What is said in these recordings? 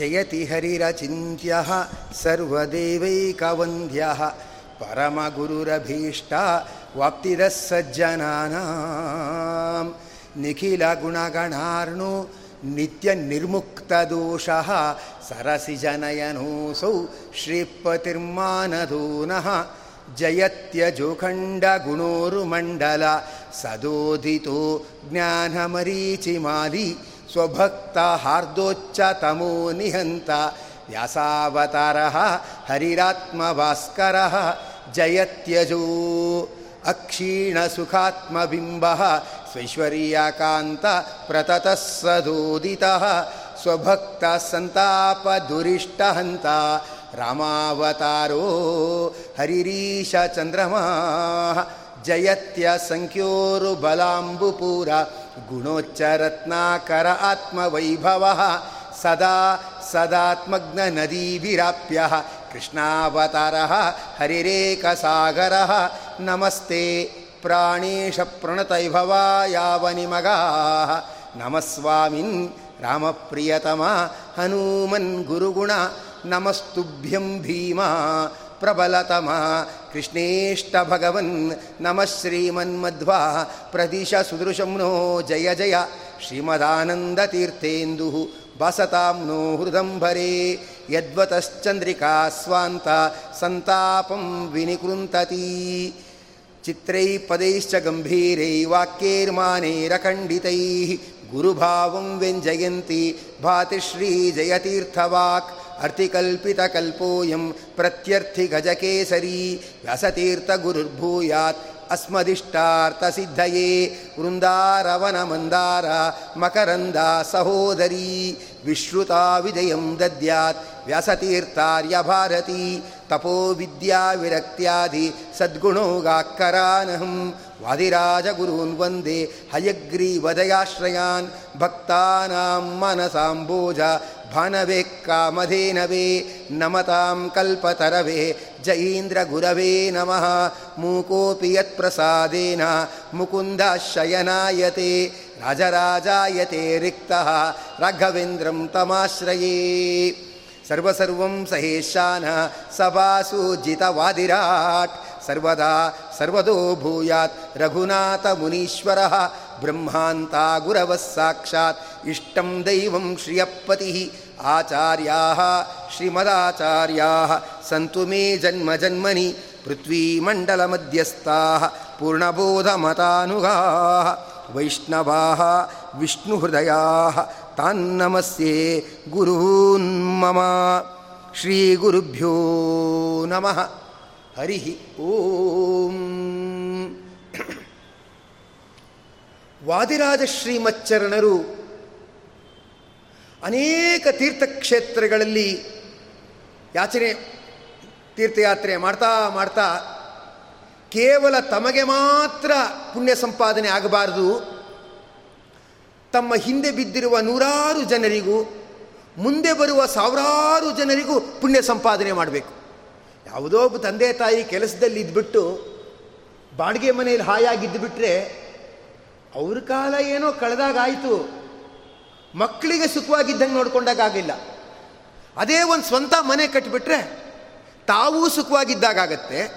ಜಯತಿ ಹರಿರಚಿತ್ಯ ಸರ್ವದೇವೈಕವಂದ್ಯ ಪರಮಗುರುರಭೀಷ್ಟ ವಾಪ್ತಿದ ಸಜ್ಜನಾನ ನಿಖಿಲ ಗುಣಗಣಾರ್ಣು ನಿತ್ಯ ನಿರ್ಮುಕ್ತದೋಷ ಸರಸಿಜನಯನೋಸೌ ಶ್ರೀಪತಿರ್ಮಾನಧೂನಃ ಜಯತ್ಯಜೋಖಂಡಗುಣೋರುಮಂಡಲ ಸದೋದಿತೋ ಜ್ಞಾನಮರೀಚಿಮಾಲಿ स्वभक्ता निहंत निहन्ता। व्यासावतारः हरिरात्मभास्करः जयत्यजो। अक्षीणसुखात्मबिम्बः, स्वैश्वर्याकान्त प्रततः सदोदितः स्वभक्तः सन्तापदुरिष्टहन्ता, रामावतारो। हरिरीशचन्द्रमः जयत्यसङ्ख्योरुबलाम्बुपुरा ಗುಣೋಚ್ಚರತ್ನಾಕರ ಆತ್ಮವೈಭವ ಸದಾ ಸದಾತ್ಮಗ್ನ ನದೀಭಿರಾಪ್ಯ ಕೃಷ್ಣಾವತಾರ ಹರಿರೇಕಸಾಗರ. ನಮಸ್ತೆ. ಪ್ರಾಣೇಶ ಪ್ರಣತೈಭವ ಯಾವ ನಿಮಗಾ ನಮಸ್ವಾಮಿನ್ ರಾಮಪ್ರಿಯತಮ ಹನುಮನ್ ಗುರುಗುಣ ನಮಸ್ತುಭ್ಯಂ ಭೀಮಾ ಪ್ರಬಲತಮ. ಕೃಷ್ಣೇಷ್ಟ ಭಗವನ್ ನಮಃ ಶ್ರೀಮನ್ಮಧ್ವಾ. ಪ್ರದಿಶ ಸುದೃಶಂ ನೋ ಜಯ ಜಯ. ಶ್ರೀಮದಾನಂದತೀರ್ಥೇಂದು ಬಸತಾಂ ನೋ ಹೃದಂಬರೇ ಯದ್ವತಶ್ಚಂದ್ರಿಕಾ ಸ್ವಾಂತ ಸಂತಾಪಂ ವಿನಿಕೃಂತತಿ. ಚಿತ್ರೈ ಪದೈಶ್ಚ ಗಂಭೀರೈ ವಾಕ್ಯೈರ್ಮಾನೈರಖಂಡಿತೈ ಗುರುಭಾವಂ ವ್ಯಂಜಯಂತಿ ಭಾತಿಶ್ರೀ ಜಯತೀರ್ಥವಾಕ್. अर्तिकल्पितकल्पोऽयं प्रत्यर्थिगजकेसरी व्यासतीर्थगुरुर्भूयात् अस्मदिष्टार्थसिद्धये वृन्दारवनमन्दार मकरन्दा सहोदरी विश्रुता विजयं दद्यात् व्यासतीर्थार्यभारती तपोविद्याविरक्त्यादि सद्गुणोगाकरानहं वादिराजगुरून् वंदे हयग्रीवदयाश्रयान् भक्तानां मनसाम्बोज भानवे कामधेनवे, नमतां कल्पतरवे, जयीन्द्रगुरवे नमः, मूकोऽपि यत्प्रसादेन मुकुन्दशयनायते राजराजायते रिक्तः, राघवेन्द्रं तमाश्रये। सर्वसर्वं सहेशान, सभासूजितवादिराट्, सर्वदा सर्वदो भूयात् रघुनाथमुनीश्वरः ब्रह्मान्ता गुरवः साक्षात्, इष्टं दैवं श्रियपतिः ಭೂಯಾತ್ ರಘುನಾಥ ಮುನೀಶ್ವರ ಬ್ರಹ್ಮಾಂತ ಗುರವಃ ಸಾಕ್ಷಾತ್ ಇಷ್ಟಂ ದೈವಂ ಶ್ರಿಯಪತಿ ಆಚಾರ್ಯಾ ಶ್ರೀಮದಾಚಾರ್ಯಾ ಸಂತು ಮೇ ಜನ್ಮ ಜನ್ಮನಿ ಪೃಥ್ವೀಮಂಡಲ ಪೃಥ್ವೀಮಂಡಲಮಧ್ಯಸ್ಥಾ ಪೂರ್ಣಬೋಧಮತಾನುಗಾ ವೈಷ್ಣವಾ ವಿಷ್ಣುಹೃದಯಾ ತಾನ್ನಮಸ್ಯೆ ಗುರೂನ್ ಮಮ ಶ್ರೀ ಗುರುಭ್ಯೋ ನಮಃ ಹರಿ ಓಂ ವಾದಿರಾಜ ಶ್ರೀಮಚ್ಚರಣರು ಅನೇಕ ತೀರ್ಥಕ್ಷೇತ್ರಗಳಲ್ಲಿ ಯಾಚನೆ, ತೀರ್ಥಯಾತ್ರೆ ಮಾಡ್ತಾ ಮಾಡ್ತಾ ಕೇವಲ ತಮಗೆ ಮಾತ್ರ ಪುಣ್ಯ ಸಂಪಾದನೆ ಆಗಬಾರದು. ತಮ್ಮ ಹಿಂದೆ ಬಿದ್ದಿರುವ ನೂರಾರು ಜನರಿಗೂ, ಮುಂದೆ ಬರುವ ಸಾವಿರಾರು ಜನರಿಗೂ ಪುಣ್ಯ ಸಂಪಾದನೆ ಮಾಡಬೇಕು. ಯಾವುದೋ ಒಬ್ಬ ತಂದೆ ತಾಯಿ ಕೆಲಸದಲ್ಲಿ ಇದ್ಬಿಟ್ಟು, ಬಾಡಿಗೆ ಮನೆಯಲ್ಲಿ ಹಾಯಾಗಿದ್ದುಬಿಟ್ರೆ, ಅವ್ರ ಕಾಲ ಏನೋ ಕಳೆದಾಗಾಯಿತು. ಮಕ್ಕಳಿಗೆ ಸುಖವಾಗಿದ್ದಂಗೆ ನೋಡ್ಕೊಂಡಾಗಿಲ್ಲ ಅದೇ ಒಂದು ಸ್ವಂತ ಮನೆ ಕಟ್ಟಿಬಿಟ್ರೆ ತಾವೂ ಸುಖವಾಗಿದ್ದಾಗತ್ತೆ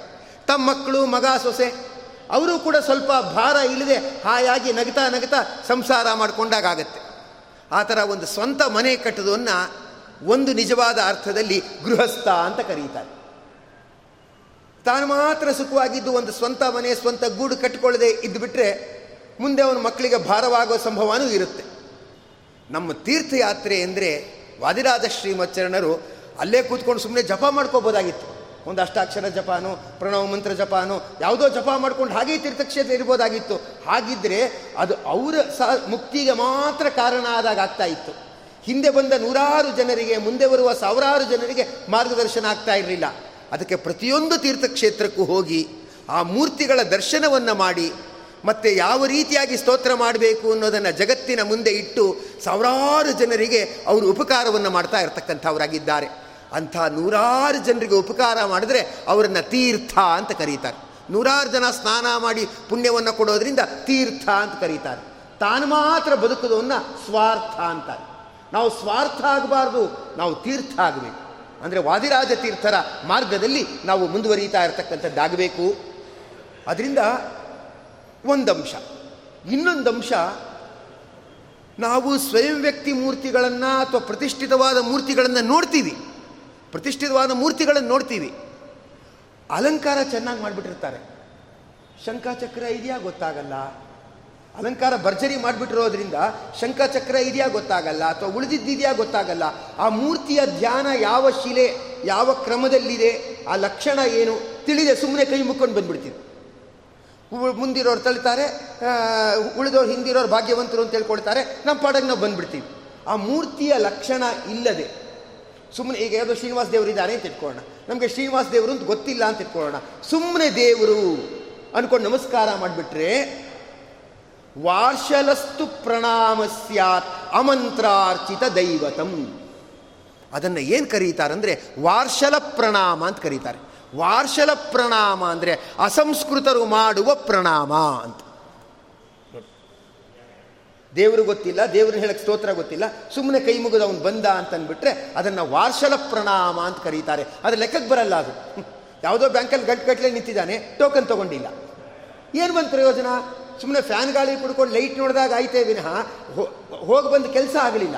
ತಮ್ಮ ಮಕ್ಕಳು, ಮಗ, ಸೊಸೆ, ಅವರು ಕೂಡ ಸ್ವಲ್ಪ ಭಾರ ಇಲ್ಲದೆ ಹಾಯಾಗಿ ನಗ್ತಾ ನಗ್ತಾ ಸಂಸಾರ ಮಾಡಿಕೊಂಡಾಗತ್ತೆ ಆ ಥರ ಒಂದು ಸ್ವಂತ ಮನೆ ಕಟ್ಟೋದನ್ನು ಒಂದು ನಿಜವಾದ ಅರ್ಥದಲ್ಲಿ ಗೃಹಸ್ಥ ಅಂತ ಕರೀತಾರೆ. ತಾನು ಮಾತ್ರ ಸುಖವಾಗಿದ್ದು ಒಂದು ಸ್ವಂತ ಮನೆ, ಸ್ವಂತ ಗೂಡು ಕಟ್ಟಿಕೊಳ್ಳದೆ ಇದ್ದುಬಿಟ್ರೆ ಮುಂದೆ ಅವನ ಮಕ್ಕಳಿಗೆ ಭಾರವಾಗೋ ಸಂಭವನೂ ಇರುತ್ತೆ. ನಮ್ಮ ತೀರ್ಥಯಾತ್ರೆ ಅಂದರೆ ವಾದಿರಾಜ ಶ್ರೀಮಚ್ಚರಣರು ಅಲ್ಲೇ ಕೂತ್ಕೊಂಡು ಸುಮ್ಮನೆ ಜಪ ಮಾಡ್ಕೋಬೋದಾಗಿತ್ತು. ಒಂದು ಅಷ್ಟಾಕ್ಷರ ಜಪಾನು, ಪ್ರಣವ ಮಂತ್ರ ಜಪಾನು, ಯಾವುದೋ ಜಪ ಮಾಡ್ಕೊಂಡು ಹಾಗೇ ತೀರ್ಥಕ್ಷೇತ್ರ ಇರ್ಬೋದಾಗಿತ್ತು. ಹಾಗಿದ್ದರೆ ಅದು ಅವರ ಸ ಮುಕ್ತಿಗೆ ಮಾತ್ರ ಕಾರಣ ಆದಾಗ ಆಗ್ತಾ ಇತ್ತು. ಹಿಂದೆ ಬಂದ ನೂರಾರು ಜನರಿಗೆ, ಮುಂದೆ ಬರುವ ಸಾವಿರಾರು ಜನರಿಗೆ ಮಾರ್ಗದರ್ಶನ ಆಗ್ತಾ ಇರಲಿಲ್ಲ. ಅದಕ್ಕೆ ಪ್ರತಿಯೊಂದು ತೀರ್ಥಕ್ಷೇತ್ರಕ್ಕೂ ಹೋಗಿ ಆ ಮೂರ್ತಿಗಳ ದರ್ಶನವನ್ನು ಮಾಡಿ ಮತ್ತು ಯಾವ ರೀತಿಯಾಗಿ ಸ್ತೋತ್ರ ಮಾಡಬೇಕು ಅನ್ನೋದನ್ನು ಜಗತ್ತಿನ ಮುಂದೆ ಇಟ್ಟು ಸಾವಿರಾರು ಜನರಿಗೆ ಅವರು ಉಪಕಾರವನ್ನು ಮಾಡ್ತಾ ಇರತಕ್ಕಂಥವರಾಗಿದ್ದಾರೆ. ಅಂಥ ನೂರಾರು ಜನರಿಗೆ ಉಪಕಾರ ಮಾಡಿದ್ರೆ ಅವರನ್ನು ತೀರ್ಥ ಅಂತ ಕರೀತಾರೆ. ನೂರಾರು ಜನ ಸ್ನಾನ ಮಾಡಿ ಪುಣ್ಯವನ್ನು ಕೊಡೋದ್ರಿಂದ ತೀರ್ಥ ಅಂತ ಕರೀತಾರೆ. ತಾನು ಮಾತ್ರ ಬದುಕುದನ್ನು ಸ್ವಾರ್ಥ ಅಂತಾರೆ. ನಾವು ಸ್ವಾರ್ಥ ಆಗಬಾರ್ದು, ನಾವು ತೀರ್ಥ ಆಗಬೇಕು. ಅಂದರೆ ವಾದಿರಾಜ ತೀರ್ಥರ ಮಾರ್ಗದಲ್ಲಿ ನಾವು ಮುಂದುವರಿತಾ ಇರತಕ್ಕಂಥದ್ದಾಗಬೇಕು. ಅದರಿಂದ ಒಂದಂಶ. ಇನ್ನೊಂದು ಅಂಶ ನಾವು ಸ್ವಯಂ ವ್ಯಕ್ತಿ ಮೂರ್ತಿಗಳನ್ನು ಅಥವಾ ಪ್ರತಿಷ್ಠಿತವಾದ ಮೂರ್ತಿಗಳನ್ನು ನೋಡ್ತೀವಿ. ಪ್ರತಿಷ್ಠಿತವಾದ ಮೂರ್ತಿಗಳನ್ನು ನೋಡ್ತೀವಿ. ಅಲಂಕಾರ ಚೆನ್ನಾಗಿ ಮಾಡಿಬಿಟ್ಟಿರ್ತಾರೆ. ಶಂಖಚಕ್ರ ಇದೆಯಾ ಗೊತ್ತಾಗಲ್ಲ. ಅಲಂಕಾರ ಭರ್ಜರಿ ಮಾಡಿಬಿಟ್ಟಿರೋದ್ರಿಂದ ಶಂಖಚಕ್ರ ಇದೆಯಾ ಗೊತ್ತಾಗಲ್ಲ ಅಥವಾ ಉಳಿದಿದ್ದಿದೆಯಾ ಗೊತ್ತಾಗಲ್ಲ. ಆ ಮೂರ್ತಿಯ ಧ್ಯಾನ ಯಾವ ಶಿಲೆ, ಯಾವ ಕ್ರಮದಲ್ಲಿದೆ, ಆ ಲಕ್ಷಣ ಏನು ತಿಳಿದೆ ಸುಮ್ಮನೆ ಕೈ ಮುಕ್ಕೊಂಡು ಬಂದ್ಬಿಡ್ತೀವಿ. ಮುಂದಿರೋರು ತಳಿತಾರೆ ಉಳಿದವ್ರು ಹಿಂದಿರೋರು ಭಾಗ್ಯವಂತರು ಅಂತ ಹೇಳ್ಕೊಳ್ತಾರೆ ನಮ್ಮ ಪಾಡಕ್ಕೆ ನಾವು ಬಂದ್ಬಿಡ್ತೀವಿ. ಆ ಮೂರ್ತಿಯ ಲಕ್ಷಣ ಇಲ್ಲದೆ ಸುಮ್ಮನೆ ಈಗ ಯಾವುದೋ ಶ್ರೀನಿವಾಸ ದೇವರು ಇದ್ದಾರೆ ಅಂತ ಇಟ್ಕೊಳ್ಳೋಣ. ನಮಗೆ ಶ್ರೀನಿವಾಸ ದೇವರು ಅಂತ ಗೊತ್ತಿಲ್ಲ ಅಂತ ಇಟ್ಕೊಳ್ಳೋಣ. ಸುಮ್ಮನೆ ದೇವರು ಅಂದ್ಕೊಂಡು ನಮಸ್ಕಾರ ಮಾಡಿಬಿಟ್ರೆ, ವಾರ್ಷಲಸ್ತು ಪ್ರಣಾಮ ಸ್ಯಾತ್ ಅಮಂತ್ರಾರ್ಚಿತ ದೈವತಂ. ಅದನ್ನು ಏನು ಕರೀತಾರಂದರೆ, ವಾರ್ಷಲ ಪ್ರಣಾಮ ಅಂತ ಕರೀತಾರೆ. ವಾರ್ಷಲ ಪ್ರಣಾಮ ಅಂದರೆ ಅಸಂಸ್ಕೃತರು ಮಾಡುವ ಪ್ರಣಾಮ ಅಂತ. ದೇವರು ಗೊತ್ತಿಲ್ಲ, ದೇವರು ಹೇಳಕ್ಕೆ ಸ್ತೋತ್ರ ಗೊತ್ತಿಲ್ಲ ಸುಮ್ಮನೆ ಕೈ ಮುಗಿದ ಅವನು ಬಂದ ಅಂತಂದ್ಬಿಟ್ರೆ ಅದನ್ನು ವಾರ್ಷಲ ಪ್ರಣಾಮ ಅಂತ ಕರೀತಾರೆ. ಅದು ಲೆಕ್ಕಕ್ಕೆ ಬರಲ್ಲ ಅದು. ಯಾವುದೋ ಬ್ಯಾಂಕಲ್ಲಿ ಗಂಟು ಗಟ್ಟಲೆ ನಿಂತಿದ್ದಾನೆ, ಟೋಕನ್ ತೊಗೊಂಡಿಲ್ಲ. ಏನು ಬಂತು ಪ್ರಯೋಜನ? ಸುಮ್ಮನೆ ಫ್ಯಾನ್ ಗಾಳಿ ಕುಡ್ಕೊಂಡು ಲೈಟ್ ನೋಡಿದಾಗ ಆಯ್ತೇ ವಿನಃ ಹೋಗಿ ಬಂದು ಕೆಲಸ ಆಗಲಿಲ್ಲ.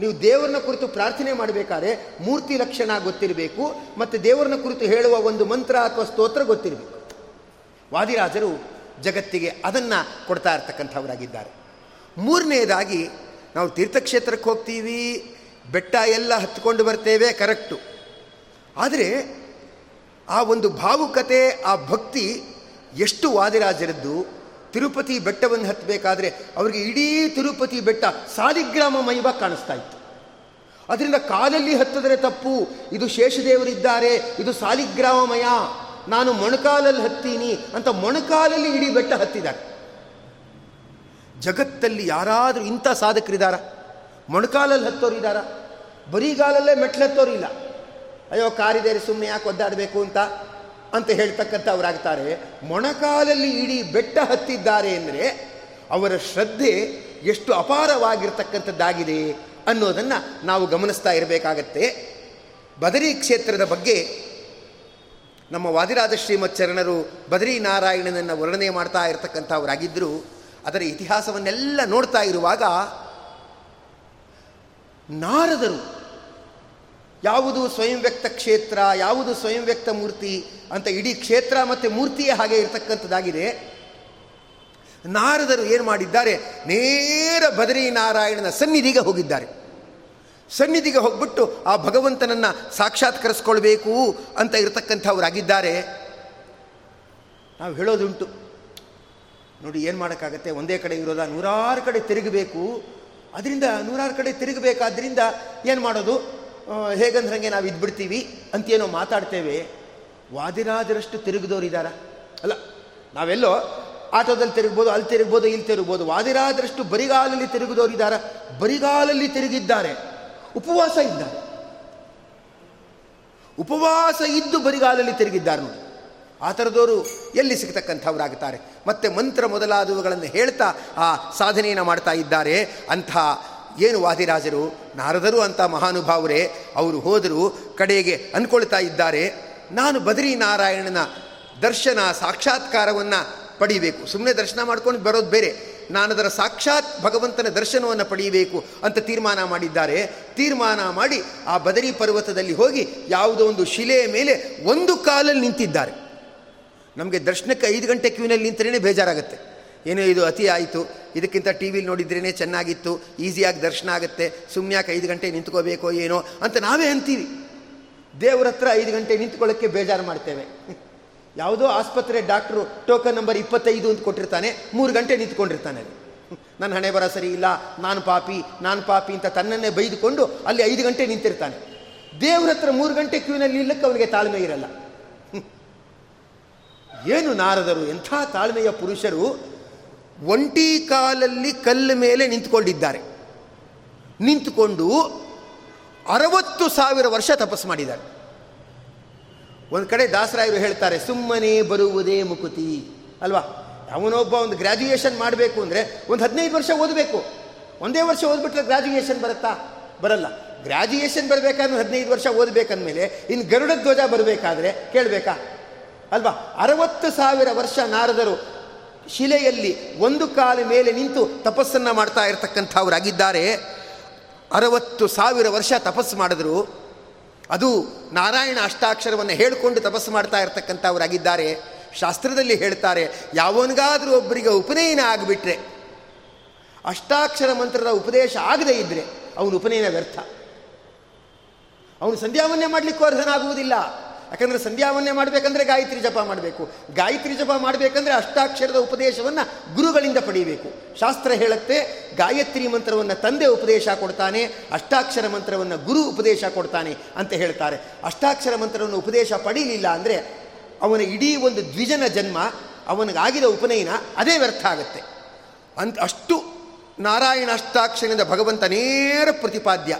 ನೀವು ದೇವರನ್ನ ಕುರಿತು ಪ್ರಾರ್ಥನೆ ಮಾಡಬೇಕಾದ್ರೆ ಮೂರ್ತಿ ಲಕ್ಷಣ ಗೊತ್ತಿರಬೇಕು, ಮತ್ತು ದೇವರನ್ನ ಕುರಿತು ಹೇಳುವ ಒಂದು ಮಂತ್ರ ಅಥವಾ ಸ್ತೋತ್ರ ಗೊತ್ತಿರಬೇಕು. ವಾದಿರಾಜರು ಜಗತ್ತಿಗೆ ಅದನ್ನು ಕೊಡ್ತಾ ಇರ್ತಕ್ಕಂಥವರಾಗಿದ್ದಾರೆ. ಮೂರನೇದಾಗಿ ನಾವು ತೀರ್ಥಕ್ಷೇತ್ರಕ್ಕೆ ಹೋಗ್ತೀವಿ, ಬೆಟ್ಟ ಎಲ್ಲ ಹತ್ಕೊಂಡು ಬರ್ತೇವೆ, ಕರೆಕ್ಟು. ಆದರೆ ಆ ಒಂದು ಭಾವುಕತೆ, ಆ ಭಕ್ತಿ ಎಷ್ಟು ವಾದಿರಾಜರದ್ದು? ತಿರುಪತಿ ಬೆಟ್ಟವನ್ನು ಹತ್ತಬೇಕಾದ್ರೆ ಅವರಿಗೆ ಇಡೀ ತಿರುಪತಿ ಬೆಟ್ಟ ಸಾಲಿಗ್ರಾಮ ಮೈವಾಗಿ ಕಾಣಿಸ್ತಾ ಇತ್ತು. ಅದರಿಂದ ಕಾಲಲ್ಲಿ ಹತ್ತಿದ್ರೆ ತಪ್ಪು. ಇದು ಶೇಷದೇವರಿದ್ದಾರೆ, ಇದು ಸಾಲಿಗ್ರಾಮಮಯ. ನಾನು ಮೊಣಕಾಲಲ್ಲಿ ಹತ್ತೀನಿ ಅಂತ ಮೊಣಕಾಲಲ್ಲಿ ಇಡೀ ಬೆಟ್ಟ ಹತ್ತಿದ್ದಾರೆ. ಜಗತ್ತಲ್ಲಿ ಯಾರಾದರೂ ಇಂಥ ಸಾಧಕರಿದ್ದಾರ? ಮೊಣಕಾಲಲ್ಲಿ ಹತ್ತೋರು ಇದ್ದಾರ ಬರಿಗಾಲಲ್ಲೇ ಮೆಟ್ಲತ್ತೋರು ಇಲ್ಲ ಅಯ್ಯೋ, ಕಾರಿದೇರಿ ಸುಮ್ಮನೆ ಯಾಕೆ ಒದ್ದಾಡಬೇಕು ಅಂತ? ಅಂತ ಹೇಳ್ತಕ್ಕಂಥ ಅವರಾಗ್ತಾರೆ. ಮೊಣಕಾಲಲ್ಲಿ ಇಡೀ ಬೆಟ್ಟ ಹತ್ತಿದ್ದಾರೆ ಅಂದರೆ ಅವರ ಶ್ರದ್ಧೆ ಎಷ್ಟು ಅಪಾರವಾಗಿರ್ತಕ್ಕಂಥದ್ದಾಗಿದೆ ಅನ್ನೋದನ್ನು ನಾವು ಗಮನಿಸ್ತಾ ಇರಬೇಕಾಗತ್ತೆ. ಬದರಿ ಕ್ಷೇತ್ರದ ಬಗ್ಗೆ ನಮ್ಮ ವಾದಿರಾಜ ಶ್ರೀಮಚ್ಚರಣರು ಬದರಿ ನಾರಾಯಣನನ್ನು ವರ್ಣನೆ ಮಾಡ್ತಾ ಇರತಕ್ಕಂಥವರಾಗಿದ್ದರು ಅದರ ಇತಿಹಾಸವನ್ನೆಲ್ಲ ನೋಡ್ತಾ ಇರುವಾಗ ನಾರದರು ಯಾವುದು ಸ್ವಯಂ ವ್ಯಕ್ತ ಕ್ಷೇತ್ರ, ಯಾವುದು ಸ್ವಯಂ ವ್ಯಕ್ತ ಮೂರ್ತಿ ಅಂತ ಇಡೀ ಕ್ಷೇತ್ರ ಮತ್ತು ಮೂರ್ತಿಯೇ ಹಾಗೆ ಇರತಕ್ಕಂಥದ್ದಾಗಿದೆ. ನಾರದರು ಏನು ಮಾಡಿದ್ದಾರೆ? ನೇರ ಬದರಿ ನಾರಾಯಣನ ಸನ್ನಿಧಿಗೆ ಹೋಗಿದ್ದಾರೆ. ಸನ್ನಿಧಿಗೆ ಹೋಗ್ಬಿಟ್ಟು ಆ ಭಗವಂತನನ್ನು ಸಾಕ್ಷಾತ್ಕರಿಸ್ಕೊಳ್ಬೇಕು ಅಂತ ಇರತಕ್ಕಂಥವರಾಗಿದ್ದಾರೆ. ನಾವು ಹೇಳೋದುಂಟು. ನೋಡಿ, ಏನು ಮಾಡೋಕ್ಕಾಗತ್ತೆ? ಒಂದೇ ಕಡೆ ಇರೋದ? ನೂರಾರು ಕಡೆ ತಿರುಗಬೇಕು. ಅದರಿಂದ ನೂರಾರು ಕಡೆ ತಿರುಗಬೇಕಾದ್ರಿಂದ ಏನು ಮಾಡೋದು? ಹೇಗಂದ್ರಂಗೆ ನಾವು ಇದ್ಬಿಡ್ತೀವಿ ಅಂತೇನೋ ಮಾತಾಡ್ತೇವೆ. ವಾದಿರಾಜರಷ್ಟು ತಿರುಗಿದವರಿದ್ದಾರ ಅಲ್ಲ, ನಾವೆಲ್ಲೋ ಆಟೋದಲ್ಲಿ ತಿರುಗ್ಬೋದು, ಅಲ್ಲಿ ತಿರುಗ್ಬೋದು, ಇಲ್ಲಿ ತಿರುಗ್ಬೋದು ವಾದಿರಾದರಷ್ಟು ಬರಿಗಾಲಲ್ಲಿ ತಿರುಗಿದವರಿದ್ದಾರ ಬರಿಗಾಲಲ್ಲಿ ತಿರುಗಿದ್ದಾರೆ. ಉಪವಾಸ ಇದ್ದ ಉಪವಾಸ ಇದ್ದು ಬರಿಗಾಲಲ್ಲಿ ತಿರುಗಿದ್ದಾರೆ ನೋಡಿ. ಆ ಥರದವರು ಎಲ್ಲಿ ಸಿಗ್ತಕ್ಕಂಥವ್ರಾಗುತ್ತಾರೆ ಮತ್ತೆ ಮಂತ್ರ ಮೊದಲಾದವುಗಳನ್ನು ಹೇಳ್ತಾ ಆ ಸಾಧನೆಯನ್ನು ಮಾಡ್ತಾ ಇದ್ದಾರೆ. ಅಂಥ ಏನು ವಾದಿರಾಜರು? ನಾರದರು ಅಂತ ಮಹಾನುಭಾವರೇ, ಅವರು ಹೋದರು ಕಡೆಗೆ ಅಂದ್ಕೊಳ್ತಾ ಇದ್ದಾರೆ. ನಾನು ಬದರಿ ನಾರಾಯಣನ ದರ್ಶನ ಸಾಕ್ಷಾತ್ಕಾರವನ್ನು ಪಡೀಬೇಕು. ಸುಮ್ಮನೆ ದರ್ಶನ ಮಾಡ್ಕೊಂಡು ಬರೋದು ಬೇರೆ. ನಾನು ಅದರ ಸಾಕ್ಷಾತ್ ಭಗವಂತನ ದರ್ಶನವನ್ನು ಪಡೆಯಬೇಕು ಅಂತ ತೀರ್ಮಾನ ಮಾಡಿದ್ದಾರೆ. ತೀರ್ಮಾನ ಮಾಡಿ ಆ ಬದರಿ ಪರ್ವತದಲ್ಲಿ ಹೋಗಿ ಯಾವುದೋ ಒಂದು ಶಿಲೆಯ ಮೇಲೆ ಒಂದು ಕಾಲಲ್ಲಿ ನಿಂತಿದ್ದಾರೆ. ನಮಗೆ ದರ್ಶನಕ್ಕೆ ಐದು ಗಂಟೆ ಕ್ಯೂನಲ್ಲಿ ನಿಂತರೇ ಬೇಜಾರಾಗುತ್ತೆ. ಏನೋ ಇದು ಅತಿ ಆಯಿತು. ಇದಕ್ಕಿಂತ ಟಿ ವಿಲಿ ನೋಡಿದ್ರೇ ಚೆನ್ನಾಗಿತ್ತು. ಈಸಿಯಾಗಿ ದರ್ಶನ ಆಗುತ್ತೆ. ಸುಮ್ಮನೆ ಯಾಕೆ ಐದು ಗಂಟೆ ನಿಂತ್ಕೋಬೇಕೋ ಏನೋ ಅಂತ ನಾವೇ ಅಂತೀವಿ. ದೇವ್ರ ಹತ್ರ ಐದು ಗಂಟೆ ನಿಂತ್ಕೊಳ್ಳೋಕ್ಕೆ ಬೇಜಾರು ಮಾಡ್ತೇವೆ. ಯಾವುದೋ ಆಸ್ಪತ್ರೆ ಡಾಕ್ಟ್ರು ಟೋಕನ್ ನಂಬರ್ ಇಪ್ಪತ್ತೈದು ಅಂತ ಕೊಟ್ಟಿರ್ತಾನೆ, ಮೂರು ಗಂಟೆ ನಿಂತ್ಕೊಂಡಿರ್ತಾನೆ ನನ್ನ ಹಣೆ ಬರ ಸರಿ ಇಲ್ಲ, ನಾನು ಪಾಪಿ ನಾನು ಪಾಪಿ ಅಂತ ತನ್ನನ್ನೇ ಬೈದುಕೊಂಡು ಅಲ್ಲಿ ಐದು ಗಂಟೆ ನಿಂತಿರ್ತಾನೆ. ದೇವ್ರ ಹತ್ರ ಮೂರು ಗಂಟೆ ಕ್ಯೂನಲ್ಲಿ ಇಲ್ಲಕ್ಕೆ ಅವನಿಗೆ ತಾಳ್ಮೆ ಇರಲ್ಲ. ಏನು ನಾರದರು, ಎಂಥ ತಾಳ್ಮೆಯ ಪುರುಷರು ಒಂಟಿ ಕಾಲಲ್ಲಿ ಕಲ್ಲು ಮೇಲೆ ನಿಂತ್ಕೊಂಡಿದ್ದಾರೆ. ನಿಂತುಕೊಂಡು ಅರವತ್ತು ಸಾವಿರ ವರ್ಷ ತಪಸ್ಸು ಮಾಡಿದ್ದಾರೆ. ಒಂದು ಕಡೆ ದಾಸರಾಯರು ಹೇಳ್ತಾರೆ, ಸುಮ್ಮನೆ ಬರುವುದೇ ಮುಕುತಿ. ಅಲ್ವಾ? ಅವನೊಬ್ಬ ಒಂದು ಗ್ರ್ಯಾಜುಯೇಷನ್ ಮಾಡಬೇಕು ಅಂದರೆ ಒಂದು ಹದಿನೈದು ವರ್ಷ ಓದಬೇಕು. ಒಂದೇ ವರ್ಷ ಓದ್ಬಿಟ್ರೆ ಗ್ರ್ಯಾಜುಯೇಷನ್ ಬರುತ್ತಾ? ಬರಲ್ಲ. ಗ್ರ್ಯಾಜುಯೇಷನ್ ಬರಬೇಕಾದ್ರೆ ಹದಿನೈದು ವರ್ಷ ಓದಬೇಕಂದಮೇಲೆ ಇನ್ನು ಗರುಡ ಧ್ವಜ ಬರಬೇಕಾದ್ರೆ ಕೇಳಬೇಕಾ? ಅಲ್ವಾ? ಅರವತ್ತು ಸಾವಿರ ವರ್ಷ ನಾರದರು ಶಿಲೆಯಲ್ಲಿ ಒಂದು ಕಾಲ ಮೇಲೆ ನಿಂತು ತಪಸ್ಸನ್ನು ಮಾಡ್ತಾ ಇರತಕ್ಕಂಥವರಾಗಿದ್ದಾರೆ. ಅರವತ್ತು ಸಾವಿರ ವರ್ಷ ತಪಸ್ಸು ಮಾಡಿದ್ರು. ಅದು ನಾರಾಯಣ ಅಷ್ಟಾಕ್ಷರವನ್ನು ಹೇಳಿಕೊಂಡು ತಪಸ್ಸು ಮಾಡ್ತಾ ಇರತಕ್ಕಂಥವರಾಗಿದ್ದಾರೆ. ಶಾಸ್ತ್ರದಲ್ಲಿ ಹೇಳ್ತಾರೆ, ಯಾವನಿಗಾದರೂ ಒಬ್ಬರಿಗೆ ಉಪನಯನ ಆಗಿಬಿಟ್ರೆ, ಅಷ್ಟಾಕ್ಷರ ಮಂತ್ರದ ಉಪದೇಶ ಆಗದೇ ಇದ್ದರೆ ಅವನು ಉಪನಯನ ವ್ಯರ್ಥ. ಅವನು ಸಂಧ್ಯಾವನ್ನೇ ಮಾಡಲಿಕ್ಕೂ ಅರ್ಹನಾಗುವುದಿಲ್ಲ. ಯಾಕಂದರೆ ಸಂಧ್ಯಾವನ್ನೇ ಮಾಡಬೇಕಂದ್ರೆ ಗಾಯತ್ರಿ ಜಪ ಮಾಡಬೇಕು. ಗಾಯತ್ರಿ ಜಪ ಮಾಡಬೇಕಂದ್ರೆ ಅಷ್ಟಾಕ್ಷರದ ಉಪದೇಶವನ್ನು ಗುರುಗಳಿಂದ ಪಡೆಯಬೇಕು. ಶಾಸ್ತ್ರ ಹೇಳುತ್ತೆ, ಗಾಯತ್ರಿ ಮಂತ್ರವನ್ನು ತಂದೆ ಉಪದೇಶ ಕೊಡ್ತಾನೆ, ಅಷ್ಟಾಕ್ಷರ ಮಂತ್ರವನ್ನು ಗುರು ಉಪದೇಶ ಕೊಡ್ತಾನೆ ಅಂತ ಹೇಳ್ತಾರೆ. ಅಷ್ಟಾಕ್ಷರ ಮಂತ್ರವನ್ನು ಉಪದೇಶ ಪಡೀಲಿಲ್ಲ ಅಂದರೆ ಅವನ ಇಡೀ ಒಂದು ದ್ವಿಜನ ಜನ್ಮ, ಅವನಿಗಾಗಿದ ಉಪನಯನ ಅದೇ ವ್ಯರ್ಥ ಆಗುತ್ತೆ. ಅಂತ ಅಷ್ಟು ನಾರಾಯಣ ಅಷ್ಟಾಕ್ಷರದಿಂದ ಭಗವಂತ ನೇರ ಪ್ರತಿಪಾದ್ಯ.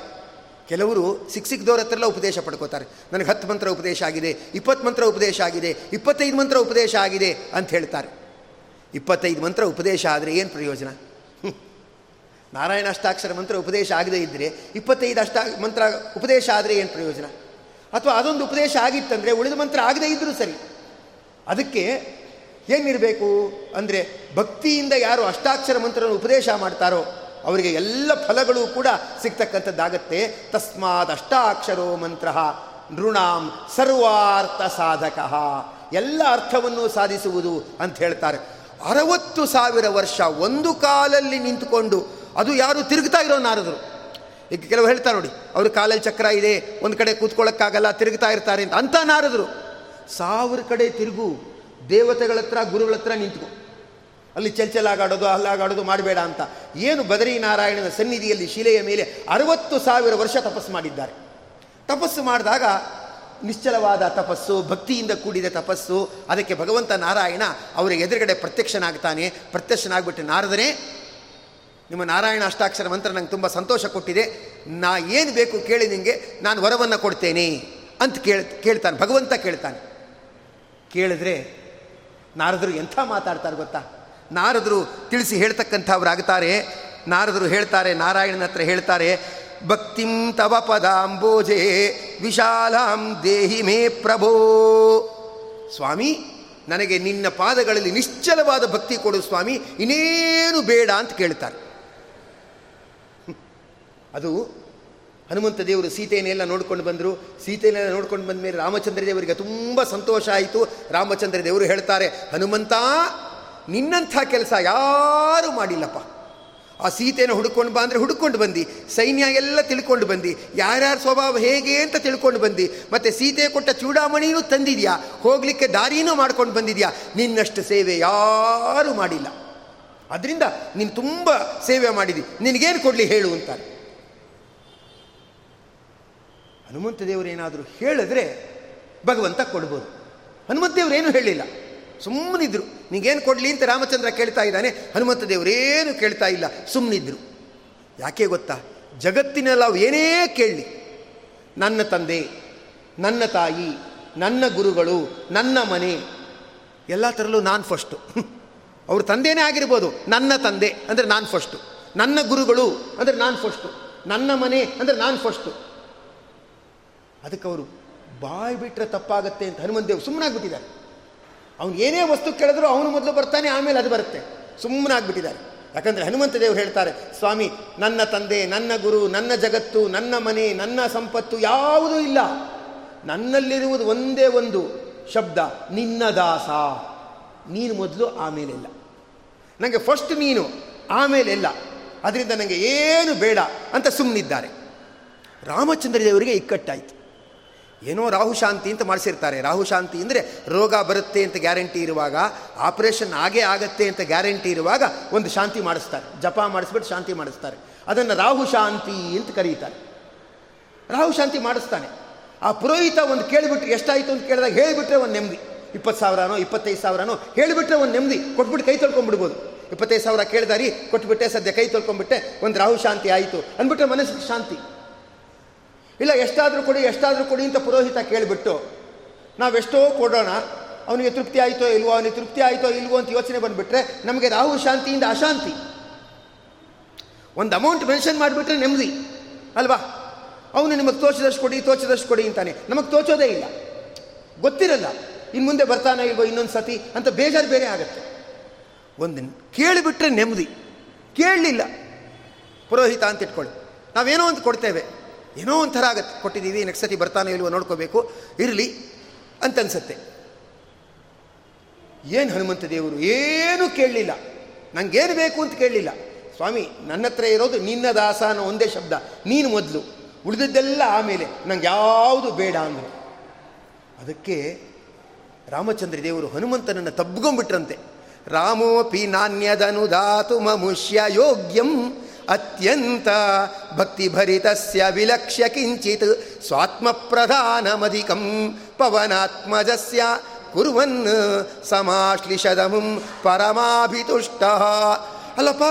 ಕೆಲವರು ಸಿಕ್ ಸಿಕ್ದವ್ರ ಹತ್ರ ಉಪದೇಶ ಪಡ್ಕೋತಾರೆ. ನನಗೆ ಹತ್ತು ಮಂತ್ರ ಉಪದೇಶ ಆಗಿದೆ, ಇಪ್ಪತ್ತು ಮಂತ್ರ ಉಪದೇಶ ಆಗಿದೆ, ಇಪ್ಪತ್ತೈದು ಮಂತ್ರ ಉಪದೇಶ ಆಗಿದೆ ಅಂತ ಹೇಳ್ತಾರೆ. ಇಪ್ಪತ್ತೈದು ಮಂತ್ರ ಉಪದೇಶ ಆದರೆ ಏನು ಪ್ರಯೋಜನ? ನಾರಾಯಣ ಅಷ್ಟಾಕ್ಷರ ಮಂತ್ರ ಉಪದೇಶ ಆಗದೇ ಇದ್ದರೆ ಇಪ್ಪತ್ತೈದು ಅಷ್ಟ ಮಂತ್ರ ಉಪದೇಶ ಆದರೆ ಏನು ಪ್ರಯೋಜನ? ಅಥವಾ ಅದೊಂದು ಉಪದೇಶ ಆಗಿತ್ತಂದರೆ ಉಳಿದ ಮಂತ್ರ ಆಗದೇ ಇದ್ದರೂ ಸರಿ. ಅದಕ್ಕೆ ಏನಿರಬೇಕು ಅಂದರೆ ಭಕ್ತಿಯಿಂದ ಯಾರು ಅಷ್ಟಾಕ್ಷರ ಮಂತ್ರವನ್ನು ಉಪದೇಶ ಮಾಡ್ತಾರೋ ಅವರಿಗೆ ಎಲ್ಲ ಫಲಗಳು ಕೂಡ ಸಿಗ್ತಕ್ಕಂಥದ್ದಾಗತ್ತೆ. ತಸ್ಮಾತ್ ಅಷ್ಟಾಕ್ಷರೋ ಮಂತ್ರ ನೃಣಾಂ ಸರ್ವಾರ್ಥ ಸಾಧಕ. ಎಲ್ಲ ಅರ್ಥವನ್ನು ಸಾಧಿಸುವುದು ಅಂತ ಹೇಳ್ತಾರೆ. ಅರವತ್ತು ಸಾವಿರ ವರ್ಷ ಒಂದು ಕಾಲಲ್ಲಿ ನಿಂತುಕೊಂಡು ಅದು ಯಾರು ತಿರುಗ್ತಾ ಇರೋ ನಾರದರು. ಈಗ ಕೆಲವು ಹೇಳ್ತಾರೆ ನೋಡಿ, ಅವ್ರ ಕಾಲಲ್ಲಿ ಚಕ್ರ ಇದೆ, ಒಂದು ಕಡೆ ಕೂತ್ಕೊಳ್ಳೋಕ್ಕಾಗಲ್ಲ, ತಿರುಗ್ತಾ ಇರ್ತಾರೆ ಅಂತ. ಅಂತ ನಾರದರು. ಸಾವಿರ ಕಡೆ ತಿರುಗು ದೇವತೆಗಳ ಹತ್ರ ಗುರುಗಳ ಹತ್ರ ಅಲ್ಲಿ ಚಲ್ಚಲಾಗಾಡೋದು ಅಲ್ಲಾಗಾಡೋದು ಮಾಡಬೇಡ ಅಂತ. ಏನು ಬದರಿ ನಾರಾಯಣನ ಸನ್ನಿಧಿಯಲ್ಲಿ ಶಿಲೆಯ ಮೇಲೆ ಅರವತ್ತು ಸಾವಿರ ವರ್ಷ ತಪಸ್ಸು ಮಾಡಿದ್ದಾರೆ. ತಪಸ್ಸು ಮಾಡಿದಾಗ ನಿಶ್ಚಲವಾದ ತಪಸ್ಸು, ಭಕ್ತಿಯಿಂದ ಕೂಡಿದ ತಪಸ್ಸು, ಅದಕ್ಕೆ ಭಗವಂತ ನಾರಾಯಣ ಅವರ ಎದುರುಗಡೆ ಪ್ರತ್ಯಕ್ಷನಾಗ್ತಾನೆ. ಪ್ರತ್ಯಕ್ಷನಾಗ್ಬಿಟ್ಟು ನಾರದನೇ ನಿಮ್ಮ ನಾರಾಯಣ ಅಷ್ಟಾಕ್ಷರ ಮಂತ್ರ ನಂಗೆ ತುಂಬ ಸಂತೋಷ ಕೊಟ್ಟಿದೆ. ನಾ ಏನು ಬೇಕು ಕೇಳಿ ನಿಮಗೆ ನಾನು ವರವನ್ನು ಕೊಡ್ತೇನೆ ಅಂತ ಕೇಳ್, ಕೇಳ್ತಾನೆ, ಭಗವಂತ ಕೇಳ್ತಾನೆ. ಕೇಳಿದ್ರೆ ನಾರದರು ಎಂಥ ಮಾತಾಡ್ತಾರೆ ಗೊತ್ತಾ? ನಾರದರು ತಿಳಿಸಿ ಹೇಳ್ತಕ್ಕಂಥವರಾಗ್ತಾರೆ ನಾರದರು ಹೇಳ್ತಾರೆ, ನಾರಾಯಣನ ಹತ್ರ ಹೇಳ್ತಾರೆ, ಭಕ್ತಿಂ ತವ ಪದಾಂಬೋಜೆ ವಿಶಾಲಾಂ ದೇಹಿ ಮೇ ಪ್ರಭೋ. ಸ್ವಾಮಿ, ನನಗೆ ನಿನ್ನ ಪಾದಗಳಲ್ಲಿ ನಿಶ್ಚಲವಾದ ಭಕ್ತಿ ಕೊಡು ಸ್ವಾಮಿ, ಇನ್ನೇನು ಬೇಡ ಅಂತ ಕೇಳ್ತಾರೆ. ಅದು ಹನುಮಂತ ದೇವರು ಸೀತೆಯನ್ನೆಲ್ಲ ನೋಡ್ಕೊಂಡು ಬಂದರು. ಸೀತೆಯನ್ನೆಲ್ಲ ನೋಡ್ಕೊಂಡು ಬಂದ ಮೇಲೆ ರಾಮಚಂದ್ರ ದೇವರಿಗೆ ತುಂಬ ಸಂತೋಷ ಆಯಿತು. ರಾಮಚಂದ್ರ ದೇವರು ಹೇಳ್ತಾರೆ, ಹನುಮಂತ ನಿನ್ನಂಥ ಕೆಲಸ ಯಾರೂ ಮಾಡಿಲ್ಲಪ್ಪ. ಆ ಸೀತೆಯನ್ನು ಹುಡುಕೊಂಡು ಬಾ ಅಂದರೆ ಹುಡುಕೊಂಡು ಬಂದು, ಸೈನ್ಯ ಎಲ್ಲ ತಿಳ್ಕೊಂಡು ಬಂದು, ಯಾರ್ಯಾರ ಸ್ವಭಾವ ಹೇಗೆ ಅಂತ ತಿಳ್ಕೊಂಡು ಬಂದು, ಮತ್ತು ಸೀತೆ ಕೊಟ್ಟ ಚೂಡಾಮಣಿನೂ ತಂದಿದೆಯಾ, ಹೋಗಲಿಕ್ಕೆ ದಾರಿನೂ ಮಾಡ್ಕೊಂಡು ಬಂದಿದೆಯಾ, ನಿನ್ನಷ್ಟು ಸೇವೆ ಯಾರೂ ಮಾಡಿಲ್ಲ. ಅದರಿಂದ ನೀನು ತುಂಬ ಸೇವೆ ಮಾಡಿದಿ, ನಿನಗೇನು ಕೊಡಲಿ ಹೇಳು ಅಂತ ಹನುಮಂತ ದೇವರೇನಾದರೂ ಹೇಳಿದ್ರೆ ಭಗವಂತ ಕೊಡ್ಬೋದು. ಹನುಮಂತ ಏನೂ ಹೇಳಿಲ್ಲ ಸುಮ್ಮನಿದ್ರು ನಿಗೇನು ಕೊಡಲಿ ಅಂತ ರಾಮಚಂದ್ರ ಕೇಳ್ತಾ ಇದ್ದಾನೆ. ಹನುಮಂತ ದೇವರೇನು ಕೇಳ್ತಾ ಇಲ್ಲ. ಸುಮ್ಮನಿದ್ರು ಯಾಕೆ ಗೊತ್ತಾ? ಜಗತ್ತಿನಲ್ಲಿ ಅವು ಏನೇ ಕೇಳಲಿ. ನನ್ನ ತಂದೆ, ನನ್ನ ತಾಯಿ, ನನ್ನ ಗುರುಗಳು, ನನ್ನ ಮನೆ, ಎಲ್ಲ ಥರಲ್ಲೂ ನಾನು ಫಸ್ಟು ಅವ್ರ ತಂದೆಯೇ ಆಗಿರ್ಬೋದು. ನನ್ನ ತಂದೆ ಅಂದರೆ ನಾನು ಫಸ್ಟು ನನ್ನ ಗುರುಗಳು ಅಂದರೆ ನಾನು ಫಸ್ಟು ನನ್ನ ಮನೆ ಅಂದರೆ ನಾನು ಫಸ್ಟು ಅದಕ್ಕೆ ಅವರು ಬಾಯಿ ಬಿಟ್ಟರೆ ತಪ್ಪಾಗತ್ತೆ ಅಂತ ಹನುಮಂತೇವ್ ಸುಮ್ಮನಾಗ್ಬಿಟ್ಟಿದ್ದಾರೆ ಅವ್ನು ಏನೇ ವಸ್ತು ಕೇಳಿದ್ರು ಅವನು ಮೊದಲು ಬರ್ತಾನೆ, ಆಮೇಲೆ ಅದು ಬರುತ್ತೆ. ಸುಮ್ಮನಾಗ್ಬಿಟ್ಟಿದ್ದಾರೆ ಯಾಕಂದರೆ ಹನುಮಂತ ದೇವರು ಹೇಳ್ತಾರೆ, ಸ್ವಾಮಿ, ನನ್ನ ತಂದೆ, ನನ್ನ ಗುರು, ನನ್ನ ಜಗತ್ತು, ನನ್ನ ಮನೆ, ನನ್ನ ಸಂಪತ್ತು ಯಾವುದೂ ಇಲ್ಲ. ನನ್ನಲ್ಲಿರುವುದು ಒಂದೇ ಒಂದು ಶಬ್ದ, ನಿನ್ನ ದಾಸ. ನೀನು ಮೊದಲು ಆಮೇಲೆ ಇಲ್ಲ. ನನಗೆ ಫಸ್ಟ್ ನೀನು ಆಮೇಲೆಲ್ಲ ಅದರಿಂದ ನನಗೆ ಏನು ಬೇಡ ಅಂತ ಸುಮ್ಮನಿದ್ದಾರೆ ರಾಮಚಂದ್ರ ದೇವರಿಗೆ ಇಕ್ಕಟ್ಟಾಯಿತು. ಏನೋ ರಾಹುಶಾಂತಿ ಅಂತ ಮಾಡಿಸಿರ್ತಾರೆ. ರಾಹುಶಾಂತಿ ಅಂದರೆ ರೋಗ ಬರುತ್ತೆ ಅಂತ ಗ್ಯಾರಂಟಿ ಇರುವಾಗ, ಆಪರೇಷನ್ ಆಗೇ ಆಗತ್ತೆ ಅಂತ ಗ್ಯಾರಂಟಿ ಇರುವಾಗ ಒಂದು ಶಾಂತಿ ಮಾಡಿಸ್ತಾರೆ. ಜಪ ಮಾಡಿಸ್ಬಿಟ್ಟು ಶಾಂತಿ ಮಾಡಿಸ್ತಾರೆ. ಅದನ್ನು ರಾಹುಶಾಂತಿ ಅಂತ ಕರೀತಾರೆ. ರಾಹುಶಾಂತಿ ಮಾಡಿಸ್ತಾನೆ. ಆ ಪುರೋಹಿತ ಒಂದು ಕೇಳಿಬಿಟ್ರೆ ಎಷ್ಟಾಯಿತು ಅಂತ ಕೇಳಿದಾಗ ಹೇಳಿಬಿಟ್ರೆ ಒಂದು ನೆಮ್ಮದಿ. ಇಪ್ಪತ್ತು ಸಾವಿರನೋ, ಇಪ್ಪತ್ತೈದು ಸಾವಿರನೋ, ಹೇಳಿಬಿಟ್ರೆ ಒಂದು ನೆಮ್ಮದಿ. ಕೊಟ್ಬಿಟ್ಟು ಕೈ ತೊಳ್ಕೊಂಡ್ಬಿಡ್ಬೋದು. ಇಪ್ಪತ್ತೈದು ಸಾವಿರ ಕೇಳಿದಾರಿ, ಕೊಟ್ಬಿಟ್ಟೆ ಸದ್ಯ ಕೈ ತೊಳ್ಕೊಂಡ್ಬಿಟ್ಟೆ, ಒಂದು ರಾಹುಶಾಂತಿ ಆಯಿತು ಅಂದ್ಬಿಟ್ರೆ ಮನಸ್ಸಿಗೆ ಶಾಂತಿ. ಇಲ್ಲ, ಎಷ್ಟಾದರೂ ಕೊಡಿ ಎಷ್ಟಾದರೂ ಕೊಡಿ ಅಂತ ಪುರೋಹಿತ ಕೇಳಿಬಿಟ್ಟು, ನಾವೆಷ್ಟೋ ಕೊಡೋಣ, ಅವನಿಗೆ ತೃಪ್ತಿ ಆಯಿತೋ ಇಲ್ವೋ, ಅವನಿಗೆ ತೃಪ್ತಿ ಆಯಿತೋ ಇಲ್ವೋ ಅಂತ ಯೋಚನೆ ಬಂದುಬಿಟ್ರೆ ನಮಗೆ ರಾಹು ಶಾಂತಿಯಿಂದ ಅಶಾಂತಿ. ಒಂದು ಅಮೌಂಟ್ ಮೆನ್ಷನ್ ಮಾಡಿಬಿಟ್ರೆ ನೆಮ್ಮದಿ, ಅಲ್ವಾ? ಅವನು ನಿಮಗೆ ತೋಚಿದಷ್ಟು ಕೊಡಿ ತೋಚಿದಷ್ಟು ಕೊಡಿ ಅಂತಾನೆ. ನಮಗೆ ತೋಚೋದೇ ಇಲ್ಲ. ಗೊತ್ತಿರಲ್ಲ ಇನ್ನು ಮುಂದೆ ಬರ್ತಾನೆ ಇಲ್ವೋ ಇನ್ನೊಂದು ಸತಿ ಅಂತ ಬೇಜಾರು ಬೇರೆ ಆಗುತ್ತೆ. ಒಂದು ಕೇಳಿಬಿಟ್ರೆ ನೆಮ್ಮದಿ. ಕೇಳಲಿಲ್ಲ. ಪುರೋಹಿತ ಅಂತ ಇಟ್ಕೊಳ್ಳಿ. ನಾವೇನೋ ಅಂತ ಕೊಡ್ತೇವೆ. ಏನೋ ಒಂಥರ ಆಗತ್ತೆ. ಕೊಟ್ಟಿದ್ದೀವಿ ನೆಕ್ಸ್ಟ್ ಸತಿ ಬರ್ತಾನೆ ಇಲ್ವೋ ನೋಡ್ಕೋಬೇಕು. ಇರಲಿ ಅಂತ ಅನ್ಸುತ್ತೆ ಏನು ಹನುಮಂತ ದೇವರು? ಏನೂ ಕೇಳಲಿಲ್ಲ. ನನಗೇನು ಬೇಕು ಅಂತ ಕೇಳಲಿಲ್ಲ. ಸ್ವಾಮಿ, ನನ್ನ ಹತ್ರ ಇರೋದು ನಿನ್ನ ದಾಸ ಅನ್ನೋ ಒಂದೇ ಶಬ್ದ. ನೀನು ಮೊದಲು. ಉಳಿದದ್ದೆಲ್ಲ ಆಮೇಲೆ. ನಂಗೆ ಯಾವುದು ಬೇಡ ಅಂದರು ಅದಕ್ಕೆ ರಾಮಚಂದ್ರ ದೇವರು ಹನುಮಂತನನ್ನು ತಬ್ಕೊಂಡ್ಬಿಟ್ರಂತೆ ರಾಮೋಪಿ ನಾಣ್ಯದನುದಾತು ಮಮುಷ್ಯ ಯೋಗ್ಯಂ ಅತ್ಯಂತ ಭಕ್ತಿಭರಿತಸ್ಯ ವಿಲಕ್ಷ್ಯ ಕಿಂಚಿತ್ ಸ್ವಾತ್ಮಪ್ರಧಾನಮಧಿಕಂ ಪವನಾತ್ಮಜಸ್ಯ ಕುರುವನ್ ಸಮಾಶ್ಲಿಷದಮುಂ ಪರಮಾಭಿತುಷ್ಟ. ಅಲ್ಲಪ್ಪ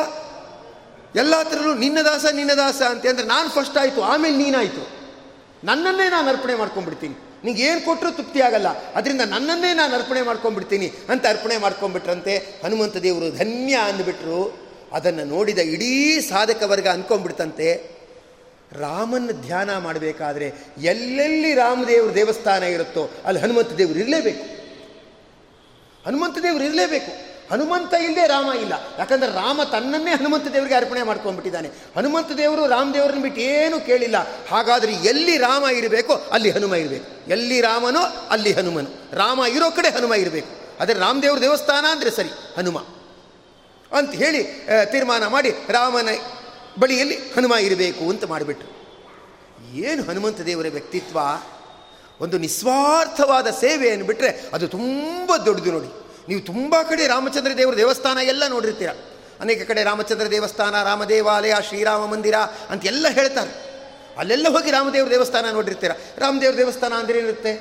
ಎಲ್ಲ ನಿನ್ನ ದಾಸ ನಿನ್ನ ದಾಸ ಅಂತ ಅಂದರೆ ನಾನು ಫಸ್ಟ್ ಆಯಿತು, ಆಮೇಲೆ ನೀನಾಯಿತು. ನನ್ನನ್ನೇ ನಾನು ಅರ್ಪಣೆ ಮಾಡ್ಕೊಂಡ್ಬಿಡ್ತೀನಿ. ನಿಂಗೆ ಏನು ಕೊಟ್ಟರು ತೃಪ್ತಿ ಆಗಲ್ಲ. ಅದರಿಂದ ನನ್ನನ್ನೇ ನಾನು ಅರ್ಪಣೆ ಮಾಡ್ಕೊಂಡ್ಬಿಡ್ತೀನಿ ಅಂತ ಅರ್ಪಣೆ ಮಾಡ್ಕೊಂಡ್ಬಿಟ್ರಂತೆ. ಹನುಮಂತ ದೇವರು ಧನ್ಯ ಅಂದ್ಬಿಟ್ರು. ಅದನ್ನು ನೋಡಿದ ಇಡೀ ಸಾಧಕ ವರ್ಗ ಅಂದ್ಕೊಂಡ್ಬಿಡ್ತಂತೆ ರಾಮನ ಧ್ಯಾನ ಮಾಡಬೇಕಾದ್ರೆ ಎಲ್ಲೆಲ್ಲಿ ರಾಮದೇವ್ರ ದೇವಸ್ಥಾನ ಇರುತ್ತೋ ಅಲ್ಲಿ ಹನುಮಂತ ದೇವರು ಇರಲೇಬೇಕು. ಹನುಮಂತ ದೇವರು ಇರಲೇಬೇಕು. ಹನುಮಂತ ಇಲ್ಲದೆ ರಾಮ ಇಲ್ಲ. ಯಾಕಂದ್ರೆ ರಾಮ ತನ್ನನ್ನೇ ಹನುಮಂತ ದೇವರಿಗೆ ಅರ್ಪಣೆ ಮಾಡ್ಕೊಂಡ್ಬಿಟ್ಟಿದ್ದಾನೆ. ಹನುಮಂತ ದೇವರು ರಾಮದೇವರನ್ನು ಬಿಟ್ಟು ಏನೂ ಕೇಳಿಲ್ಲ. ಹಾಗಾದರೆ ಎಲ್ಲಿ ರಾಮ ಇರಬೇಕೋ ಅಲ್ಲಿ ಹನುಮ ಇರಬೇಕು. ಎಲ್ಲಿ ರಾಮನೋ ಅಲ್ಲಿ ಹನುಮನು. ರಾಮ ಇರೋ ಕಡೆ ಹನುಮ ಇರಬೇಕು. ಆದರೆ ರಾಮದೇವ್ರ ದೇವಸ್ಥಾನ ಅಂದರೆ ಸರಿ, ಹನುಮ. ಅಂತ ಹೇಳಿ ತೀರ್ಮಾನ ಮಾಡಿ ರಾಮನ ಬಳಿಯಲ್ಲಿ ಹನುಮ ಇರಬೇಕು ಅಂತ ಮಾಡಿಬಿಟ್ರು. ಏನು ಹನುಮಂತ ದೇವರ ವ್ಯಕ್ತಿತ್ವ? ಒಂದು ನಿಸ್ವಾರ್ಥವಾದ ಸೇವೆ ಅನ್ಬಿಟ್ರೆ ಅದು ತುಂಬ ದೊಡ್ಡದು ನೋಡಿ. ನೀವು ತುಂಬ ಕಡೆ ರಾಮಚಂದ್ರ ದೇವರ ದೇವಸ್ಥಾನ ಎಲ್ಲ ನೋಡಿರ್ತೀರ. ಅನೇಕ ಕಡೆ ರಾಮಚಂದ್ರ ದೇವಸ್ಥಾನ ರಾಮ ದೇವಾಲಯ ಶ್ರೀರಾಮ ಮಂದಿರ ಅಂತ ಎಲ್ಲ ಹೇಳ್ತಾರೆ. ಅಲ್ಲೆಲ್ಲ ಹೋಗಿ ರಾಮದೇವ್ರ ದೇವಸ್ಥಾನ ನೋಡಿರ್ತೀರ. ರಾಮದೇವ್ರ ದೇವಸ್ಥಾನ ಅಂದ್ರೆ ಏನಿರುತ್ತೆ?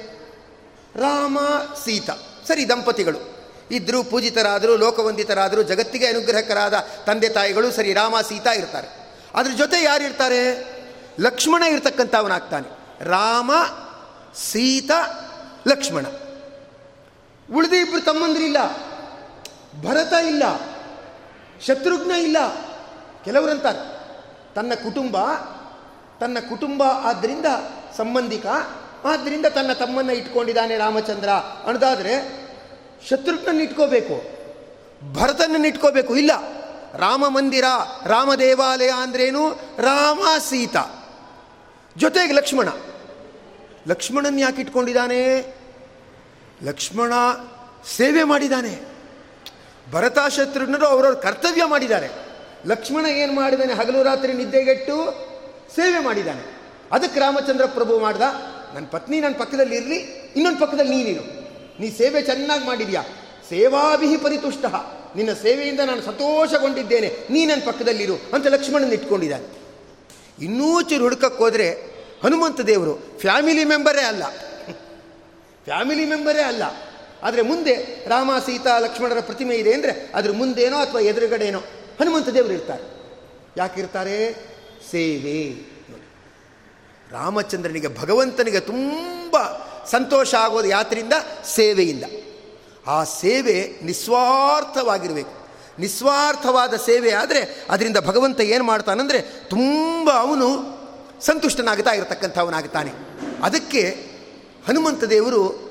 ರಾಮ, ಸೀತಾ, ಸರಿ ದಂಪತಿಗಳು. ಇದ್ದರು ಪೂಜಿತರಾದರೂ ಲೋಕವಂದಿತರಾದರೂ ಜಗತ್ತಿಗೆ ಅನುಗ್ರಹಕರಾದ ತಂದೆ ತಾಯಿಗಳು ಸರಿ ರಾಮ, ಸೀತಾ ಇರ್ತಾರೆ. ಅದ್ರ ಜೊತೆ ಯಾರು ಇರ್ತಾರೆ? ಲಕ್ಷ್ಮಣ ಇರ್ತಕ್ಕಂಥವನಾಗ್ತಾನೆ. ರಾಮ, ಸೀತಾ, ಲಕ್ಷ್ಮಣ. ಉಳಿದ ಇಬ್ಬರು ತಮ್ಮಂದ್ರಿಲ್ಲ ಭರತ ಇಲ್ಲ. ಶತ್ರುಘ್ನ ಇಲ್ಲ. ಕೆಲವರಂತಾರೆ. ತನ್ನ ಕುಟುಂಬ ತನ್ನ ಕುಟುಂಬ ಆದ್ದರಿಂದ ಸಂಬಂಧಿಕ ಆದ್ದರಿಂದ ತನ್ನ ತಮ್ಮನ್ನ ಇಟ್ಕೊಂಡಿದ್ದಾನೆ ರಾಮಚಂದ್ರ. ಅನ್ನೋದಾದರೆ ಶತ್ರುಘ್ನನ್ನು ಇಟ್ಕೋಬೇಕು, ಭರತನನ್ನು ಇಟ್ಕೋಬೇಕು. ಇಲ್ಲ, ರಾಮ ಮಂದಿರ, ರಾಮ ದೇವಾಲಯ ಅಂದ್ರೇನು? ರಾಮ ಸೀತಾ. ಜೊತೆಗೆ ಲಕ್ಷ್ಮಣ. ಲಕ್ಷ್ಮಣನ್ ಯಾಕೆ ಇಟ್ಕೊಂಡಿದ್ದಾನೆ? ಲಕ್ಷ್ಮಣ ಸೇವೆ ಮಾಡಿದ್ದಾನೆ. ಭರತ ಶತ್ರುಘ್ನರು ಅವರವ್ರ ಕರ್ತವ್ಯ ಮಾಡಿದ್ದಾರೆ. ಲಕ್ಷ್ಮಣ ಏನು ಮಾಡಿದ್ದಾನೆ ಹಗಲು ರಾತ್ರಿ ನಿದ್ದೆಗೆಟ್ಟು ಸೇವೆ ಮಾಡಿದ್ದಾನೆ. ಅದಕ್ಕೆ ರಾಮಚಂದ್ರ ಪ್ರಭು ಮಾಡ್ದ ನನ್ನ ಪತ್ನಿ ನನ್ನ ಪಕ್ಕದಲ್ಲಿ ಇರಲಿ, ಇನ್ನೊಂದು ಪಕ್ಕದಲ್ಲಿ ನೀನಿರು. ನೀ ಸೇವೆ ಚೆನ್ನಾಗಿ ಮಾಡಿದ್ಯಾ? ಸೇವಾಭಿಹಿ ಪರಿತುಷ್ಟ. ನಿನ್ನ ಸೇವೆಯಿಂದ ನಾನು ಸಂತೋಷಗೊಂಡಿದ್ದೇನೆ. ನೀ ನನ್ನ ಪಕ್ಕದಲ್ಲಿರು ಅಂತ ಲಕ್ಷ್ಮಣನ ಇಟ್ಕೊಂಡಿದ್ದಾನೆ. ಇನ್ನೂ ಚೂರು ಹುಡುಕಕ್ಕೆ ಹೋದರೆ ಹನುಮಂತ ದೇವರು ಫ್ಯಾಮಿಲಿ ಮೆಂಬರೇ ಅಲ್ಲ. ಫ್ಯಾಮಿಲಿ ಮೆಂಬರೇ ಅಲ್ಲ. ಆದರೆ ಮುಂದೆ ರಾಮ, ಸೀತಾ, ಲಕ್ಷ್ಮಣರ ಪ್ರತಿಮೆ ಇದೆ ಅಂದರೆ ಅದ್ರ ಮುಂದೇನೋ ಅಥವಾ ಎದುರುಗಡೆನೋ ಹನುಮಂತ ದೇವರು ಇರ್ತಾರೆ. ಯಾಕಿರ್ತಾರೆ ಸೇವೆ. ರಾಮಚಂದ್ರನಿಗೆ ಭಗವಂತನಿಗೆ ತುಂಬ ಸಂತೋಷ ಆಗೋದು ಯಾತ್ರಿಂದ ಸೇವೆಯಿಂದ. ಆ ಸೇವೆ ನಿಸ್ವಾರ್ಥವಾಗಿರಬೇಕು. ನಿಸ್ವಾರ್ಥವಾದ ಸೇವೆ ಆದರೆ ಅದರಿಂದ ಭಗವಂತ ಏನು ಮಾಡ್ತಾನಂದರೆ ತುಂಬ ಅವನು ಸಂತುಷ್ಟನಾಗ್ತಾ ಇರತಕ್ಕಂಥವನಾಗ್ತಾನೆ. ಅದಕ್ಕೆ ಹನುಮಂತ ದೇವರು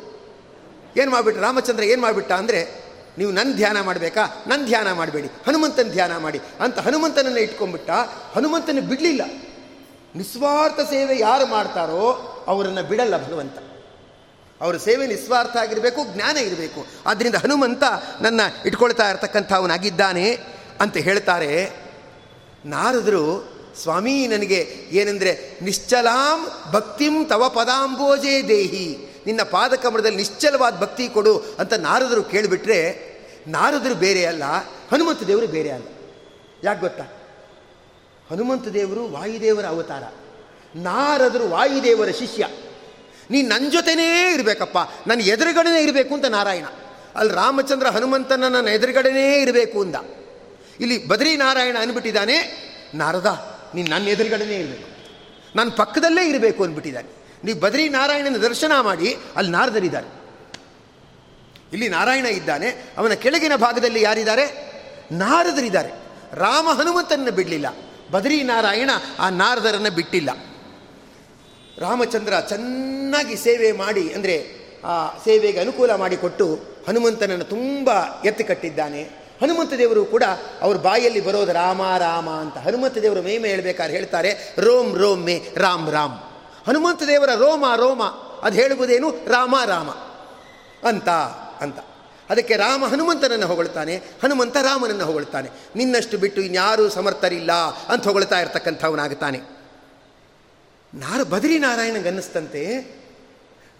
ಏನು ಮಾಡಿಬಿಟ್ಟು ರಾಮಚಂದ್ರ ಏನು ಮಾಡಿಬಿಟ್ಟ ಅಂದರೆ, ನೀವು ನನ್ನ ಧ್ಯಾನ ಮಾಡಬೇಕಾ? ನನ್ನ ಧ್ಯಾನ ಮಾಡಬೇಡಿ. ಹನುಮಂತನ ಧ್ಯಾನ ಮಾಡಿ. ಅಂತ ಹನುಮಂತನನ್ನು ಇಟ್ಕೊಂಡ್ಬಿಟ್ಟ ಹನುಮಂತನ ಬಿಡಲಿಲ್ಲ. ನಿಸ್ವಾರ್ಥ ಸೇವೆ ಯಾರು ಮಾಡ್ತಾರೋ ಅವರನ್ನು ಬಿಡಲ್ಲ ಭಗವಂತ. ಅವರ ಸೇವೆ ನಿಸ್ವಾರ್ಥ ಆಗಿರಬೇಕು, ಜ್ಞಾನ ಇರಬೇಕು. ಆದ್ದರಿಂದ ಹನುಮಂತ ನನ್ನ ಇಟ್ಕೊಳ್ತಾ ಇರ್ತಕ್ಕಂಥವನಾಗಿದ್ದಾನೆ ಅಂತ ಹೇಳ್ತಾರೆ. ನಾರದರು, ಸ್ವಾಮಿ ನನಗೆ ಏನೆಂದರೆ, ನಿಶ್ಚಲಾಂ ಭಕ್ತಿಂ ತವ ಪದಾಂಬೋಜೇ ದೇಹಿ, ನಿನ್ನ ಪಾದಕಮರದಲ್ಲಿ ನಿಶ್ಚಲವಾದ ಭಕ್ತಿ ಕೊಡು ಅಂತ ನಾರದರು ಕೇಳಿಬಿಟ್ರೆ, ನಾರದರು ಬೇರೆ ಅಲ್ಲ, ಹನುಮಂತ ದೇವರು ಬೇರೆ ಅಲ್ಲ. ಯಾಕೆ ಗೊತ್ತಾ? ಹನುಮಂತ ದೇವರು ವಾಯುದೇವರ ಅವತಾರ. ನಾರದರು ವಾಯುದೇವರ ಶಿಷ್ಯ. ನೀ ನನ್ನ ಜೊತೆನೇ ಇರಬೇಕಪ್ಪ. ನನ್ನ ಎದುರುಗಡೆನೇ ಇರಬೇಕು ಅಂತ ನಾರಾಯಣ. ಅಲ್ಲಿ ರಾಮಚಂದ್ರ ಹನುಮಂತನ ನನ್ನ ಎದುರುಗಡೆನೇ ಇರಬೇಕು ಅಂದ. ಇಲ್ಲಿ ಬದ್ರಿ ನಾರಾಯಣ ಅಂದ್ಬಿಟ್ಟಿದ್ದಾನೆ ನಾರದ, ನೀ ನನ್ನ ಎದುರುಗಡೆನೇ ಇರಬೇಕು. ನನ್ನ ಪಕ್ಕದಲ್ಲೇ ಇರಬೇಕು ಅಂದ್ಬಿಟ್ಟಿದ್ದಾನೆ ನೀವು ಬದ್ರಿ ನಾರಾಯಣನ ದರ್ಶನ ಮಾಡಿ, ಅಲ್ಲಿ ನಾರದರಿದ್ದಾರೆ. ಇಲ್ಲಿ ನಾರಾಯಣ ಇದ್ದಾನೆ, ಅವನ ಕೆಳಗಿನ ಭಾಗದಲ್ಲಿ ಯಾರಿದ್ದಾರೆ? ನಾರದರಿದ್ದಾರೆ. ರಾಮ ಹನುಮಂತನ ಬಿಡಲಿಲ್ಲ. ಬದ್ರಿನಾರಾಯಣ ಆ ನಾರದರನ್ನು ಬಿಟ್ಟಿಲ್ಲ. ರಾಮಚಂದ್ರ ಚೆನ್ನಾಗಿ ಸೇವೆ ಮಾಡಿ, ಅಂದರೆ ಆ ಸೇವೆಗೆ ಅನುಕೂಲ ಮಾಡಿಕೊಟ್ಟು ಹನುಮಂತನನ್ನು ತುಂಬ ಎತ್ತಿ ಕಟ್ಟಿದ್ದಾನೆ. ಹನುಮಂತ ದೇವರು ಕೂಡ ಅವ್ರ ಬಾಯಲ್ಲಿ ಬರೋದು ರಾಮ ರಾಮ ಅಂತ. ಹನುಮಂತ ದೇವರು ಮೇಮೆ ಹೇಳ್ಬೇಕಾದ್ರೆ ಹೇಳ್ತಾರೆ, ರೋಮ್ ರೋಮ್ ಮೇ, ರಾಮ್ ರಾಮ್. ಹನುಮಂತ ದೇವರ ರೋಮ ರೋಮ. ಅದು ಹೇಳುವುದೇನು? ರಾಮ ರಾಮ ಅಂತ ಅಂತ. ಅದಕ್ಕೆ ರಾಮ ಹನುಮಂತನನ್ನು ಹೊಗಳ್ತಾನೆ, ಹನುಮಂತ ರಾಮನನ್ನು ಹೊಗಳ್ತಾನೆ. ನಿನ್ನಷ್ಟು ಬಿಟ್ಟು ಇನ್ಯಾರೂ ಸಮರ್ಥರಿಲ್ಲ ಅಂತ ಹೊಗಳ್ತಾ ಇರ್ತಕ್ಕಂಥವನಾಗುತ್ತಾನೆ ನಾರ ಬದರಿ ನಾರಾಯಣಗನ್ನಿಸ್ತಂತೆ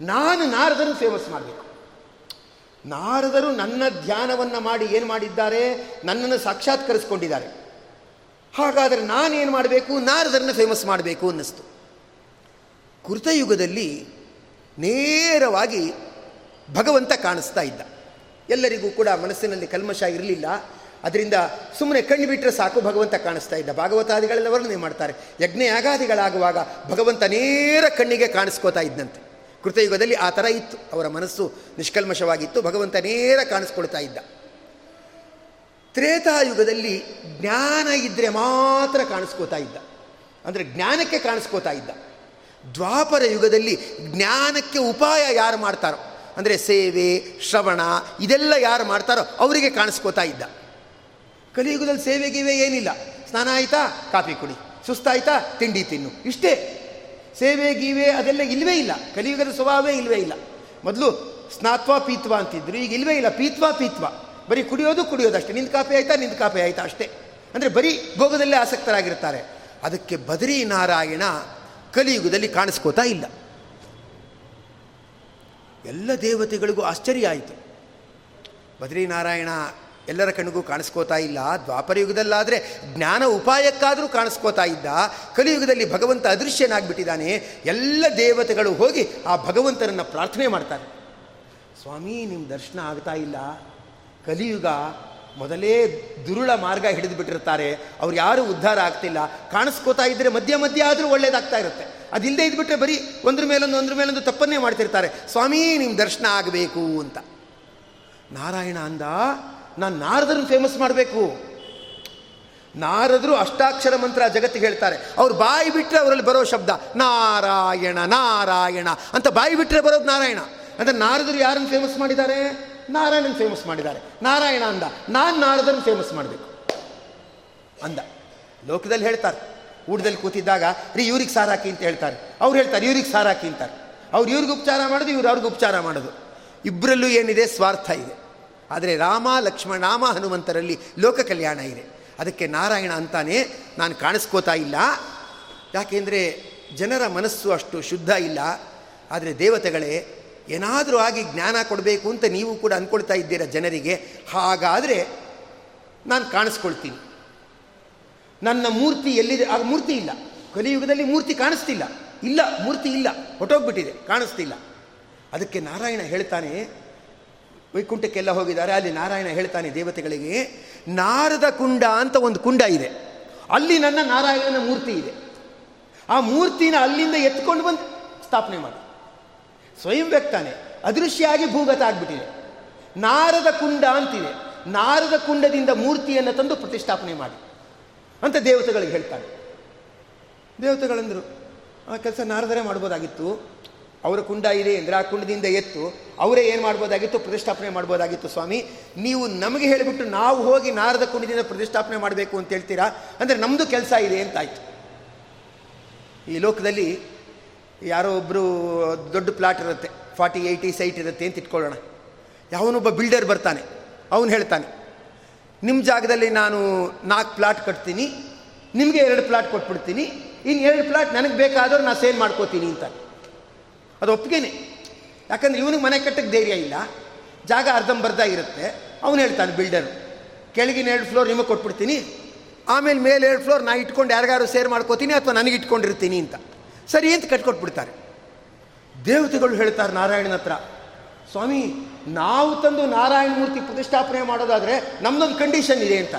ನಾನು ನಾರದರು ಫೇಮಸ್ ಮಾಡಬೇಕು. ನಾರದರು ನನ್ನ ಧ್ಯಾನವನ್ನು ಮಾಡಿ ಏನು ಮಾಡಿದ್ದಾರೆ? ನನ್ನನ್ನು ಸಾಕ್ಷಾತ್ಕರಿಸ್ಕೊಂಡಿದ್ದಾರೆ. ಹಾಗಾದರೆ ನಾನೇನು ಮಾಡಬೇಕು? ನಾರದರನ್ನು ಫೇಮಸ್ ಮಾಡಬೇಕು ಅನ್ನಿಸ್ತು. ಕೃತಯುಗದಲ್ಲಿ ನೇರವಾಗಿ ಭಗವಂತ ಕಾಣಿಸ್ತಾ ಇದ್ದ. ಎಲ್ಲರಿಗೂ ಕೂಡ ಮನಸ್ಸಿನಲ್ಲಿ ಕಲ್ಮಶ ಇರಲಿಲ್ಲ. ಅದರಿಂದ ಸುಮ್ಮನೆ ಕಣ್ಣು ಬಿಟ್ಟರೆ ಸಾಕು, ಭಗವಂತ ಕಾಣಿಸ್ತಾ ಇದ್ದ ಭಾಗವತಾದಿಗಳೆಲ್ಲ ವರ್ಣನೆ ಮಾಡ್ತಾರೆ. ಯಜ್ಞ ಯಾಗಾದಿಗಳಾಗುವಾಗ ಭಗವಂತ ನೇರ ಕಣ್ಣಿಗೆ ಕಾಣಿಸ್ಕೋತಾ ಇದ್ದಂತೆ. ಕೃತಯುಗದಲ್ಲಿ ಆ ಥರ ಇತ್ತು. ಅವರ ಮನಸ್ಸು ನಿಷ್ಕಲ್ಮಶವಾಗಿತ್ತು. ಭಗವಂತ ನೇರ ಕಾಣಿಸ್ಕೊಳ್ತಾ ಇದ್ದ. ತ್ರೇತಾಯುಗದಲ್ಲಿ ಜ್ಞಾನ ಇದ್ದರೆ ಮಾತ್ರ ಕಾಣಿಸ್ಕೋತಾ ಇದ್ದ. ಅಂದರೆ ಜ್ಞಾನಕ್ಕೆ ಕಾಣಿಸ್ಕೋತಾ ಇದ್ದ. ದ್ವಾಪರ ಯುಗದಲ್ಲಿ ಜ್ಞಾನಕ್ಕೆ ಉಪಾಯ ಯಾರು ಮಾಡ್ತಾರೋ, ಅಂದರೆ ಸೇವೆ, ಶ್ರವಣ, ಇದೆಲ್ಲ ಯಾರು ಮಾಡ್ತಾರೋ ಅವರಿಗೆ ಕಾಣಿಸ್ಕೋತಾ ಇದ್ದ. ಕಲಿಯುಗದಲ್ಲಿ ಸೇವೆಗಿವೆ ಏನಿಲ್ಲ. ಸ್ನಾನ ಆಯಿತಾ? ಕಾಫಿ ಕುಡಿ. ಸುಸ್ತಾಯ್ತಾ? ತಿಂಡಿ ತಿನ್ನು. ಇಷ್ಟೇ. ಸೇವೆ ಗೀವೆ ಅದೆಲ್ಲ ಇಲ್ಲವೇ ಇಲ್ಲ. ಕಲಿಯುಗದ ಸ್ವಭಾವವೇ ಇಲ್ಲವೇ ಇಲ್ಲ. ಮೊದಲು ಸ್ನಾತ್ವ ಪೀತ್ವ ಅಂತಿದ್ರು. ಈಗ ಇಲ್ಲವೇ ಇಲ್ಲ. ಪೀತ್ವ ಪೀತ್ವ. ಬರೀ ಕುಡಿಯೋದು ಕುಡಿಯೋದು ಅಷ್ಟೇ ನಿಂದು ಕಾಫಿ ಆಯಿತಾ? ನಿಂದು ಕಾಫಿ ಆಯಿತಾ ಅಷ್ಟೇ. ಅಂದರೆ ಬರೀ ಭೋಗದಲ್ಲೇ ಆಸಕ್ತರಾಗಿರ್ತಾರೆ. ಅದಕ್ಕೆ ಬದರಿ ನಾರಾಯಣ ಕಲಿಯುಗದಲ್ಲಿ ಕಾಣಿಸ್ಕೋತಾ ಇಲ್ಲ. ಎಲ್ಲ ದೇವತೆಗಳಿಗೂ ಆಶ್ಚರ್ಯ ಆಯಿತು. ಬದ್ರಿನಾರಾಯಣ ಎಲ್ಲರ ಕಣ್ಣಿಗೂ ಕಾಣಿಸ್ಕೋತಾ ಇಲ್ಲ. ದ್ವಾಪರಯುಗದಲ್ಲಾದರೆ ಜ್ಞಾನ ಉಪಾಯಕ್ಕಾದರೂ ಕಾಣಿಸ್ಕೋತಾ ಇದ್ದ. ಕಲಿಯುಗದಲ್ಲಿ ಭಗವಂತ ಅದೃಶ್ಯನಾಗ್ಬಿಟ್ಟಿದ್ದಾನೆ. ಎಲ್ಲ ದೇವತೆಗಳು ಹೋಗಿ ಆ ಭಗವಂತನನ್ನು ಪ್ರಾರ್ಥನೆ ಮಾಡ್ತಾರೆ. ಸ್ವಾಮಿ ನಿಮ್ಮ ದರ್ಶನ ಆಗ್ತಾ ಇಲ್ಲ. ಕಲಿಯುಗ ಮೊದಲೇ ದುರುಳ ಮಾರ್ಗ ಹಿಡಿದು ಬಿಟ್ಟಿರ್ತಾರೆ ಅವ್ರು ಯಾರೂ ಉದ್ಧಾರ ಆಗ್ತಿಲ್ಲ. ಕಾಣಿಸ್ಕೋತಾ ಇದ್ದರೆ ಮಧ್ಯ ಮಧ್ಯ ಆದರೂ ಒಳ್ಳೇದಾಗ್ತಾ ಇರುತ್ತೆ. ಅದಿಲ್ಲದೆ ಇದ್ಬಿಟ್ರೆ ಬರೀ ಒಂದ್ರ ಮೇಲೊಂದು ಒಂದ್ರ ಮೇಲೊಂದು ತಪ್ಪನ್ನೇ ಮಾಡ್ತಿರ್ತಾರೆ. ಸ್ವಾಮಿ ನಿಮ್ಮ ದರ್ಶನ ಆಗಬೇಕು ಅಂತ. ನಾರಾಯಣ ಅಂದ ನಾನು ನಾರದರನ್ನು ಫೇಮಸ್ ಮಾಡಬೇಕು. ನಾರದರು ಅಷ್ಟಾಕ್ಷರ ಮಂತ್ರ ಜಗತ್ತಿಗೆ ಹೇಳ್ತಾರೆ. ಅವ್ರು ಬಾಯಿ ಬಿಟ್ಟರೆ ಅವರಲ್ಲಿ ಬರೋ ಶಬ್ದ, ನಾರಾಯಣ ನಾರಾಯಣ ಅಂತ ಬಾಯಿ ಬಿಟ್ಟರೆ ಬರೋದು ನಾರಾಯಣ. ಅಂದರೆ ನಾರದರು ಯಾರನ್ನು ಫೇಮಸ್ ಮಾಡಿದ್ದಾರೆ? ನಾರಾಯಣನ ಫೇಮಸ್ ಮಾಡಿದ್ದಾರೆ. ನಾರಾಯಣ ಅಂದ, ನಾನು ನಾರದರನ್ನು ಫೇಮಸ್ ಮಾಡಬೇಕು. ಅಂದ. ಲೋಕದಲ್ಲಿ ಹೇಳ್ತಾರೆ. ಊಟದಲ್ಲಿ ಕೂತಿದ್ದಾಗ, ರೀ ಇವ್ರಿಗೆ ಸಾರು ಹಾಕಿ ಅಂತ ಹೇಳ್ತಾರೆ. ಅವ್ರು ಹೇಳ್ತಾರೆ, ಇವ್ರಿಗೆ ಸಾರ ಹಾಕಿ ಅಂತಾರೆ. ಅವ್ರು ಇವ್ರಿಗೆ ಉಪಚಾರ ಮಾಡೋದು, ಇವ್ರು ಅವ್ರಿಗೆ ಉಪಚಾರ ಮಾಡೋದು. ಇಬ್ಬರಲ್ಲೂ ಏನಿದೆ, ಸ್ವಾರ್ಥ ಇದೆ. ಆದರೆ ರಾಮ, ಲಕ್ಷ್ಮಣ, ರಾಮ ಹನುಮಂತರಲ್ಲಿ ಲೋಕ ಕಲ್ಯಾಣ ಇದೆ. ಅದಕ್ಕೆ ನಾರಾಯಣ ಅಂತಾನೆ ನಾನು ಕಾಣಿಸ್ಕೋತಾ ಇಲ್ಲ. ಯಾಕೆಂದರೆ ಜನರ ಮನಸ್ಸು ಅಷ್ಟು ಶುದ್ಧ ಇಲ್ಲ. ಆದರೆ ದೇವತೆಗಳೇ, ಏನಾದರೂ ಆಗಿ ಜ್ಞಾನ ಕೊಡಬೇಕು ಅಂತ ನೀವು ಕೂಡ ಅಂದ್ಕೊಳ್ತಾ ಇದ್ದೀರ ಜನರಿಗೆ? ಹಾಗಾದರೆ ನಾನು ಕಾಣಿಸ್ಕೊಳ್ತೀನಿ. ನನ್ನ ಮೂರ್ತಿ ಎಲ್ಲಿದೆ? ಆಗ ಮೂರ್ತಿ ಇಲ್ಲ. ಕಲಿಯುಗದಲ್ಲಿ ಮೂರ್ತಿ ಕಾಣಿಸ್ತಿಲ್ಲ. ಇಲ್ಲ, ಮೂರ್ತಿ ಇಲ್ಲ. ಹೊಟ್ಟೋಗ್ಬಿಟ್ಟಿದೆ ಕಾಣಿಸ್ತಿಲ್ಲ. ಅದಕ್ಕೆ ನಾರಾಯಣ ಹೇಳ್ತಾನೆ ವೈಕುಂಠಕ್ಕೆಲ್ಲ ಹೋಗಿದ್ದಾರೆ. ಅಲ್ಲಿ ನಾರಾಯಣ ಹೇಳ್ತಾನೆ ದೇವತೆಗಳಿಗೆ, ನಾರದ ಕುಂಡ ಅಂತ ಒಂದು ಕುಂಡ ಇದೆ. ಅಲ್ಲಿ ನನ್ನ ನಾರಾಯಣನ ಮೂರ್ತಿ ಇದೆ. ಆ ಮೂರ್ತಿನ ಅಲ್ಲಿಂದ ಎತ್ಕೊಂಡು ಬಂದು ಸ್ಥಾಪನೆ ಮಾಡಿ. ಸ್ವಯಂ ವ್ಯಕ್ತಾನೆ, ಅದೃಶ್ಯಾಗಿ ಭೂಗತ ಆಗ್ಬಿಟ್ಟಿದೆ. ನಾರದ ಕುಂಡ ಅಂತಿದೆ. ನಾರದ ಕುಂಡದಿಂದ ಮೂರ್ತಿಯನ್ನು ತಂದು ಪ್ರತಿಷ್ಠಾಪನೆ ಮಾಡಿ ಅಂತ ದೇವತೆಗಳಿಗೆ ಹೇಳ್ತಾನೆ. ದೇವತೆಗಳಂದರು, ಆ ಕೆಲಸ ನಾರದರೇ ಮಾಡ್ಬೋದಾಗಿತ್ತು. ಅವರ ಕುಂಡ ಇದೆ ಅಂದರೆ ಆ ಕುಂಡದಿಂದ ಎತ್ತು, ಅವರೇ ಏನು ಮಾಡ್ಬೋದಾಗಿತ್ತು? ಪ್ರತಿಷ್ಠಾಪನೆ ಮಾಡ್ಬೋದಾಗಿತ್ತು ಸ್ವಾಮಿ. ನೀವು ನಮಗೆ ಹೇಳಿಬಿಟ್ಟು ನಾವು ಹೋಗಿ ನಾರದ ಕುಂಡದಿಂದ ಪ್ರತಿಷ್ಠಾಪನೆ ಮಾಡಬೇಕು ಅಂತ ಹೇಳ್ತೀರಾ? ಅಂದರೆ ನಮ್ಮದು ಕೆಲಸ ಇದೆ ಅಂತಾಯ್ತು. ಈ ಲೋಕದಲ್ಲಿ ಯಾರೋ ಒಬ್ಬರು ದೊಡ್ಡ ಪ್ಲಾಟ್ ಇರುತ್ತೆ, ಫಾರ್ಟಿ, ಏಯ್ಟಿ ಸೈಟ್ ಇರುತ್ತೆ ಅಂತ ಇಟ್ಕೊಳ್ಳೋಣ. ಯಾವನೊಬ್ಬ ಬಿಲ್ಡರ್ ಬರ್ತಾನೆ, ಅವನು ಹೇಳ್ತಾನೆ ನಿಮ್ಮ ಜಾಗದಲ್ಲಿ ನಾನು ನಾಲ್ಕು ಪ್ಲಾಟ್ ಕಟ್ತೀನಿ, ನಿಮಗೆ ಎರಡು ಪ್ಲಾಟ್ ಕೊಟ್ಬಿಡ್ತೀನಿ ಇನ್ನು ಎರಡು ಪ್ಲಾಟ್ ನನಗೆ ಬೇಕಾದರೂ ನಾನು ಸೇಲ್ ಮಾಡ್ಕೋತೀನಿ ಅಂತ ಅದು ಒಪ್ಪಿಗೆನೆ. ಯಾಕಂದ್ರೆ ಇವನಿಗೆ ಮನೆ ಕಟ್ಟಕ್ಕೆ ಧೈರ್ಯ ಇಲ್ಲ. ಜಾಗ ಅರ್ಧಂಬರ್ಧ ಇರುತ್ತೆ. ಅವನು ಹೇಳ್ತಾನೆ ಬಿಲ್ಡರು ಕೆಳಗಿನ ಎರಡು ಫ್ಲೋರ್ ನಿಮಗೆ ಕೊಟ್ಬಿಡ್ತೀನಿ. ಆಮೇಲೆ ಮೇಲೆ ಎರಡು ಫ್ಲೋರ್ ನಾ ಇಟ್ಕೊಂಡು ಯಾರಿಗಾರು ಸೇರ್ ಮಾಡ್ಕೋತೀನಿ ಅಥವಾ ನನಗೆ ಇಟ್ಕೊಂಡಿರ್ತೀನಿ ಅಂತ. ಸರಿ ಅಂತ ಕಟ್ಕೊಟ್ಬಿಡ್ತಾರೆ. ದೇವತೆಗಳು ಹೇಳ್ತಾರೆ ನಾರಾಯಣನ ಹತ್ರ, ಸ್ವಾಮಿ, ನಾವು ತಂದು ನಾರಾಯಣ ಮೂರ್ತಿ ಪ್ರತಿಷ್ಠಾಪನೆ ಮಾಡೋದಾದರೆ ನಮ್ಮದೊಂದು ಕಂಡೀಷನ್ ಇದೆ ಅಂತ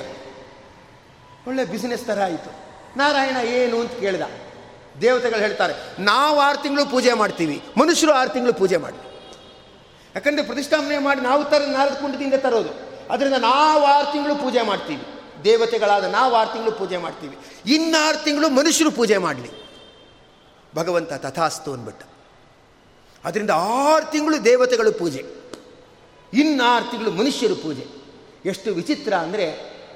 ಒಳ್ಳೆ ಬಿಸ್ನೆಸ್ ಥರ ಆಯಿತು. ನಾರಾಯಣ ಏನು ಅಂತ ಕೇಳ್ದ. ದೇವತೆಗಳು ಹೇಳ್ತಾರೆ, ನಾವು ಆರು ತಿಂಗಳು ಪೂಜೆ ಮಾಡ್ತೀವಿ, ಮನುಷ್ಯರು ಆರು ತಿಂಗಳು ಪೂಜೆ ಮಾಡಿ ಯಾಕಂದರೆ ಪ್ರತಿಷ್ಠಾಪನೆ ಮಾಡಿ ನಾವು ತರ ನಾರದ ಕುಂಡದಿಂದ ತರೋದು. ಅದರಿಂದ ನಾವು ಆರು ತಿಂಗಳು ಪೂಜೆ ಮಾಡ್ತೀವಿ. ದೇವತೆಗಳಾದ ನಾವು ಆರು ತಿಂಗಳು ಪೂಜೆ ಮಾಡ್ತೀವಿ. ಇನ್ನಾರು ತಿಂಗಳು ಮನುಷ್ಯರು ಪೂಜೆ ಮಾಡಲಿ. ಭಗವಂತ ತಥಾಸ್ತು ಅಂದ್ಬಿಟ್ಟ. ಅದರಿಂದ ಆರು ತಿಂಗಳು ದೇವತೆಗಳು ಪೂಜೆ. ಇನ್ನಾರು ತಿಂಗಳು ಮನುಷ್ಯರು ಪೂಜೆ. ಎಷ್ಟು ವಿಚಿತ್ರ ಅಂದರೆ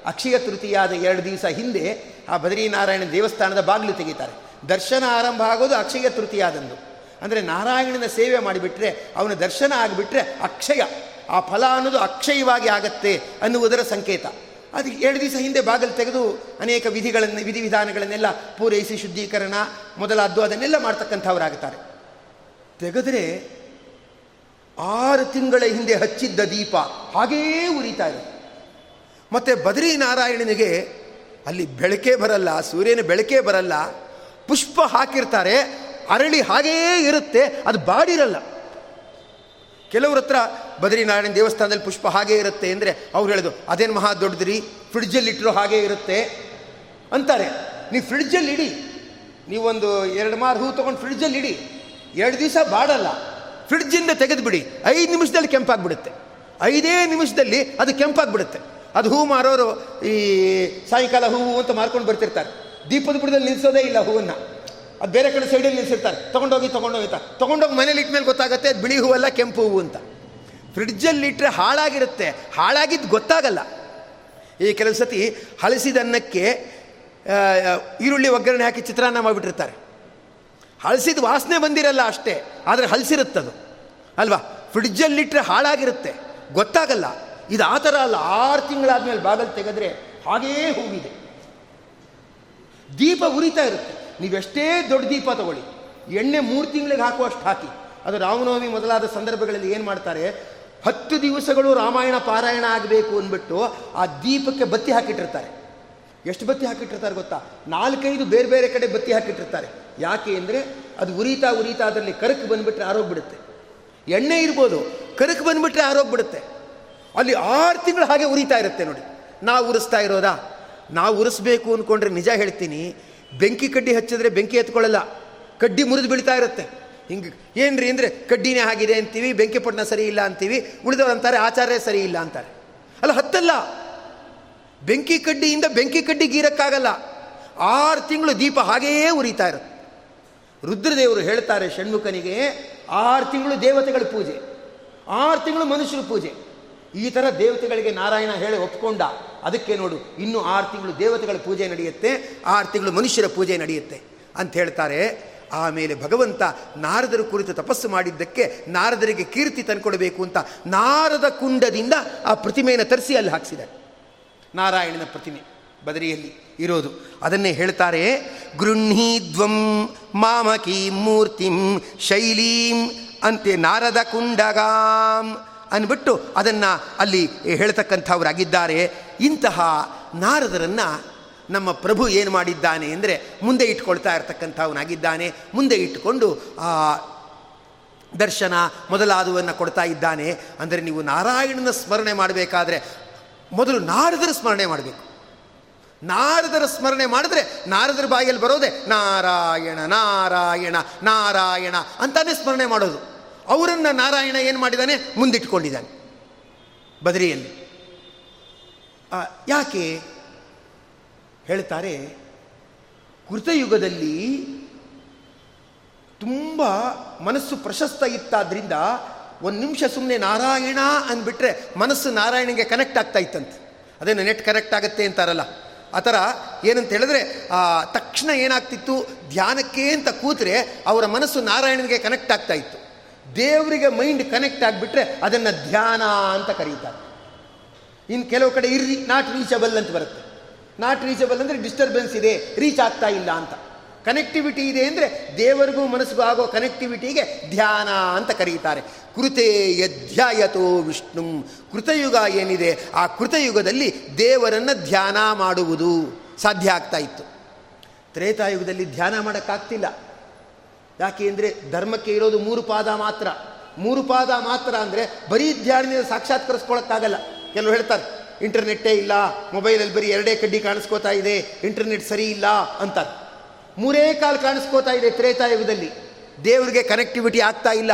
ಅಕ್ಷಯ ತೃತೀಯಾದ ಎರಡು ದಿವಸ ಹಿಂದೆ ಆ ಬದರಿನಾರಾಯಣ ದೇವಸ್ಥಾನದ ಬಾಗಿಲು ತೆಗಿತಾರೆ. ದರ್ಶನ ಆರಂಭ ಆಗೋದು ಅಕ್ಷಯ ತೃತೀಯಾದಂದು. ಅಂದರೆ ನಾರಾಯಣನ ಸೇವೆ ಮಾಡಿಬಿಟ್ರೆ ಅವನ ದರ್ಶನ ಆಗಿಬಿಟ್ರೆ ಅಕ್ಷಯ. ಆ ಫಲ ಅನ್ನೋದು ಅಕ್ಷಯವಾಗಿ ಆಗತ್ತೆ ಅನ್ನುವುದರ ಸಂಕೇತ. ಅದಕ್ಕೆ ಎರಡು ದಿವಸ ಹಿಂದೆ ಬಾಗಿಲು ತೆಗೆದು ಅನೇಕ ವಿಧಿಗಳನ್ನು, ವಿಧಿವಿಧಾನಗಳನ್ನೆಲ್ಲ ಪೂರೈಸಿ ಶುದ್ಧೀಕರಣ ಮೊದಲಾದ್ದು ಅದನ್ನೆಲ್ಲ ಮಾಡ್ತಕ್ಕಂಥವರಾಗುತ್ತಾರೆ. ತೆಗೆದರೆ ಆರು ತಿಂಗಳ ಹಿಂದೆ ಹಚ್ಚಿದ್ದ ದೀಪ ಹಾಗೇ ಉರಿತಾ ಇದೆ. ಮತ್ತು ಬದರಿ ನಾರಾಯಣನಿಗೆ ಅಲ್ಲಿ ಬೆಳಕೆ ಬರಲ್ಲ, ಸೂರ್ಯನ ಬೆಳಕೇ ಬರಲ್ಲ ಪುಷ್ಪ ಹಾಕಿರ್ತಾರೆ, ಅರಳಿ ಹಾಗೇ ಇರುತ್ತೆ, ಅದು ಬಾಡಿರಲ್ಲ. ಕೆಲವ್ರ ಹತ್ರ ಬದ್ರಿನಾರಾಯಣ ದೇವಸ್ಥಾನದಲ್ಲಿ ಪುಷ್ಪ ಹಾಗೇ ಇರುತ್ತೆ ಅಂದರೆ ಅವ್ರು ಹೇಳೋದು, ಅದೇನು ಮಹಾ ದೊಡ್ಡದ್ರಿ? ಫ್ರಿಡ್ಜಲ್ಲಿ ಇಟ್ಟರು ಹಾಗೇ ಇರುತ್ತೆ? ಅಂತಾರೆ. ನೀವು ಫ್ರಿಡ್ಜಲ್ಲಿ ಇಡಿ. ನೀವೊಂದು ಎರಡು ಮಾರು ಹೂ ತೊಗೊಂಡು ಫ್ರಿಡ್ಜಲ್ಲಿ ಇಡಿ. ಎರಡು ದಿವಸ ಬಾಡಲ್ಲ. ಫ್ರಿಡ್ಜಿಂದ ತೆಗೆದುಬಿಡಿ. ಐದು ನಿಮಿಷದಲ್ಲಿ ಕೆಂಪಾಗ್ಬಿಡುತ್ತೆ. ಐದೇ ನಿಮಿಷದಲ್ಲಿ ಅದು ಕೆಂಪಾಗ್ಬಿಡುತ್ತೆ. ಅದು ಹೂ ಮಾರೋರು ಈ ಸಾಯಂಕಾಲ ಹೂವು ಅಂತ ಮಾರ್ಕೊಂಡು ಬರ್ತಿರ್ತಾರೆ. ದೀಪದ ಬುಡದಲ್ಲಿ ನಿಲ್ಲಿಸೋದೇ ಇಲ್ಲ ಹೂವನ್ನು. ಅದು ಬೇರೆ ಕಡೆ ಸೈಡಲ್ಲಿ ನಿಲ್ಲಿಸಿರ್ತಾರೆ ತಗೊಂಡೋಗಿ, ತೊಗೊಂಡೋಗಿ ತೊಗೊಂಡೋಗಿ ಮನೇಲಿ ಇಟ್ಮೇಲೆ ಗೊತ್ತಾಗುತ್ತೆ, ಅದು ಬಿಳಿ ಹೂವಲ್ಲ ಕೆಂಪು ಹೂವು ಅಂತ. ಫ್ರಿಡ್ಜಲ್ಲಿ ಇಟ್ಟರೆ ಹಾಳಾಗಿರುತ್ತೆ. ಹಾಳಾಗಿದ್ದು ಗೊತ್ತಾಗಲ್ಲ. ಈ ಕೆಲವು ಸತಿ ಹಳಸಿದ ಅನ್ನಕ್ಕೆ ಈರುಳ್ಳಿ ಒಗ್ಗರಣೆ ಹಾಕಿ ಚಿತ್ರಾನ್ನ ಮಾಡಿಬಿಟ್ಟಿರ್ತಾರೆ. ಹಳಸಿದ ವಾಸನೆ ಬಂದಿರಲ್ಲ ಅಷ್ಟೇ, ಆದರೆ ಹಲಸಿರುತ್ತದು. ಅಲ್ವಾ? ಫ್ರಿಡ್ಜಲ್ಲಿಟ್ಟರೆ ಹಾಳಾಗಿರುತ್ತೆ. ಗೊತ್ತಾಗಲ್ಲ. ಇದು ಆ ಥರ ಅಲ್ಲ. ಆರು ತಿಂಗಳಾದ್ಮೇಲೆ ಬಾಗಲ್ ತೆಗೆದ್ರೆ ಹಾಗೇ ಹೂವಿದೆ. ದೀಪ ಉರಿತಾ ಇರುತ್ತೆ. ನೀವೆಷ್ಟೇ ದೊಡ್ಡ ದೀಪ ತಗೊಳ್ಳಿ, ಎಣ್ಣೆ ಮೂರು ತಿಂಗಳಿಗೆ ಹಾಕುವಷ್ಟು ಹಾಕಿ. ಅದು ರಾಮನವಮಿ ಮೊದಲಾದ ಸಂದರ್ಭಗಳಲ್ಲಿ ಏನು ಮಾಡ್ತಾರೆ, ಹತ್ತು ದಿವಸಗಳು ರಾಮಾಯಣ, ಪಾರಾಯಣ ಆಗಬೇಕು ಅಂದ್ಬಿಟ್ಟು ಆ ದೀಪಕ್ಕೆ ಬತ್ತಿ ಹಾಕಿಟ್ಟಿರ್ತಾರೆ. ಎಷ್ಟು ಬತ್ತಿ ಹಾಕಿಟ್ಟಿರ್ತಾರೆ ಗೊತ್ತಾ? ನಾಲ್ಕೈದು ಬೇರೆ ಬೇರೆ ಕಡೆ ಬತ್ತಿ ಹಾಕಿಟ್ಟಿರ್ತಾರೆ. ಯಾಕೆ ಅಂದರೆ ಅದು ಉರಿತಾ ಉರಿತಾ ಅದರಲ್ಲಿ ಕರಕು ಬಂದುಬಿಟ್ರೆ ಆರೋಗ್ಬಿಡುತ್ತೆ ಎಣ್ಣೆ ಇರ್ಬೋದು, ಕರಕು ಬಂದುಬಿಟ್ರೆ ಆರೋಗ್ಬಿಡುತ್ತೆ ಅಲ್ಲಿ ಆರು ತಿಂಗಳು ಹಾಗೆ ಉರಿತಾ ಇರುತ್ತೆ ನೋಡಿ. ನಾವು ಉರಿಸ್ತಾ ಇರೋದಾ? ನಾವು ಉರಿಸ್ಬೇಕು ಅಂದ್ಕೊಂಡ್ರೆ ನಿಜ ಹೇಳ್ತೀನಿ, ಬೆಂಕಿ ಕಡ್ಡಿ ಹಚ್ಚಿದ್ರೆ ಬೆಂಕಿ ಎತ್ಕೊಳ್ಳಲ್ಲ, ಕಡ್ಡಿ ಮುರಿದು ಬೀಳ್ತಾ ಇರುತ್ತೆ. ಹಿಂಗೆ, ಏನ್ರಿ ಅಂದರೆ ಕಡ್ಡಿನೇ ಆಗಿದೆ ಅಂತೀವಿ, ಬೆಂಕಿ ಪಟ್ಟಣ ಸರಿ ಇಲ್ಲ ಅಂತೀವಿ, ಉಳಿದವರು ಅಂತಾರೆ ಆಚಾರ್ಯ ಸರಿ ಇಲ್ಲ ಅಂತಾರೆ. ಅಲ್ಲ, ಹತ್ತಲ್ಲ. ಬೆಂಕಿ ಕಡ್ಡಿಯಿಂದ ಬೆಂಕಿ ಕಡ್ಡಿ ಗೀರಕ್ಕಾಗಲ್ಲ. ಆರು ತಿಂಗಳು ದೀಪ ಹಾಗೆಯೇ ಉರಿತಾ ಇರುತ್ತೆ. ರುದ್ರದೇವರು ಹೇಳ್ತಾರೆ, ಷಣ್ಮುಖನಿಗೆ, ಆರು ತಿಂಗಳು ದೇವತೆಗಳ ಪೂಜೆ, ಆರು ತಿಂಗಳು ಮನುಷ್ಯರು ಪೂಜೆ. ಈ ಥರ ದೇವತೆಗಳಿಗೆ ನಾರಾಯಣ ಹೇಳಿ ಒಪ್ಕೊಂಡ. ಅದಕ್ಕೆ ನೋಡು, ಇನ್ನು ಆರು ತಿಂಗಳು ದೇವತೆಗಳ ಪೂಜೆ ನಡೆಯುತ್ತೆ, ಆರು ತಿಂಗಳು ಮನುಷ್ಯರ ಪೂಜೆ ನಡೆಯುತ್ತೆ ಅಂತ ಹೇಳ್ತಾರೆ. ಆಮೇಲೆ ಭಗವಂತ ನಾರದರ ಕುರಿತು ತಪಸ್ಸು ಮಾಡಿದ್ದಕ್ಕೆ ನಾರದರಿಗೆ ಕೀರ್ತಿ ತಂದುಕೊಡಬೇಕು ಅಂತ ನಾರದ ಕುಂಡದಿಂದ ಆ ಪ್ರತಿಮೆಯನ್ನು ತರಿಸಿ ಅಲ್ಲಿ ಹಾಕಿಸಿದ್ದಾರೆ. ನಾರಾಯಣನ ಪ್ರತಿಮೆ ಬದರಿಯಲ್ಲಿ ಇರೋದು. ಅದನ್ನೇ ಹೇಳ್ತಾರೆ ಗೃಹೀದ್ವಂ ಮಾಮಕೀ ಮೂರ್ತಿಂ ಶೈಲೀಂ ಅಂತೆ ನಾರದ ಕುಂಡಗಾಂ. ಅಂದ್ಬಿಟ್ಟು ಅದನ್ನು ಅಲ್ಲಿ ಹೇಳ್ತಕ್ಕಂಥವರಾಗಿದ್ದಾರೆ. ಇಂತಹ ನಾರದರನ್ನು ನಮ್ಮ ಪ್ರಭು ಏನು ಮಾಡಿದ್ದಾನೆ ಅಂದರೆ ಮುಂದೆ ಇಟ್ಕೊಳ್ತಾ ಇರ್ತಕ್ಕಂಥವನಾಗಿದ್ದಾನೆ. ಮುಂದೆ ಇಟ್ಟುಕೊಂಡು ಆ ದರ್ಶನ ಮೊದಲಾದವನ್ನು ಕೊಡ್ತಾ ಇದ್ದಾನೆ. ಅಂದರೆ ನೀವು ನಾರಾಯಣನ ಸ್ಮರಣೆ ಮಾಡಬೇಕಾದ್ರೆ ಮೊದಲು ನಾರದರ ಸ್ಮರಣೆ ಮಾಡಬೇಕು. ನಾರದರ ಸ್ಮರಣೆ ಮಾಡಿದ್ರೆ ನಾರದರ ಬಾಯಲ್ಲಿ ಬರೋದೆ ನಾರಾಯಣ ನಾರಾಯಣ ನಾರಾಯಣ ಅಂತಾನೆ ಸ್ಮರಣೆ ಮಾಡೋದು. ಅವರನ್ನು ನಾರಾಯಣ ಏನು ಮಾಡಿದ್ದಾನೆ ಮುಂದಿಟ್ಕೊಂಡಿದ್ದಾನೆ ಬದರಿಯಲ್ಲಿ. ಯಾಕೆ ಹೇಳ್ತಾರೆ, ಕೃತಯುಗದಲ್ಲಿ ತುಂಬ ಮನಸ್ಸು ಪ್ರಶಸ್ತ ಇತ್ತಾದ್ರಿಂದ ಒಂದು ನಿಮಿಷ ಸುಮ್ಮನೆ ನಾರಾಯಣ ಅಂದ್ಬಿಟ್ರೆ ಮನಸ್ಸು ನಾರಾಯಣಗೆ ಕನೆಕ್ಟ್ ಆಗ್ತಾ ಇತ್ತಂತೆ. ಅದೇನು ನೆಟ್ ಕನೆಕ್ಟ್ ಆಗುತ್ತೆ ಅಂತಾರಲ್ಲ. ಆ ಥರ ಏನಂತ ಹೇಳಿದ್ರೆ ತಕ್ಷಣ ಏನಾಗ್ತಿತ್ತು? ಧ್ಯಾನಕ್ಕೆ ಅಂತ ಕೂತ್ರೆ ಅವರ ಮನಸ್ಸು ನಾರಾಯಣನಿಗೆ ಕನೆಕ್ಟ್ ಆಗ್ತಾ ದೇವರಿಗೆ ಮೈಂಡ್ ಕನೆಕ್ಟ್ ಆಗಿಬಿಟ್ರೆ ಅದನ್ನು ಧ್ಯಾನ ಅಂತ ಕರೀತಾರೆ. ಇನ್ನು ಕೆಲವು ಕಡೆ ಇರ್ರಿ ನಾಟ್ ರೀಚಬಲ್ ಅಂತ ಬರುತ್ತೆ. ನಾಟ್ ರೀಚಬಲ್ ಅಂದರೆ ಡಿಸ್ಟರ್ಬೆನ್ಸ್ ಇದೆ ರೀಚ್ ಆಗ್ತಾ ಇಲ್ಲ ಅಂತ. ಕನೆಕ್ಟಿವಿಟಿ ಇದೆ ಅಂದರೆ ದೇವರಿಗೂ ಮನಸ್ಸಿಗೂ ಆಗೋ ಕನೆಕ್ಟಿವಿಟಿಗೆ ಧ್ಯಾನ ಅಂತ ಕರೀತಾರೆ. ಕೃತೆ ಯಧ್ಯಾಯತೋ ವಿಷ್ಣು. ಕೃತಯುಗ ಏನಿದೆ, ಆ ಕೃತಯುಗದಲ್ಲಿ ದೇವರನ್ನು ಧ್ಯಾನ ಮಾಡುವುದು ಸಾಧ್ಯ ಆಗ್ತಾ ಇತ್ತು. ತ್ರೇತಾಯುಗದಲ್ಲಿ ಧ್ಯಾನ ಮಾಡೋಕ್ಕಾಗ್ತಿಲ್ಲ. ಯಾಕೆ ಅಂದರೆ ಧರ್ಮಕ್ಕೆ ಇರೋದು ಮೂರು ಪಾದ ಮಾತ್ರ. ಮೂರು ಪಾದ ಮಾತ್ರ ಅಂದರೆ ಬರೀ ಧ್ಯಾನದಿಂದ ಸಾಕ್ಷಾತ್ಕರಿಸ್ಕೊಳಕ್ಕಾಗಲ್ಲ. ಕೆಲವರು ಹೇಳ್ತಾರೆ, ಇಂಟರ್ನೆಟ್ಟೇ ಇಲ್ಲ, ಮೊಬೈಲಲ್ಲಿ ಬರೀ ಎರಡೇ ಕಡ್ಡಿ ಕಾಣಿಸ್ಕೋತಾ ಇದೆ, ಇಂಟರ್ನೆಟ್ ಸರಿ ಇಲ್ಲ ಅಂತಾರೆ. ಮೂರೇ ಕಾಲು ಕಾಣಿಸ್ಕೋತಾ ಇದೆ ತ್ರೇತಾಯುಗದಲ್ಲಿ. ದೇವರಿಗೆ ಕನೆಕ್ಟಿವಿಟಿ ಆಗ್ತಾ ಇಲ್ಲ.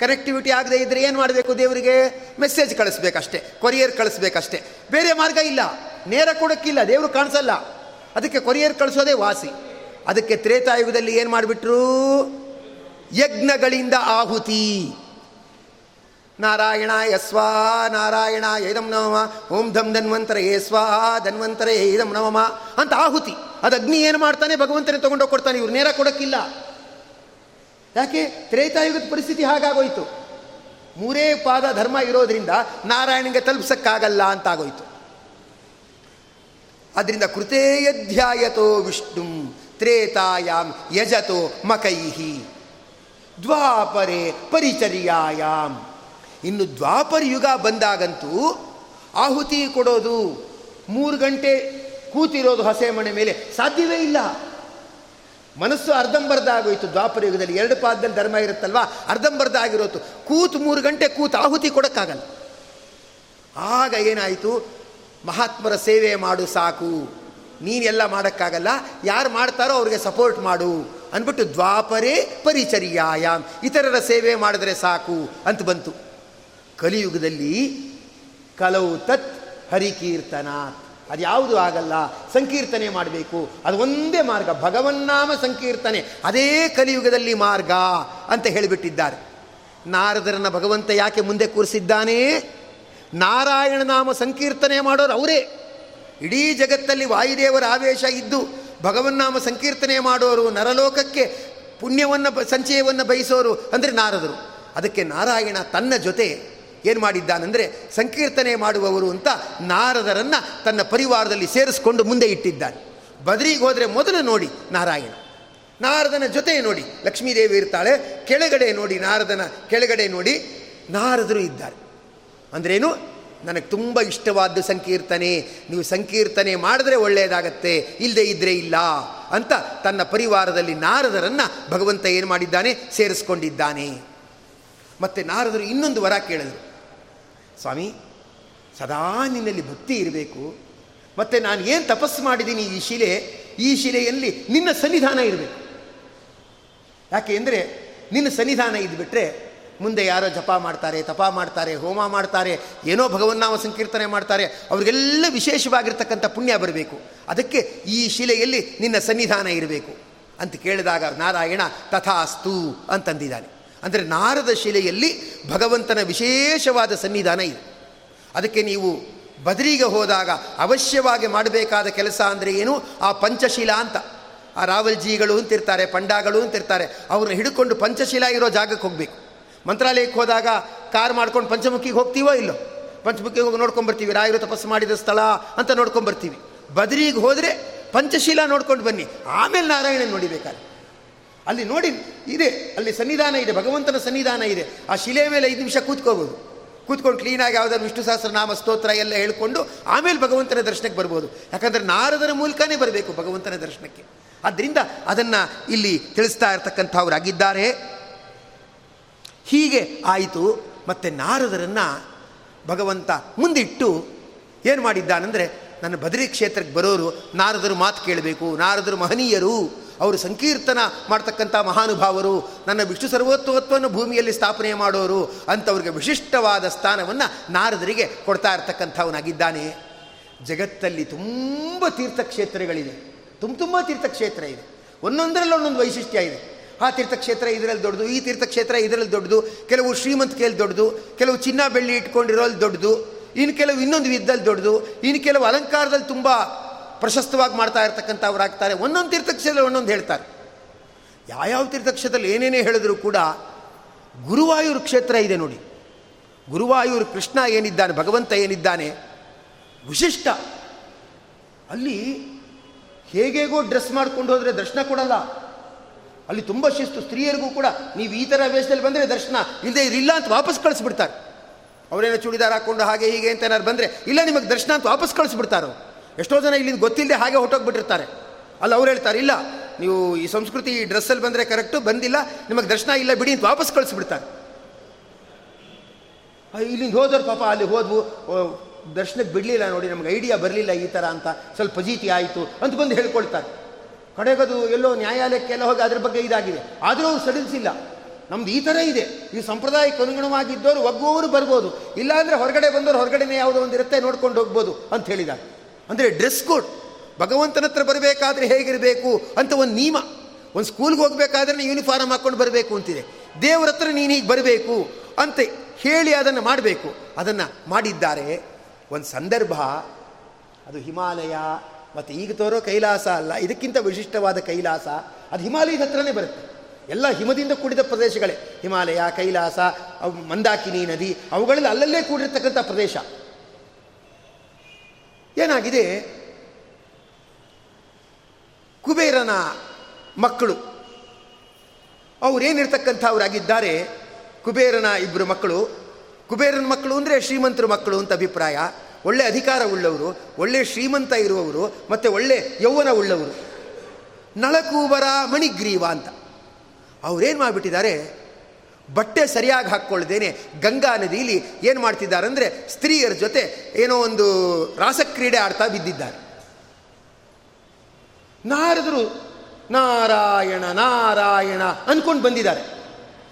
ಕನೆಕ್ಟಿವಿಟಿ ಆಗದೆ ಇದ್ದರೆ ಏನು ಮಾಡಬೇಕು ದೇವರಿಗೆ? ಮೆಸೇಜ್ ಕಳಿಸ್ಬೇಕಷ್ಟೆ ಕೊರಿಯರ್ ಕಳಿಸ್ಬೇಕಷ್ಟೆ. ಬೇರೆ ಮಾರ್ಗ ಇಲ್ಲ. ನೇರ ಕೊಡೋಕ್ಕಿಲ್ಲ, ದೇವರು ಕಾಣಿಸಲ್ಲ. ಅದಕ್ಕೆ ಕೊರಿಯರ್ ಕಳಿಸೋದೇ ವಾಸಿ. ಅದಕ್ಕೆ ತ್ರೇತಾಯುಗದಲ್ಲಿ ಏನು ಮಾಡಿಬಿಟ್ರು? ಯಜ್ಞಗಳಿಂದ ಆಹುತಿ. ನಾರಾಯಣ ಯಸ್ವಾ, ನಾರಾಯಣ ಏದಂ ನವಮ ಓಂ ಧಂ ಧನ್ವಂತರ ಏ ಧನ್ವಂತರ ಏದಂ ನವಮ ಅಂತ ಆಹುತಿ. ಅದು ಅಗ್ನಿ ಏನು ಮಾಡ್ತಾನೆ? ಭಗವಂತನೇ ತೊಗೊಂಡೋಗಿ ಕೊಡ್ತಾನೆ. ಇವ್ರು ನೇರ ಕೊಡೋಕ್ಕಿಲ್ಲ. ಯಾಕೆ? ತ್ರೇತಾಯುಗದ ಪರಿಸ್ಥಿತಿ ಹಾಗಾಗೋಯ್ತು. ಮೂರೇ ಪಾದ ಧರ್ಮ ಇರೋದ್ರಿಂದ ನಾರಾಯಣಗೆ ತಲುಪಿಸಕ್ಕಾಗಲ್ಲ ಅಂತಾಗೋಯ್ತು. ಅದರಿಂದ ಕೃತೇಯಧ್ಯಾಯತೋ ವಿಷ್ಣು. ತ್ರೇತಾಯಾಮ್ ಯಜತೋ ಮಕೈಹಿ. ದ್ವಾಪರೆ ಪರಿಚರ್ಯಾಯಾಮ್ ಇನ್ನು ದ್ವಾಪರ ಯುಗ ಬಂದಾಗಂತೂ ಆಹುತಿ ಕೊಡೋದು ಮೂರು ಗಂಟೆ ಕೂತಿರೋದು ಹಸೆ ಮನೆ ಮೇಲೆ ಸಾಧ್ಯವೇ ಇಲ್ಲ. ಮನಸ್ಸು ಅರ್ಧಂಬರ್ಧ ಆಗೋಯ್ತು ದ್ವಾಪರ ಯುಗದಲ್ಲಿ. ಎರಡು ಪಾದದಲ್ಲಿ ಧರ್ಮ ಇರುತ್ತಲ್ವಾ? ಅರ್ಧಂಬರ್ಧ ಆಗಿರೋತು ಕೂತು ಮೂರು ಗಂಟೆ ಕೂತು ಆಹುತಿ ಕೊಡೋಕ್ಕಾಗಲ್ಲ. ಆಗ ಏನಾಯಿತು? ಮಹಾತ್ಮರ ಸೇವೆ ಮಾಡು ಸಾಕು. ನೀನೆಲ್ಲ ಮಾಡೋಕ್ಕಾಗಲ್ಲ. ಯಾರು ಮಾಡ್ತಾರೋ ಅವ್ರಿಗೆ ಸಪೋರ್ಟ್ ಮಾಡು. ಅಂದ್ಬಿಟ್ಟು ದ್ವಾಪರೇ ಪರಿಚರ್ಯಾಯ. ಇತರರ ಸೇವೆ ಮಾಡಿದ್ರೆ ಸಾಕು ಅಂತ ಬಂತು. ಕಲಿಯುಗದಲ್ಲಿ ಕಲವು ತತ್ ಹರಿಕೀರ್ತನ ಅದ್ಯಾವುದು ಆಗಲ್ಲ. ಸಂಕೀರ್ತನೆ ಮಾಡಬೇಕು. ಅದು ಒಂದೇ ಮಾರ್ಗ. ಭಗವನ್ನಾಮ ಸಂಕೀರ್ತನೆ. ಅದೇ ಕಲಿಯುಗದಲ್ಲಿ ಮಾರ್ಗ ಅಂತ ಹೇಳಿಬಿಟ್ಟಿದ್ದಾರೆ. ನಾರದರನ್ನ ಭಗವಂತ ಯಾಕೆ ಮುಂದೆ ಕೂರಿಸಿದ್ದಾನೆ? ನಾರಾಯಣ ನಾಮ ಸಂಕೀರ್ತನೆ ಮಾಡೋರು ಅವರೇ. ಇಡೀ ಜಗತ್ತಲ್ಲಿ ವಾಯುದೇವರ ಆವೇಶ ಇದ್ದು ಭಗವನ್ನಾಮ ಸಂಕೀರ್ತನೆ ಮಾಡೋರು, ನರಲೋಕಕ್ಕೆ ಪುಣ್ಯವನ್ನು ಸಂಚಯವನ್ನು ಬಯಸೋರು ಅಂದರೆ ನಾರದರು. ಅದಕ್ಕೆ ನಾರಾಯಣ ತನ್ನ ಜೊತೆ ಏನು ಮಾಡಿದ್ದಾನೆಂದರೆ ಸಂಕೀರ್ತನೆ ಮಾಡುವವರು ಅಂತ ನಾರದರನ್ನು ತನ್ನ ಪರಿವಾರದಲ್ಲಿ ಸೇರಿಸ್ಕೊಂಡು ಮುಂದೆ ಇಟ್ಟಿದ್ದಾನೆ. ಬದ್ರಿಗೆ ಹೋದರೆ ಮೊದಲು ನೋಡಿ ನಾರಾಯಣ. ನಾರದನ ಜೊತೆ ನೋಡಿ, ಲಕ್ಷ್ಮೀದೇವಿ ಇರ್ತಾಳೆ, ಕೆಳಗಡೆ ನೋಡಿ ನಾರದನ, ಕೆಳಗಡೆ ನೋಡಿ ನಾರದರು ಇದ್ದಾರೆ. ಅಂದ್ರೇನು? ನನಗೆ ತುಂಬ ಇಷ್ಟವಾದ್ದು ಸಂಕೀರ್ತನೆ. ನೀವು ಸಂಕೀರ್ತನೆ ಮಾಡಿದ್ರೆ ಒಳ್ಳೆಯದಾಗತ್ತೆ ಇಲ್ಲದೆ ಇದ್ದರೆ ಇಲ್ಲ ಅಂತ ತನ್ನ ಪರಿವಾರದಲ್ಲಿ ನಾರದರನ್ನು ಭಗವಂತ ಏನು ಮಾಡಿದ್ದಾನೆ? ಸೇರಿಸ್ಕೊಂಡಿದ್ದಾನೆ. ಮತ್ತು ನಾರದರು ಇನ್ನೊಂದು ವರ ಕೇಳಿದರು. ಸ್ವಾಮಿ, ಸದಾ ನಿನ್ನಲ್ಲಿ ಭಕ್ತಿ ಇರಬೇಕು. ಮತ್ತು ನಾನು ಏನು ತಪಸ್ಸು ಮಾಡಿದ್ದೀನಿ ಈ ಶಿಲೆ? ಈ ಶಿಲೆಯಲ್ಲಿ ನಿನ್ನ ಸನ್ನಿಧಾನ ಇರಬೇಕು. ಯಾಕೆ ಅಂದರೆ ನಿನ್ನ ಸನ್ನಿಧಾನ ಇದ್ಬಿಟ್ರೆ ಮುಂದೆ ಯಾರೋ ಜಪ ಮಾಡ್ತಾರೆ, ತಪ ಮಾಡ್ತಾರೆ, ಹೋಮ ಮಾಡ್ತಾರೆ, ಏನೋ ಭಗವನ್ನಾಮ ಸಂಕೀರ್ತನೆ ಮಾಡ್ತಾರೆ, ಅವರಿಗೆಲ್ಲ ವಿಶೇಷವಾಗಿರ್ತಕ್ಕಂಥ ಪುಣ್ಯ ಬರಬೇಕು. ಅದಕ್ಕೆ ಈ ಶಿಲೆಯಲ್ಲಿ ನಿನ್ನ ಸನ್ನಿಧಾನ ಇರಬೇಕು. ಅಂತ ಕೇಳಿದಾಗ ನಾರಾಯಣ ತಥಾಸ್ತು ಅಂತಂದಿದ್ದಾನೆ. ಅಂದರೆ ನಾರದ ಶಿಲೆಯಲ್ಲಿ ಭಗವಂತನ ವಿಶೇಷವಾದ ಸನ್ನಿಧಾನ ಇದೆ. ಅದಕ್ಕೆ ನೀವು ಬದರಿಗೆ ಹೋದಾಗ ಅವಶ್ಯವಾಗಿ ಮಾಡಬೇಕಾದ ಕೆಲಸ ಅಂದರೆ ಏನು? ಆ ಪಂಚಶೀಲ ಅಂತ. ಆ ರಾವಲ್ಜಿಗಳು ಅಂತಿರ್ತಾರೆ, ಪಂಡಾಗಳು ಅಂತಿರ್ತಾರೆ, ಅವ್ರನ್ನ ಹಿಡ್ಕೊಂಡು ಪಂಚಶೀಲ ಇರೋ ಜಾಗಕ್ಕೆ ಹೋಗಬೇಕು. ಮಂತ್ರಾಲಯಕ್ಕೆ ಹೋದಾಗ ಕಾರ್ ಮಾಡ್ಕೊಂಡು ಪಂಚಮುಖಿಗೆ ಹೋಗ್ತೀವೋ ಇಲ್ಲೋ? ಪಂಚಮುಖಿಗೆ ಹೋಗಿ ನೋಡ್ಕೊಂಬರ್ತೀವಿ. ರಾಯರು ತಪಸ್ಸು ಮಾಡಿದ ಸ್ಥಳ ಅಂತ ನೋಡ್ಕೊಂಬರ್ತೀವಿ. ಬದ್ರಿಗೆ ಹೋದರೆ ಪಂಚಶೀಲ ನೋಡ್ಕೊಂಡು ಬನ್ನಿ. ಆಮೇಲೆ ನಾರಾಯಣನ ನೋಡಿಬೇಕಾದ್ರೆ. ಅಲ್ಲಿ ನೋಡಿ, ಇದೆ. ಅಲ್ಲಿ ಸನ್ನಿಧಾನ ಇದೆ. ಭಗವಂತನ ಸನ್ನಿಧಾನ ಇದೆ. ಆ ಶಿಲೆ ಮೇಲೆ ಐದು ನಿಮಿಷ ಕೂತ್ಕೋಬೋದು. ಕೂತ್ಕೊಂಡು ಕ್ಲೀನಾಗಿ ಯಾವುದಾದ್ರು ವಿಷ್ಣು ಸಹಸ್ರನಾಮ ಸ್ತೋತ್ರ ಎಲ್ಲ ಹೇಳ್ಕೊಂಡು ಆಮೇಲೆ ಭಗವಂತನ ದರ್ಶನಕ್ಕೆ ಬರ್ಬೋದು. ಯಾಕಂದರೆ ನಾರದರ ಮೂಲಕನೇ ಬರಬೇಕು ಭಗವಂತನ ದರ್ಶನಕ್ಕೆ. ಆದ್ದರಿಂದ ಅದನ್ನು ಇಲ್ಲಿ ತಿಳಿಸ್ತಾ ಇರ್ತಕ್ಕಂಥವ್ರಾಗಿದ್ದಾರೆ ಹೀಗೆ ಆಯಿತು. ಮತ್ತು ನಾರದರನ್ನು ಭಗವಂತ ಮುಂದಿಟ್ಟು ಏನು ಮಾಡಿದ್ದಾನಂದರೆ, ನನ್ನ ಬದರಿ ಕ್ಷೇತ್ರಕ್ಕೆ ಬರೋರು ನಾರದರು ಮಾತು ಕೇಳಬೇಕು, ನಾರದರು ಮಹನೀಯರು, ಅವರು ಸಂಕೀರ್ತನ ಮಾಡ್ತಕ್ಕಂಥ ಮಹಾನುಭಾವರು, ನನ್ನ ವಿಷ್ಣು ಸರ್ವೋತ್ವತ್ವವನ್ನು ಭೂಮಿಯಲ್ಲಿ ಸ್ಥಾಪನೆ ಮಾಡೋರು ಅಂಥವ್ರಿಗೆ ವಿಶಿಷ್ಟವಾದ ಸ್ಥಾನವನ್ನು ನಾರದರಿಗೆ ಕೊಡ್ತಾ ಇರ್ತಕ್ಕಂಥವನಾಗಿದ್ದಾನೆ. ಜಗತ್ತಲ್ಲಿ ತುಂಬ ತೀರ್ಥಕ್ಷೇತ್ರಗಳಿದೆ. ತುಂಬ ತುಂಬ ತೀರ್ಥಕ್ಷೇತ್ರ ಇದೆ. ಒಂದೊಂದರಲ್ಲಿ ಒಂದೊಂದು ವೈಶಿಷ್ಟ್ಯ ಇದೆ. ಆ ತೀರ್ಥಕ್ಷೇತ್ರ ಇದರಲ್ಲಿ ದೊಡ್ಡದು, ಈ ತೀರ್ಥಕ್ಷೇತ್ರ ಇದರಲ್ಲಿ ದೊಡ್ಡದು, ಕೆಲವು ಶ್ರೀಮಂತಿಕೆಯಲ್ಲಿ ದೊಡ್ಡದು, ಕೆಲವು ಚಿನ್ನ ಬೆಳ್ಳಿ ಇಟ್ಕೊಂಡಿರೋಲ್ಲಿ ದೊಡ್ಡದು ಇನ್ನು ಕೆಲವು ಇನ್ನೊಂದು ವಿಧದಲ್ಲಿ ದೊಡ್ಡದು ಇನ್ನು ಕೆಲವು ಅಲಂಕಾರದಲ್ಲಿ ತುಂಬ ಪ್ರಶಸ್ತವಾಗಿ ಮಾಡ್ತಾ ಇರ್ತಕ್ಕಂಥವ್ರಾಗ್ತಾರೆ ಒಂದೊಂದು ತೀರ್ಥಕ್ಷೇತ್ರ ಒಂದೊಂದು ಹೇಳ್ತಾರೆ. ಯಾವ್ಯಾವ ತೀರ್ಥಕ್ಷೇತ್ರದಲ್ಲಿ ಏನೇನೇ ಹೇಳಿದ್ರು ಕೂಡ ಗುರುವಾಯೂರು ಕ್ಷೇತ್ರ ಇದೆ ನೋಡಿ. ಗುರುವಾಯೂರು ಕೃಷ್ಣ ಏನಿದ್ದಾನೆ, ಭಗವಂತ ಏನಿದ್ದಾನೆ, ವಿಶಿಷ್ಟ. ಅಲ್ಲಿ ಹೇಗೇಗೋ ಡ್ರೆಸ್ ಮಾಡ್ಕೊಂಡು ಹೋದರೆ ದರ್ಶನ ಕೊಡಲ್ಲ. ಅಲ್ಲಿ ತುಂಬ ಶಿಸ್ತು. ಸ್ತ್ರೀಯರಿಗೂ ಕೂಡ ನೀವು ಈ ಥರ ವೇಷದಲ್ಲಿ ಬಂದರೆ ದರ್ಶನ ಇಲ್ಲದೆ ಇಲ್ಲ ಅಂತ ವಾಪಸ್ ಕಳಿಸ್ಬಿಡ್ತಾರೆ. ಅವರೇನೋ ಚೂಡಿದಾರ ಹಾಕ್ಕೊಂಡು ಹಾಗೆ ಹೀಗೆ ಅಂತ ಏನಾದ್ರು ಬಂದರೆ, ಇಲ್ಲ ನಿಮಗೆ ದರ್ಶನ ಅಂತ ವಾಪಸ್ ಕಳಿಸ್ಬಿಡ್ತಾರೆ? ಎಷ್ಟೋ ಜನ ಇಲ್ಲಿಂದ ಗೊತ್ತಿಲ್ಲದೆ ಹಾಗೆ ಹೊಟ್ಟೋಗ್ಬಿಟ್ಟಿರ್ತಾರೆ ಅಲ್ಲಿ ಅವ್ರು ಹೇಳ್ತಾರೆ, ಇಲ್ಲ, ನೀವು ಈ ಸಂಸ್ಕೃತಿ ಈ ಡ್ರೆಸ್ಸಲ್ಲಿ ಬಂದರೆ ಕರೆಕ್ಟು, ಬಂದಿಲ್ಲ, ನಿಮಗೆ ದರ್ಶನ ಇಲ್ಲ, ಬಿಡಿ ಅಂತ ವಾಪಸ್ ಕಳಿಸ್ಬಿಡ್ತಾರೆ. ಇಲ್ಲಿಂದ ಹೋದವ್ರು ಪಾಪ, ಅಲ್ಲಿ ಹೋದ್ವು ದರ್ಶನಕ್ಕೆ ಬಿಡಲಿಲ್ಲ ನೋಡಿ, ನಮ್ಗೆ ಐಡಿಯಾ ಬರಲಿಲ್ಲ ಈ ಥರ ಅಂತ, ಸ್ವಲ್ಪ ಆಯಿತು ಅಂತ ಬಂದು ಹೇಳ್ಕೊಳ್ತಾರೆ. ಕಡೆಗದು ಎಲ್ಲೋ ನ್ಯಾಯಾಲಯಕ್ಕೆಲ್ಲ ಹೋಗಿ ಅದ್ರ ಬಗ್ಗೆ ಇದಾಗಿದೆ. ಆದರೂ ಸಡಿಲಿಸಿಲ್ಲ. ನಮ್ದು ಈ ಥರ ಇದೆ. ಈ ಸಂಪ್ರದಾಯಕ್ಕೆ ಅನುಗುಣವಾಗಿದ್ದವರು ಒಗ್ಗುವವರು ಬರ್ಬೋದು. ಇಲ್ಲಾಂದರೆ ಹೊರಗಡೆ ಬಂದವರು ಹೊರಗಡೆನೇ ಯಾವುದೋ ಒಂದು ಇರುತ್ತೆ ನೋಡ್ಕೊಂಡು ಹೋಗ್ಬೋದು ಅಂತ ಹೇಳಿದ ಅಂದರೆ ಡ್ರೆಸ್ ಕೋಡ್. ಭಗವಂತನ ಹತ್ರ ಬರಬೇಕಾದ್ರೆ ಹೇಗಿರಬೇಕು ಅಂತ ಒಂದು ನಿಯಮ. ಒಂದು ಸ್ಕೂಲ್ಗೆ ಹೋಗಬೇಕಾದ್ರೆ ಯೂನಿಫಾರ್ಮ್ ಹಾಕ್ಕೊಂಡು ಬರಬೇಕು ಅಂತಿದೆ. ದೇವ್ರ ಹತ್ರ ನೀನು ಹೀಗೆ ಬರಬೇಕು ಅಂತ ಹೇಳಿ ಅದನ್ನು ಮಾಡಬೇಕು. ಅದನ್ನು ಮಾಡಿದ್ದಾರೆ. ಒಂದು ಸಂದರ್ಭ, ಅದು ಹಿಮಾಲಯ ಮತ್ತು ಈಗ ತೋರೋ ಕೈಲಾಸ ಅಲ್ಲ. ಇದಕ್ಕಿಂತ ವಿಶಿಷ್ಟವಾದ ಕೈಲಾಸ, ಅದು ಹಿಮಾಲಯದ ಹತ್ರನೇ ಬರುತ್ತೆ. ಎಲ್ಲ ಹಿಮದಿಂದ ಕೂಡಿದ ಪ್ರದೇಶಗಳೇ. ಹಿಮಾಲಯ, ಕೈಲಾಸ ಮಂದಾಕಿನಿ ನದಿ, ಅವುಗಳಲ್ಲಿ ಅಲ್ಲಲ್ಲೇ ಕೂಡಿರ್ತಕ್ಕಂಥ ಪ್ರದೇಶ. ಏನಾಗಿದೆ? ಕುಬೇರನ ಮಕ್ಕಳು. ಅವರೇನಿರ್ತಕ್ಕಂಥವರಾಗಿದ್ದಾರೆ? ಕುಬೇರನ ಇಬ್ಬರು ಮಕ್ಕಳು. ಕುಬೇರನ ಮಕ್ಕಳು ಅಂದರೆ ಶ್ರೀಮಂತರ ಮಕ್ಕಳು ಅಂತ ಅಭಿಪ್ರಾಯ. ಒಳ್ಳೆ ಅಧಿಕಾರ ಉಳ್ಳವರು ಒಳ್ಳೆ ಶ್ರೀಮಂತ ಇರುವವರು, ಮತ್ತು ಒಳ್ಳೆ ಯೌವನ ಉಳ್ಳವರು ನಳಕೂಬರ ಮಣಿಗ್ರೀವ ಅಂತ. ಅವರೇನು ಮಾಡಿಬಿಟ್ಟಿದ್ದಾರೆ? ಬಟ್ಟೆ ಸರಿಯಾಗಿ ಹಾಕ್ಕೊಳ್ದೇನೆ ಗಂಗಾ ನದಿಯಲ್ಲಿ ಏನು ಮಾಡ್ತಿದ್ದಾರೆ ಅಂದರೆ ಸ್ತ್ರೀಯರ ಜೊತೆ ಏನೋ ಒಂದು ರಾಸಕ್ರೀಡೆ ಆಡ್ತಾ ಬಿದ್ದಿದ್ದಾರೆ. ನಾರದರು, ನಾರಾಯಣ ನಾರಾಯಣ ಅಂದ್ಕೊಂಡು ಬಂದಿದ್ದಾರೆ.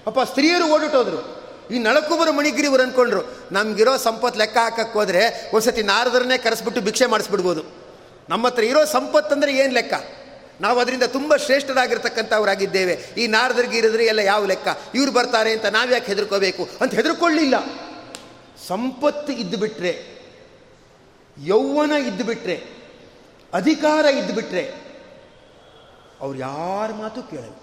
ಅಪ್ಪ, ಸ್ತ್ರೀಯರು ಓಡಿಟೋದ್ರು ಈ ನಳಕುಬರ ಮಣಿಗಿರಿವರು ಅಂದ್ಕೊಂಡ್ರು ನಮಗಿರೋ ಸಂಪತ್ತು ಲೆಕ್ಕ ಹಾಕಕ್ಕೆ ಹೋದರೆ ಒಂದ್ಸತಿ ನಾರದರನ್ನೇ ಕರೆಸ್ಬಿಟ್ಟು ಭಿಕ್ಷೆ ಮಾಡಿಸ್ಬಿಡ್ಬೋದು. ನಮ್ಮ ಹತ್ರ ಇರೋ ಸಂಪತ್ತಂದರೆ ಏನು ಲೆಕ್ಕ? ನಾವು ಅದರಿಂದ ತುಂಬ ಶ್ರೇಷ್ಠರಾಗಿರ್ತಕ್ಕಂಥವರಾಗಿದ್ದೇವೆ. ಈ ನಾರದರಿಗೆ ಇರಿದ್ರೆ ಎಲ್ಲ ಯಾವ ಲೆಕ್ಕ? ಇವ್ರು ಬರ್ತಾರೆ ಅಂತ ನಾವು ಯಾಕೆ ಹೆದರ್ಕೋಬೇಕು? ಅಂತ ಹೆದರ್ಕೊಳ್ಳಿಲ್ಲ. ಸಂಪತ್ತು ಇದ್ದು ಬಿಟ್ರೆ ಯೌವನ ಇದ್ದು ಬಿಟ್ರೆ ಅಧಿಕಾರ ಇದ್ದು ಬಿಟ್ರೆ ಅವ್ರು ಯಾರ ಮಾತು ಕೇಳಲ್ಲ.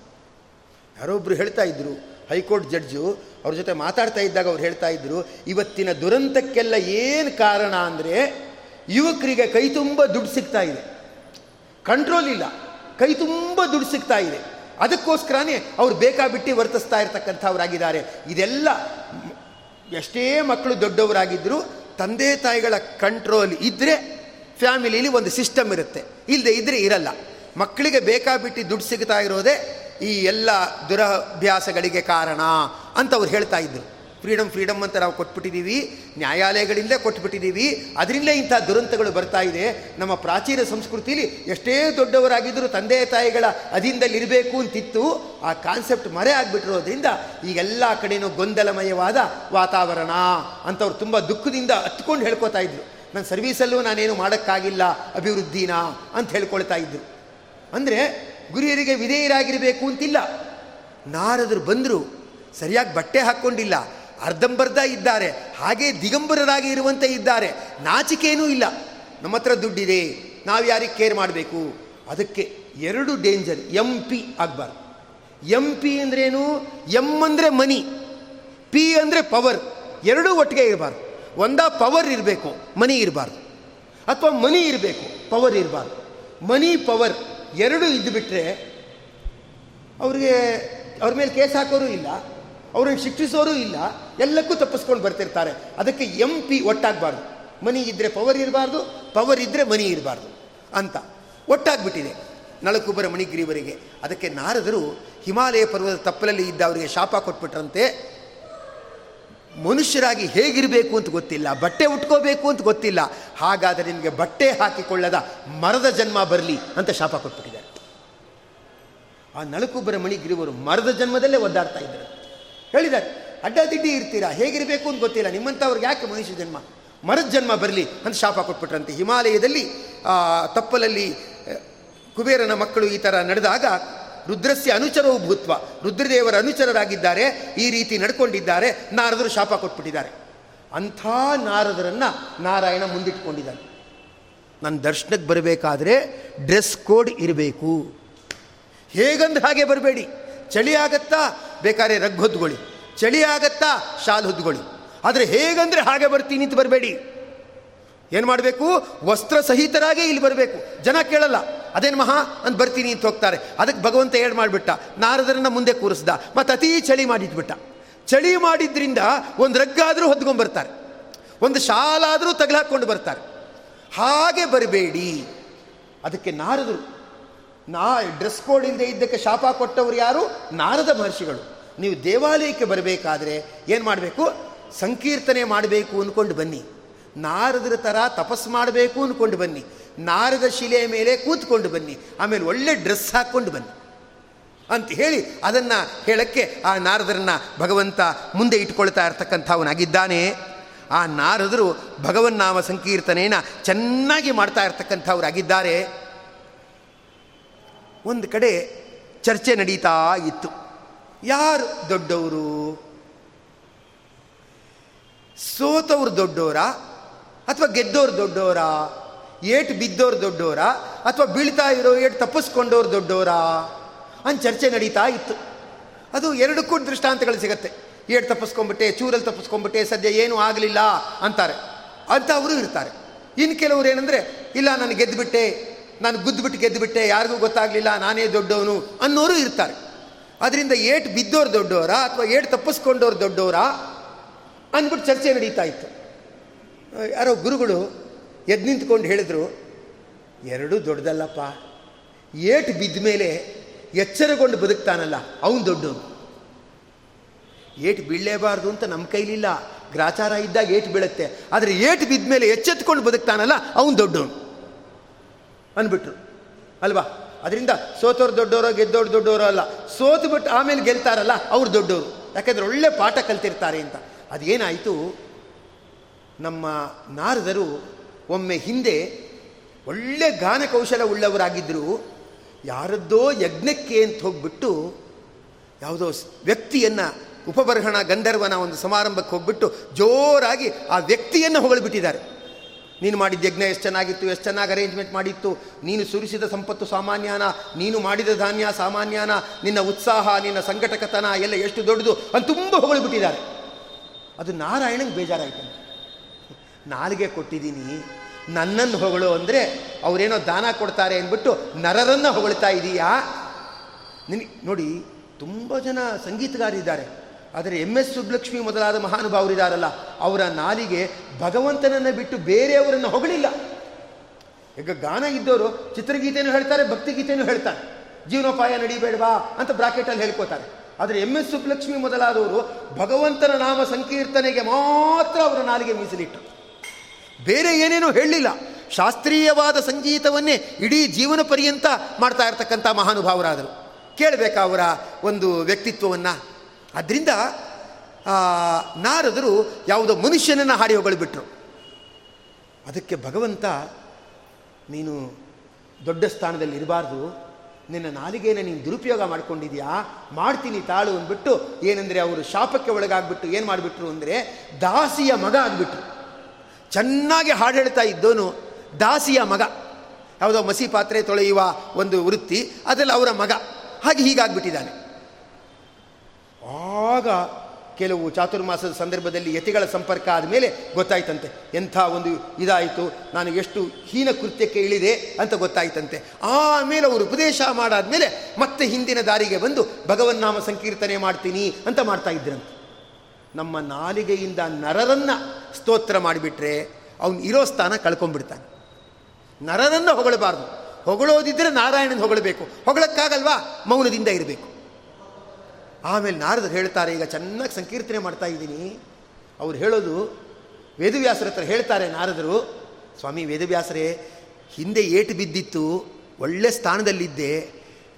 ಯಾರೊಬ್ಬರು ಹೇಳ್ತಾ ಇದ್ರು ಹೈಕೋರ್ಟ್ ಜಡ್ಜು ಅವ್ರ ಜೊತೆ ಮಾತಾಡ್ತಾ ಇದ್ದಾಗ ಅವ್ರು ಹೇಳ್ತಾ ಇದ್ರು, ಇವತ್ತಿನ ದುರಂತಕ್ಕೆಲ್ಲ ಏನು ಕಾರಣ ಅಂದರೆ ಯುವಕರಿಗೆ ಕೈ ತುಂಬ ದುಡ್ಡು ಸಿಗ್ತಾ ಇದೆ. ಕಂಟ್ರೋಲ್ ಇಲ್ಲ. ಕೈ ತುಂಬ ದುಡ್ಡು ಸಿಗ್ತಾ ಇದೆ. ಅದಕ್ಕೋಸ್ಕರನೇ ಅವ್ರು ಬೇಕಾಬಿಟ್ಟು ವರ್ತಿಸ್ತಾ ಇರ್ತಕ್ಕಂಥವರಾಗಿದ್ದಾರೆ. ಇದೆಲ್ಲ ಎಷ್ಟೇ ಮಕ್ಕಳು ದೊಡ್ಡವರಾಗಿದ್ದರೂ ತಂದೆ ತಾಯಿಗಳ ಕಂಟ್ರೋಲ್ ಇದ್ದರೆ ಫ್ಯಾಮಿಲಿಯಲ್ಲಿ ಒಂದು ಸಿಸ್ಟಮ್ ಇರುತ್ತೆ. ಇಲ್ಲದೆ ಇದ್ದರೆ ಇರಲ್ಲ. ಮಕ್ಕಳಿಗೆ ಬೇಕಾಬಿಟ್ಟು ದುಡ್ಡು ಸಿಗ್ತಾ ಇರೋದೇ ಈ ಎಲ್ಲ ದುರಭ್ಯಾಸಗಳಿಗೆ ಕಾರಣ ಅಂತ ಅವ್ರು ಹೇಳ್ತಾ ಇದ್ರು. ಫ್ರೀಡಮ್ ಫ್ರೀಡಮ್ ಅಂತ ನಾವು ಕೊಟ್ಬಿಟ್ಟಿದ್ದೀವಿ ನ್ಯಾಯಾಲಯಗಳಿಂದಲೇ ಕೊಟ್ಬಿಟ್ಟಿದ್ದೀವಿ ಅದರಿಂದಲೇ ಇಂಥ ದುರಂತಗಳು ಬರ್ತಾ ಇದೆ. ನಮ್ಮ ಪ್ರಾಚೀನ ಸಂಸ್ಕೃತಿಲಿ ಎಷ್ಟೇ ದೊಡ್ಡವರಾಗಿದ್ದರೂ ತಂದೆ, ತಾಯಿಗಳ ಅಧೀನದಲ್ಲಿರಬೇಕು ಅಂತಿತ್ತು. ಆ ಕಾನ್ಸೆಪ್ಟ್ ಮರೆ ಆಗಿಬಿಟ್ಟಿರೋದ್ರಿಂದ ಈಗೆಲ್ಲ ಕಡೆಯೂ ಗೊಂದಲಮಯವಾದ ವಾತಾವರಣ ಅಂತವ್ರು ತುಂಬ ದುಃಖದಿಂದ ಹತ್ಕೊಂಡು ಹೇಳ್ಕೊತಾ ಇದ್ರು. ನನ್ನ ಸರ್ವೀಸಲ್ಲೂ ನಾನೇನು ಮಾಡೋಕ್ಕಾಗಿಲ್ಲ, ಅಭಿವೃದ್ಧಿನ ಅಂತ ಹೇಳ್ಕೊಳ್ತಾ ಇದ್ದರು ಅಂದರೆ ಗುರಿಯರಿಗೆ ವಿಧೇಯರಾಗಿರಬೇಕು ಅಂತಿಲ್ಲ. ನಾರದರು ಬಂದರು, ಸರಿಯಾಗಿ ಬಟ್ಟೆ ಹಾಕ್ಕೊಂಡಿಲ್ಲ, ಅರ್ಧಂಬರ್ಧ ಇದ್ದಾರೆ, ಹಾಗೆ ದಿಗಂಬರರಾಗಿ ಇರುವಂತೆ ಇದ್ದಾರೆ. ನಾಚಿಕೆಯೂ ಇಲ್ಲ. ನಮ್ಮ ಹತ್ರ ದುಡ್ಡಿದೆ, ನಾವು ಯಾರಿಗೆ ಕೇರ್ ಮಾಡಬೇಕು? ಅದಕ್ಕೆ ಎರಡು ಡೇಂಜರ್ ಎಂ ಪಿ ಆಗಬಾರ್ದು. ಎಂ ಪಿ ಅಂದ್ರೇನು? ಎಂ ಅಂದರೆ ಮನಿ, ಪಿ ಅಂದರೆ ಪವರ್, ಎರಡೂ ಒಟ್ಟಿಗೆ ಇರಬಾರ್ದು. ಒಂದ ಪವರ್ ಇರಬೇಕು, ಮನಿ ಇರಬಾರ್ದು. ಅಥವಾ ಮನಿ ಇರಬೇಕು, ಪವರ್ ಇರಬಾರ್ದು. Money, power. ಎರಡು ಇದ್ದು ಬಿಟ್ಟರೆ ಅವ್ರಿಗೆ ಅವ್ರ ಮೇಲೆ ಕೇಸ್ ಹಾಕೋರು ಇಲ್ಲ, ಅವ್ರನ್ನ ಶಿಕ್ಷಿಸೋರು ಇಲ್ಲ, ಎಲ್ಲಕ್ಕೂ ತಪ್ಪಿಸ್ಕೊಂಡು ಬರ್ತಿರ್ತಾರೆ. ಅದಕ್ಕೆ ಎಂ ಪಿ ಒಟ್ಟಾಗಬಾರ್ದು. ಮನಿ ಇದ್ದರೆ ಪವರ್ ಇರಬಾರ್ದು ಪವರ್ ಇದ್ದರೆ ಮನಿ ಇರಬಾರ್ದು ಅಂತ ಒಟ್ಟಾಗ್ಬಿಟ್ಟಿದೆ ನಳಕುಬರ ಮಣಿಗಿರಿವರಿಗೆ. ಅದಕ್ಕೆ ನಾರದರು ಹಿಮಾಲಯ ಪರ್ವತ ತಪ್ಪಲಲ್ಲಿ ಇದ್ದ ಅವರಿಗೆ ಶಾಪ ಕೊಟ್ಬಿಟ್ರಂತೆ ಮನುಷ್ಯರಾಗಿ ಹೇಗಿರಬೇಕು ಅಂತ ಗೊತ್ತಿಲ್ಲ, ಬಟ್ಟೆ ಉಟ್ಕೋಬೇಕು ಅಂತ ಗೊತ್ತಿಲ್ಲ, ಹಾಗಾದರೆ ನಿಮಗೆ ಬಟ್ಟೆ ಹಾಕಿಕೊಳ್ಳದ ಮರದ ಜನ್ಮ ಬರಲಿ ಅಂತ ಶಾಪ ಕೊಟ್ಬಿಟ್ಟಿದ್ದಾರೆ. ಆ ನಳಕುಬ್ಬರ ಮಣಿಗಿರಿವರು ಮರದ ಜನ್ಮದಲ್ಲೇ ಒದ್ದಾಡ್ತಾ ಇದ್ದಾರೆ ಹೇಳಿದ್ದಾರೆ, ಅಡ್ಡದಿಡ್ಡಿ ಇರ್ತೀರಾ, ಹೇಗಿರಬೇಕು ಅಂತ ಗೊತ್ತಿಲ್ಲ, ನಿಮ್ಮಂಥವ್ರಿಗೆ ಯಾಕೆ ಮನುಷ್ಯ ಜನ್ಮ, ಮರದ ಜನ್ಮ ಬರಲಿ ಅಂತ ಶಾಪ ಕೊಟ್ಬಿಟ್ರಂತೆ. ಹಿಮಾಲಯದಲ್ಲಿ ತಪ್ಪಲಲ್ಲಿ, ಕುಬೇರನ ಮಕ್ಕಳು ಈ ಥರ ನಡೆದಾಗ ರುದ್ರಸ್ಯ ಅನುಚರವು ಭೂತ್ವ. ರುದ್ರದೇವರ ಅನುಚರರಾಗಿದ್ದಾರೆ, ಈ ರೀತಿ ನಡ್ಕೊಂಡಿದ್ದಾರೆ, ನಾರದರು ಶಾಪ ಕೊಟ್ಬಿಟ್ಟಿದ್ದಾರೆ. ಅಂಥ ನಾರದರನ್ನು ನಾರಾಯಣ ಮುಂದಿಟ್ಕೊಂಡಿದ್ದಾನೆ. ನನ್ನ ದರ್ಶನಕ್ಕೆ ಬರಬೇಕಾದ್ರೆ ಡ್ರೆಸ್ ಕೋಡ್ ಇರಬೇಕು. ಹೇಗಂದ ಹಾಗೆ ಬರಬೇಡಿ. ಚಳಿ ಆಗತ್ತಾ? ಬೇಕಾದ್ರೆ ರಗ್ ಹೊದ್ಕೊಳ್ಳಿ. ಚಳಿ ಆಗತ್ತಾ? ಶಾಲ್ ಹೊದ್ಕೊಳ್ಳಿ. ಆದರೆ ಹೇಗಂದರೆ ಹಾಗೆ ಬರ್ತೀನಿ ಅಂತ ಬರಬೇಡಿ. ಏನು ಮಾಡಬೇಕು? ವಸ್ತ್ರ ಸಹಿತರಾಗೇ ಇಲ್ಲಿ ಬರಬೇಕು. ಜನ ಕೇಳಲ್ಲ. ಅದೇನು ಮಹಾ? ಅಂತ ಬರ್ತೀನಿ ಅಂತ ಹೋಗ್ತಾರೆ. ಅದಕ್ಕೆ ಭಗವಂತ ಏಳು ಮಾಡಿಬಿಟ್ಟ. ನಾರದರನ್ನ ಮುಂದೆ ಕೂರಿಸ್ದ. ಮತ್ತು ಅತೀ ಚಳಿ ಮಾಡಿಟ್ಬಿಟ್ಟ ಚಳಿ ಮಾಡಿದ್ರಿಂದ ಒಂದು ರಗ್ಗಾದರೂ ಹೊದ್ಕೊಂಡ್ಬರ್ತಾರೆ ಒಂದು ಶಾಲಾದರೂ ತಗಲಾಕೊಂಡು ಬರ್ತಾರೆ. ಹಾಗೆ ಬರಬೇಡಿ. ಅದಕ್ಕೆ ನಾರದರು, ನಾ ಡ್ರೆಸ್ ಕೋಡ್ ಇಲ್ಲದೆ ಇದ್ದಕ್ಕೆ ಶಾಪ ಕೊಟ್ಟವರು ಯಾರು? ನಾರದ ಮಹರ್ಷಿಗಳು. ನೀವು ದೇವಾಲಯಕ್ಕೆ ಬರಬೇಕಾದ್ರೆ ಏನು ಮಾಡಬೇಕು? ಸಂಕೀರ್ತನೆ ಮಾಡಬೇಕು ಅಂದ್ಕೊಂಡು ಬನ್ನಿ. ನಾರದರ ಥರ ತಪಸ್ಸು ಮಾಡಬೇಕು ಅಂದ್ಕೊಂಡು ಬನ್ನಿ. ನಾರದ ಶಿಲೆಯ ಮೇಲೆ ಕೂತ್ಕೊಂಡು ಬನ್ನಿ. ಆಮೇಲೆ ಒಳ್ಳೆ ಡ್ರೆಸ್ ಹಾಕ್ಕೊಂಡು ಬನ್ನಿ. ಅಂತ ಹೇಳಿ ಅದನ್ನು ಹೇಳಕ್ಕೆ ಆ ನಾರದರನ್ನ ಭಗವಂತ ಮುಂದೆ ಇಟ್ಕೊಳ್ತಾ ಇರ್ತಕ್ಕಂಥವನಾಗಿದ್ದಾನೆ. ಆ ನಾರದರು ಭಗವನ್ನಾಮ ಸಂಕೀರ್ತನೆಯನ್ನು ಚೆನ್ನಾಗಿ ಮಾಡ್ತಾ ಇರ್ತಕ್ಕಂಥವರಾಗಿದ್ದಾರೆ. ಒಂದು ಕಡೆ ಚರ್ಚೆ ನಡೀತಾ ಇತ್ತು. ಯಾರು ದೊಡ್ಡವರು? ಸೋತವ್ರು ದೊಡ್ಡವರ ಅಥವಾ ಗೆದ್ದೋರು ದೊಡ್ಡವರ ಏಟು ಬಿದ್ದೋರು ದೊಡ್ಡವರ ಅಥವಾ ಬೀಳ್ತಾ ಇರೋ ಏಟು ತಪ್ಪಿಸ್ಕೊಂಡವ್ರು ದೊಡ್ಡವರ ಅಂತ ಚರ್ಚೆ ನಡೀತಾ ಇತ್ತು. ಅದು ಎರಡಕ್ಕೂ ದೃಷ್ಟಾಂತಗಳು ಸಿಗತ್ತೆ. ಏಟು ತಪ್ಪಿಸ್ಕೊಂಬಿಟ್ಟೆ ಚೂರಲ್ಲಿ ತಪ್ಪಿಸ್ಕೊಂಬಿಟ್ಟೆ ಸದ್ಯ ಏನೂ ಆಗಲಿಲ್ಲ ಅಂತಾರೆ. ಅಂತ ಇರ್ತಾರೆ. ಇನ್ನು ಕೆಲವರು ಏನಂದರೆ, ಇಲ್ಲ, ನಾನು ಗೆದ್ದುಬಿಟ್ಟೆ ನಾನು ಗುದ್ದುಬಿಟ್ಟು ಗೆದ್ದುಬಿಟ್ಟೆ ಯಾರಿಗೂ ಗೊತ್ತಾಗಲಿಲ್ಲ, ನಾನೇ ದೊಡ್ಡವನು ಅನ್ನೋರು ಇರ್ತಾರೆ. ಅದರಿಂದ ಏಟು ಬಿದ್ದೋರು ದೊಡ್ಡವರ ಅಥವಾ ಏಟು ತಪ್ಪಿಸ್ಕೊಂಡೋರು ದೊಡ್ಡವರ ಅಂದ್ಬಿಟ್ಟು ಚರ್ಚೆ ನಡೀತಾ ಇತ್ತು. ಯಾರೋ ಗುರುಗಳು ಎದ್ದು ನಿಂತ್ಕೊಂಡು ಹೇಳಿದ್ರು, ಎರಡೂ ದೊಡ್ಡದಲ್ಲಪ್ಪ. ಏಟು ಬಿದ್ದ ಮೇಲೆ ಎಚ್ಚರಗೊಂಡು ಬದುಕ್ತಾನಲ್ಲ, ಅವನು ದೊಡ್ಡವನು ಏಟು ಬೀಳಲೇಬಾರ್ದು ಅಂತ ನಮ್ಮ ಕೈಲಿಲ್ಲ. ಗ್ರಾಚಾರ ಇದ್ದಾಗ ಏಟು ಬೀಳುತ್ತೆ. ಆದರೆ ಏಟು ಬಿದ್ದ ಮೇಲೆ ಎಚ್ಚೆತ್ಕೊಂಡು ಬದುಕ್ತಾನಲ್ಲ, ಅವನು ದೊಡ್ಡವನು ಅಂದ್ಬಿಟ್ರು. ಅಲ್ವಾ? ಅದರಿಂದ ಸೋತವ್ರು ದೊಡ್ಡವರು ಗೆದ್ದವ್ರು ದೊಡ್ಡವರು ಅಲ್ಲ. ಸೋತು ಬಿಟ್ಟು ಆಮೇಲೆ ಗೆಲ್ತಾರಲ್ಲ, ಅವ್ರು ದೊಡ್ಡವರು ಯಾಕಂದ್ರೆ ಒಳ್ಳೆ ಪಾಠ ಕಲ್ತಿರ್ತಾರೆ ಅಂತ. ಅದೇನಾಯಿತು? ನಮ್ಮ ನಾರದರು ಒಮ್ಮೆ ಹಿಂದೆ ಒಳ್ಳೆ ಗಾನ ಕೌಶಲ ಉಳ್ಳವರಾಗಿದ್ದರು ಯಾರದ್ದೋ ಯಜ್ಞಕ್ಕೆ ಅಂತ ಹೋಗ್ಬಿಟ್ಟು ಯಾವುದೋ ವ್ಯಕ್ತಿಯನ್ನು ಉಪಬರ್ಹಣ ಗಂಧರ್ವನ ಒಂದು ಸಮಾರಂಭಕ್ಕೆ ಹೋಗ್ಬಿಟ್ಟು ಜೋರಾಗಿ ಆ ವ್ಯಕ್ತಿಯನ್ನು ಹೊಗಳ್ಬಿಟ್ಟಿದ್ದಾರೆ. ನೀನು ಮಾಡಿದ ಯಜ್ಞ ಎಷ್ಟು ಚೆನ್ನಾಗಿತ್ತು, ಎಷ್ಟು ಚೆನ್ನಾಗಿ ಅರೇಂಜ್ಮೆಂಟ್ ಮಾಡಿತ್ತು, ನೀನು ಸುರಿಸಿದ ಸಂಪತ್ತು ಸಾಮಾನ್ಯನ, ನೀನು ಮಾಡಿದ ಧಾನ್ಯ ಸಾಮಾನ್ಯನ, ನಿನ್ನ ಉತ್ಸಾಹ, ನಿನ್ನ ಸಂಘಟಕತನ ಎಲ್ಲ ಎಷ್ಟು ದೊಡ್ಡದು ಅಂತ ತುಂಬ ಹೊಗಳ್ಬಿಟ್ಟಿದ್ದಾರೆ. ಅದು ನಾರಾಯಣಂಗೆ ಬೇಜಾರಾಯಿತು. ನಾಲಿಗೆ ಕೊಟ್ಟಿದ್ದೀನಿ. ನನ್ನನ್ನು ಹೊಗಳು ಅಂದರೆ ಅವರೇನೋ ದಾನ ಕೊಡ್ತಾರೆ ಅಂದ್ಬಿಟ್ಟು ನರರನ್ನು ಹೊಗಳ್ತಾ ಇದೀಯಾ? ನಿನ್ ನೋಡಿ, ತುಂಬ ಜನ ಸಂಗೀತಗಾರಿದ್ದಾರೆ ಆದರೆ ಎಂ ಎಸ್ ಸುಬ್ಲಕ್ಷ್ಮಿ ಮೊದಲಾದ ಮಹಾನುಭಾವರಿದ್ದಾರಲ್ಲ ಅವರ ನಾಲಿಗೆ ಭಗವಂತನನ್ನು ಬಿಟ್ಟು ಬೇರೆಯವರನ್ನು ಹೊಗಳಿಲ್ಲ. ಈಗ ಗಾನ ಇದ್ದವರು ಚಿತ್ರಗೀತೆನೂ ಹೇಳ್ತಾರೆ ಭಕ್ತಿಗೀತೆಯೂ ಹೇಳ್ತಾರೆ. ಜೀವನೋಪಾಯ ನಡಿಬೇಡವಾ ಅಂತ ಬ್ರಾಕೆಟಲ್ಲಿ ಹೇಳ್ಕೋತಾರೆ. ಆದರೆ ಎಂ ಎಸ್ ಸುಬ್ಲಕ್ಷ್ಮಿ ಮೊದಲಾದವರು ಭಗವಂತನ ನಾಮ ಸಂಕೀರ್ತನೆಗೆ ಮಾತ್ರ ಅವರ ನಾಲಿಗೆ ಮೀಸಲಿಟ್ಟು ಬೇರೆ ಏನೇನೂ ಹೇಳಲಿಲ್ಲ. ಶಾಸ್ತ್ರೀಯವಾದ ಸಂಗೀತವನ್ನೇ ಇಡೀ ಜೀವನ ಪರ್ಯಂತ ಮಾಡ್ತಾ ಇರ್ತಕ್ಕಂಥ ಮಹಾನುಭಾವರಾದರು. ಕೇಳಬೇಕಾ ಅವರ ಒಂದು ವ್ಯಕ್ತಿತ್ವವನ್ನು? ಅದರಿಂದ ನಾರದರು ಯಾವುದೋ ಮನುಷ್ಯನನ್ನು ಹಾಡಿ ಹೊಗಳಿಬಿಟ್ರು. ಅದಕ್ಕೆ ಭಗವಂತ, ನೀನು ದೊಡ್ಡ ಸ್ಥಾನದಲ್ಲಿ ಇರಬಾರ್ದು. ನಿನ್ನ ನಾಲಿಗೆಯನ್ನು ನೀನು ದುರುಪಯೋಗ ಮಾಡ್ಕೊಂಡಿದ್ಯಾ? ಮಾಡ್ತೀನಿ ತಾಳು ಅಂದ್ಬಿಟ್ಟು, ಏನಂದರೆ ಅವರು ಶಾಪಕ್ಕೆ ಒಳಗಾಗ್ಬಿಟ್ಟು ಏನು ಮಾಡಿಬಿಟ್ರು ಅಂದರೆ, ದಾಸಿಯ ಮಗ ಆಗಿಬಿಟ್ರು. ಚೆನ್ನಾಗಿ ಹಾಡು ಹೇಳ್ತಾ ಇದ್ದೋನು ದಾಸಿಯ ಮಗ. ಯಾವುದೋ ಮಸಿ ಪಾತ್ರೆ ತೊಳೆಯುವ ಒಂದು ವೃತ್ತಿ, ಅದರಲ್ಲಿ ಅವರ ಮಗ. ಹಾಗೆ ಹೀಗಾಗ್ಬಿಟ್ಟಿದ್ದಾನೆ. ಆಗ ಕೆಲವು ಚಾತುರ್ಮಾಸದ ಸಂದರ್ಭದಲ್ಲಿ ಯತಿಗಳ ಸಂಪರ್ಕ ಆದಮೇಲೆ ಗೊತ್ತಾಯ್ತಂತೆ. ಎಂಥ ಒಂದು ಇದಾಯಿತು, ನಾನು ಎಷ್ಟು ಹೀನ ಕೃತ್ಯಕ್ಕೆ ಇಳಿದೆ ಅಂತ ಗೊತ್ತಾಯ್ತಂತೆ. ಆಮೇಲೆ ಅವರು ಉಪದೇಶ ಮಾಡಾದ್ಮೇಲೆ ಮತ್ತೆ ಹಿಂದಿನ ದಾರಿಗೆ ಬಂದು ಭಗವನ್ನಾಮ ಸಂಕೀರ್ತನೆ ಮಾಡ್ತೀನಿ ಅಂತ ಮಾಡ್ತಾ ಇದ್ರಂತೆ. ನಮ್ಮ ನಾಲಿಗೆಯಿಂದ ನರರನ್ನು ಸ್ತೋತ್ರ ಮಾಡಿಬಿಟ್ರೆ ಅವನು ಇರೋ ಸ್ಥಾನ ಕಳ್ಕೊಂಡ್ಬಿಡ್ತಾನೆ. ನರರನ್ನು ಹೊಗಳಬಾರ್ದು. ಹೊಗಳೋದಿದ್ದರೆ ನಾರಾಯಣನ ಹೊಗಳಬೇಕು. ಹೊಗಳಕ್ಕಾಗಲ್ವಾ? ಮೌನದಿಂದ ಇರಬೇಕು. ಆಮೇಲೆ ನಾರದರು ಹೇಳ್ತಾರೆ, ಈಗ ಚೆನ್ನಾಗಿ ಸಂಕೀರ್ತನೆ ಮಾಡ್ತಾ ಇದ್ದೀನಿ. ಅವ್ರು ಹೇಳೋದು, ವೇದವ್ಯಾಸರ ಹತ್ರ ಹೇಳ್ತಾರೆ ನಾರದರು, ಸ್ವಾಮಿ ವೇದವ್ಯಾಸರೇ, ಹಿಂದೆ ಏಟು ಬಿದ್ದಿತ್ತು, ಒಳ್ಳೆ ಸ್ಥಾನದಲ್ಲಿದ್ದೆ,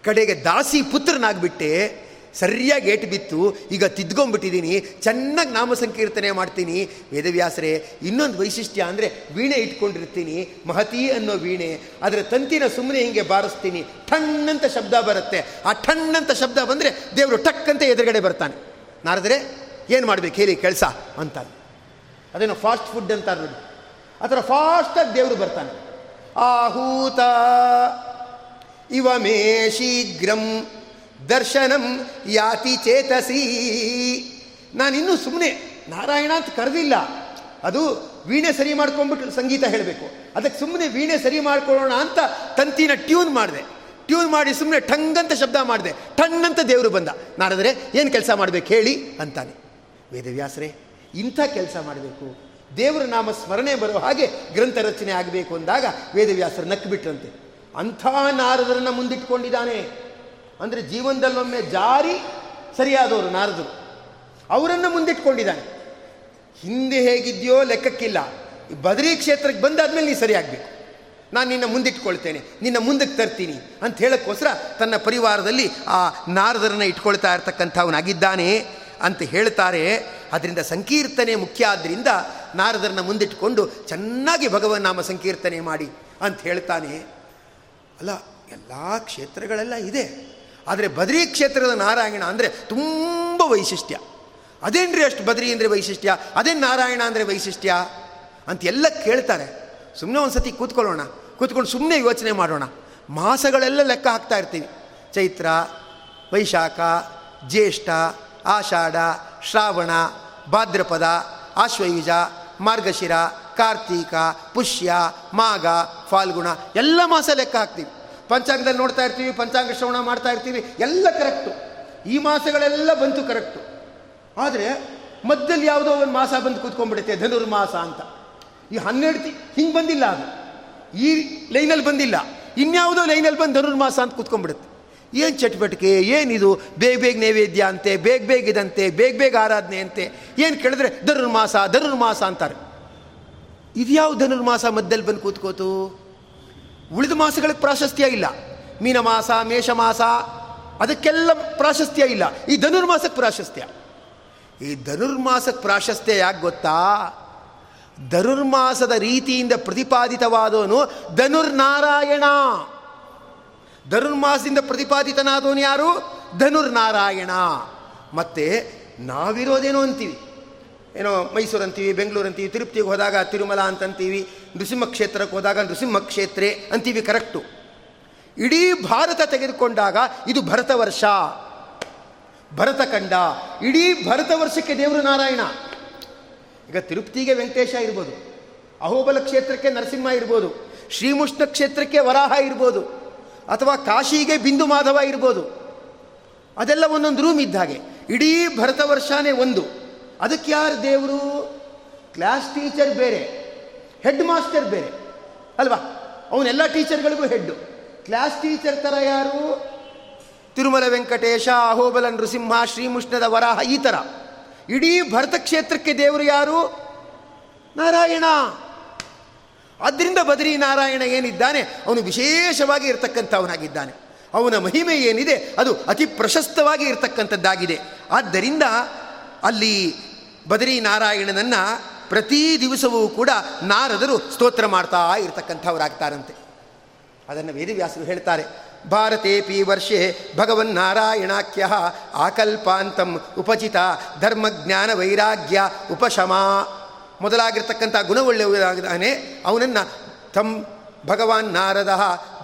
ಕಡೆಗೆ ದಾಸಿ ಪುತ್ರನಾಗ್ಬಿಟ್ಟೆ ಸರಿಯಾಗಿ ಏಟು ಬಿತ್ತು, ಈಗ ತಿದ್ಕೊಂಡ್ಬಿಟ್ಟಿದ್ದೀನಿ ಚೆನ್ನಾಗಿ ನಾಮ ಸಂಕೀರ್ತನೆ ಮಾಡ್ತೀನಿ. ವೇದವ್ಯಾಸರೇ, ಇನ್ನೊಂದು ವೈಶಿಷ್ಟ್ಯ ಅಂದರೆ ವೀಣೆ ಇಟ್ಕೊಂಡಿರ್ತೀನಿ, ಮಹತಿ ಅನ್ನೋ ವೀಣೆ ಅದರ ತಂತಿನ ಸುಮ್ಮನೆ ಹಿಂಗೆ ಬಾರಿಸ್ತೀನಿ, ಠಣ್ಣಂತ ಶಬ್ದ ಬರುತ್ತೆ. ಆ ಠಣ್ಣಂತ ಶಬ್ದ ಬಂದರೆ ದೇವರು ಟಕ್ ಅಂತ ಎದುರುಗಡೆ ಬರ್ತಾನೆ. ನಾರದ್ರೆ, ಏನು ಮಾಡಬೇಕು ಹೇಳಿ ಕೆಲಸ ಅಂತ ಅದೇನು ಫಾಸ್ಟ್ ಫುಡ್ ಅಂತ ನೋಡಿ. ಆ ಥರ ಫಾಸ್ಟಾಗಿ ದೇವರು ಬರ್ತಾನೆ. ಆಹೂತ, ಇವ ಮೇ ಶೀಘ್ರಂ. ದರ್ಶನಂ ಯಾತಿ ಚೇತಸಿ. ನಾನಿನ್ನೂ ಸುಮ್ಮನೆ ನಾರಾಯಣ ಅಂತ ಕರೆದಿಲ್ಲ. ಅದು ವೀಣೆ ಸರಿ ಮಾಡ್ಕೊಂಡ್ಬಿಟ್ಟು ಸಂಗೀತ ಹೇಳಬೇಕು. ಅದಕ್ಕೆ ಸುಮ್ಮನೆ ವೀಣೆ ಸರಿ ಮಾಡ್ಕೊಳ್ಳೋಣ ಅಂತ ತಂತಿನ ಟ್ಯೂನ್ ಮಾಡಿದೆ. ಟ್ಯೂನ್ ಮಾಡಿ ಸುಮ್ಮನೆ ಠಂಗ್ ಅಂತ ಶಬ್ದ ಮಾಡಿದೆ. ಅಂತ ದೇವರು ಬಂದ. ನಾನಾದರೆ ಏನು ಕೆಲಸ ಮಾಡಬೇಕು ಹೇಳಿ ಅಂತಾನೆ. ವೇದವ್ಯಾಸರೇ, ಇಂಥ ಕೆಲಸ ಮಾಡಬೇಕು. ದೇವರ ನಾಮ ಸ್ಮರಣೆ ಬರೋ ಹಾಗೆ ಗ್ರಂಥ ರಚನೆ ಆಗಬೇಕು ಅಂದಾಗ ವೇದವ್ಯಾಸರು ನಕ್ಬಿಟ್ರಂತೆ. ಅಂಥ ನಾರದರನ್ನು ಮುಂದಿಟ್ಕೊಂಡಿದ್ದಾನೆ. ಅಂದರೆ ಜೀವನದಲ್ಲೊಮ್ಮೆ ಜಾರಿ ಸರಿಯಾದವರು, ನಾರದರು. ಅವರನ್ನು ಮುಂದಿಟ್ಕೊಂಡಿದ್ದಾನೆ. ಹಿಂದೆ ಹೇಗಿದೆಯೋ ಲೆಕ್ಕಕ್ಕಿಲ್ಲ. ಬದರಿ ಕ್ಷೇತ್ರಕ್ಕೆ ಬಂದಾದ್ಮೇಲೆ ನೀ ಸರಿಯಾಗಬೇಕು. ನಾನು ನಿನ್ನ ಮುಂದಿಟ್ಕೊಳ್ತೇನೆ, ನಿನ್ನ ಮುಂದಕ್ಕೆ ತರ್ತೀನಿ ಅಂತ ಹೇಳೋಕ್ಕೋಸ್ಕರ ತನ್ನ ಪರಿವಾರದಲ್ಲಿ ಆ ನಾರದರನ್ನು ಇಟ್ಕೊಳ್ತಾ ಇರ್ತಕ್ಕಂಥವನಾಗಿದ್ದಾನೆ ಅಂತ ಹೇಳ್ತಾರೆ. ಅದರಿಂದ ಸಂಕೀರ್ತನೆ ಮುಖ್ಯ ಆದ್ದರಿಂದ ನಾರದರನ್ನ ಮುಂದಿಟ್ಟುಕೊಂಡು ಚೆನ್ನಾಗಿ ಭಗವನ್ ನಾಮ ಸಂಕೀರ್ತನೆ ಮಾಡಿ ಅಂತ ಹೇಳ್ತಾನೆ. ಅಲ್ಲ, ಎಲ್ಲ ಕ್ಷೇತ್ರಗಳೆಲ್ಲ ಇದೆ. ಆದರೆ ಬದ್ರಿ ಕ್ಷೇತ್ರದ ನಾರಾಯಣ ಅಂದರೆ ತುಂಬ ವೈಶಿಷ್ಟ್ಯ. ಅದೇನ್ರಿ ಅಷ್ಟು ಬದ್ರಿ ಅಂದರೆ ವೈಶಿಷ್ಟ್ಯ? ಅದೇನು ನಾರಾಯಣ ಅಂದರೆ ವೈಶಿಷ್ಟ್ಯ? ಅಂತ ಎಲ್ಲ ಕೇಳ್ತಾರೆ. ಸುಮ್ಮನೆ ಒಂದು ಸತಿ ಕೂತ್ಕೊಳ್ಳೋಣ. ಕೂತ್ಕೊಂಡು ಸುಮ್ಮನೆ ಯೋಚನೆ ಮಾಡೋಣ. ಮಾಸಗಳೆಲ್ಲ ಲೆಕ್ಕ ಹಾಕ್ತಾ ಇರ್ತೀವಿ. ಚೈತ್ರ, ವೈಶಾಖ, ಜ್ಯೇಷ್ಠ, ಆಷಾಢ, ಶ್ರಾವಣ, ಭಾದ್ರಪದ, ಆಶ್ವಯುಜ, ಮಾರ್ಗಶಿರ, ಕಾರ್ತೀಕ, ಪುಷ್ಯ, ಮಾಘ, ಫಾಲ್ಗುಣ ಎಲ್ಲ ಮಾಸ ಲೆಕ್ಕ ಹಾಕ್ತೀವಿ. ಪಂಚಾಂಗದಲ್ಲಿ ನೋಡ್ತಾ ಇರ್ತೀವಿ, ಪಂಚಾಂಗ ಶ್ರವಣ ಮಾಡ್ತಾ ಇರ್ತೀವಿ, ಎಲ್ಲ ಕರೆಕ್ಟು ಈ ಮಾಸಗಳೆಲ್ಲ ಬಂತು ಕರೆಕ್ಟು ಆದರೆ ಮಧ್ಯದಲ್ಲಿ ಯಾವುದೋ ಒಂದು ಮಾಸ ಬಂದು ಕೂತ್ಕೊಂಡ್ಬಿಡುತ್ತೆ ಧನುರ್ಮಾಸ ಅಂತ. ಈ ಹನ್ನೆರಡು ಹಿಂಗೆ ಬಂದಿಲ್ಲ ಅದು. ಈ ಲೈನಲ್ಲಿ ಬಂದಿಲ್ಲ. ಇನ್ಯಾವುದೋ ಲೈನಲ್ಲಿ ಬಂದು ಧನುರ್ಮಾಸ ಅಂತ ಕೂತ್ಕೊಂಡ್ಬಿಡುತ್ತೆ. ಏನು ಚಟುವಟಿಕೆ, ಏನಿದು? ಬೇಗ ಬೇಗ ನೈವೇದ್ಯ ಅಂತೆ, ಬೇಗ ಬೇಗ ಇದಂತೆ, ಬೇಗ ಬೇಗ ಆರಾಧನೆ ಅಂತೆ. ಏನು ಕೇಳಿದ್ರೆ ಧನುರ್ಮಾಸ ಧನುರ್ಮಾಸ ಅಂತಾರೆ. ಇದ್ಯಾವ ಧನುರ್ಮಾಸ ಮಧ್ಯದಲ್ಲಿ ಬಂದು ಕೂತ್ಕೋತು? ಉಳಿದ ಮಾಸಗಳಿಗೆ ಪ್ರಾಶಸ್ತ್ಯ ಇಲ್ಲ. ಮೀನಮಾಸ, ಮೇಷಮಾಸ, ಅದಕ್ಕೆಲ್ಲ ಪ್ರಾಶಸ್ತ್ಯ ಇಲ್ಲ. ಈ ಧನುರ್ಮಾಸಕ್ಕೆ ಪ್ರಾಶಸ್ತ್ಯ. ಈ ಧನುರ್ಮಾಸಕ್ಕೆ ಪ್ರಾಶಸ್ತ್ಯ ಯಾಕೆ ಗೊತ್ತಾ? ಧನುರ್ಮಾಸದ ರೀತಿಯಿಂದ ಪ್ರತಿಪಾದಿತವಾದವನು ಧನುರ್ನಾರಾಯಣ. ಧನುರ್ಮಾಸದಿಂದ ಪ್ರತಿಪಾದಿತನಾದವನು ಯಾರು? ಧನುರ್ನಾರಾಯಣ. ಮತ್ತೆ ನಾವಿರೋದೇನೋ ಅಂತೀವಿ. ಏನೋ ಮೈಸೂರು ಅಂತೀವಿ ಬೆಂಗಳೂರು ಅಂತೀವಿ ತಿರುಪತಿಗೆ ಹೋದಾಗ ತಿರುಮಲ ಅಂತಂತೀವಿ ನೃಸಿಂಹ ಕ್ಷೇತ್ರಕ್ಕೆ ಹೋದಾಗ ನೃಸಿಂಹ ಕ್ಷೇತ್ರ ಅಂತೀವಿ ಕರೆಕ್ಟು. ಇಡೀ ಭಾರತ ತೆಗೆದುಕೊಂಡಾಗ ಇದು ಭರತ ವರ್ಷ. ಭರತ ಕಂಡ ಇಡೀ ಭರತ ವರ್ಷಕ್ಕೆ ದೇವರು ನಾರಾಯಣ. ಈಗ ತಿರುಪ್ತಿಗೆ ವೆಂಕಟೇಶ ಇರ್ಬೋದು. ಅಹೋಬಲ ಕ್ಷೇತ್ರಕ್ಕೆ ನರಸಿಂಹ ಇರ್ಬೋದು. ಶ್ರೀಮುಷ್ಣ ಕ್ಷೇತ್ರಕ್ಕೆ ವರಾಹ ಇರ್ಬೋದು. ಅಥವಾ ಕಾಶಿಗೆ ಬಿಂದು ಮಾಧವ ಇರ್ಬೋದು. ಅದೆಲ್ಲ ಒಂದೊಂದು ರೂಮ್ ಇದ್ದ ಹಾಗೆ. ಇಡೀ ಭರತ ವರ್ಷನೇ ಒಂದು. ಅದಕ್ಕೆ ಯಾರು ದೇವರು? ಕ್ಲಾಸ್ ಟೀಚರ್ ಬೇರೆ. ಹೆಡ್ ಮಾಸ್ಟರ್ ಬೇರೆ. ಅಲ್ವಾ? ಅವನೆಲ್ಲ ಟೀಚರ್ಗಳಿಗೂ ಹೆಡ್ಡು. ಕ್ಲಾಸ್ ಟೀಚರ್ ಥರ ಯಾರು? ತಿರುಮಲ ವೆಂಕಟೇಶ ಅಹೋಬಲ ನೃಸಿಂಹ, ಶ್ರೀಮುಷ್ಣದ ವರಾಹ, ಈ ಥರ ಇಡೀ ಭರತ ಕ್ಷೇತ್ರಕ್ಕೆ ದೇವರು ಯಾರು? ನಾರಾಯಣ. ಆದ್ದರಿಂದ ಬದರಿ ನಾರಾಯಣ ಏನಿದ್ದಾನೆ? ಅವನು ವಿಶೇಷವಾಗಿ ಇರತಕ್ಕಂಥವನಾಗಿದ್ದಾನೆ. ಅವನ ಮಹಿಮೆ ಏನಿದೆ? ಅದು ಅತಿ ಪ್ರಶಸ್ತವಾಗಿ ಇರತಕ್ಕಂಥದ್ದಾಗಿದೆ. ಆದ್ದರಿಂದ ಅಲ್ಲಿ ಬದರಿ ನಾರಾಯಣನನ್ನು ಪ್ರತಿ ದಿವಸವೂ ಕೂಡ ನಾರದರು ಸ್ತೋತ್ರ ಮಾಡ್ತಾ ಇರತಕ್ಕಂಥವರಾಗ್ತಾರಂತೆ. ಅದನ್ನು ವೇದವ್ಯಾಸರು ಹೇಳ್ತಾರೆ, ಭಾರತೇಪಿ ವರ್ಷೆ ಭಗವನ್ನಾರಾಯಣಾಖ್ಯ ಆಕಲ್ಪಾಂತಂ ಉಪಚಿತ ಧರ್ಮಜ್ಞಾನ ವೈರಾಗ್ಯ ಉಪಶಮ. ಮೊದಲಾಗಿರ್ತಕ್ಕಂಥ ಗುಣವುಳ್ಳವರಾಗಿದ್ದಾನೆ, ಅವನನ್ನು ತಂ ಭಗವಾನ್ ನಾರದ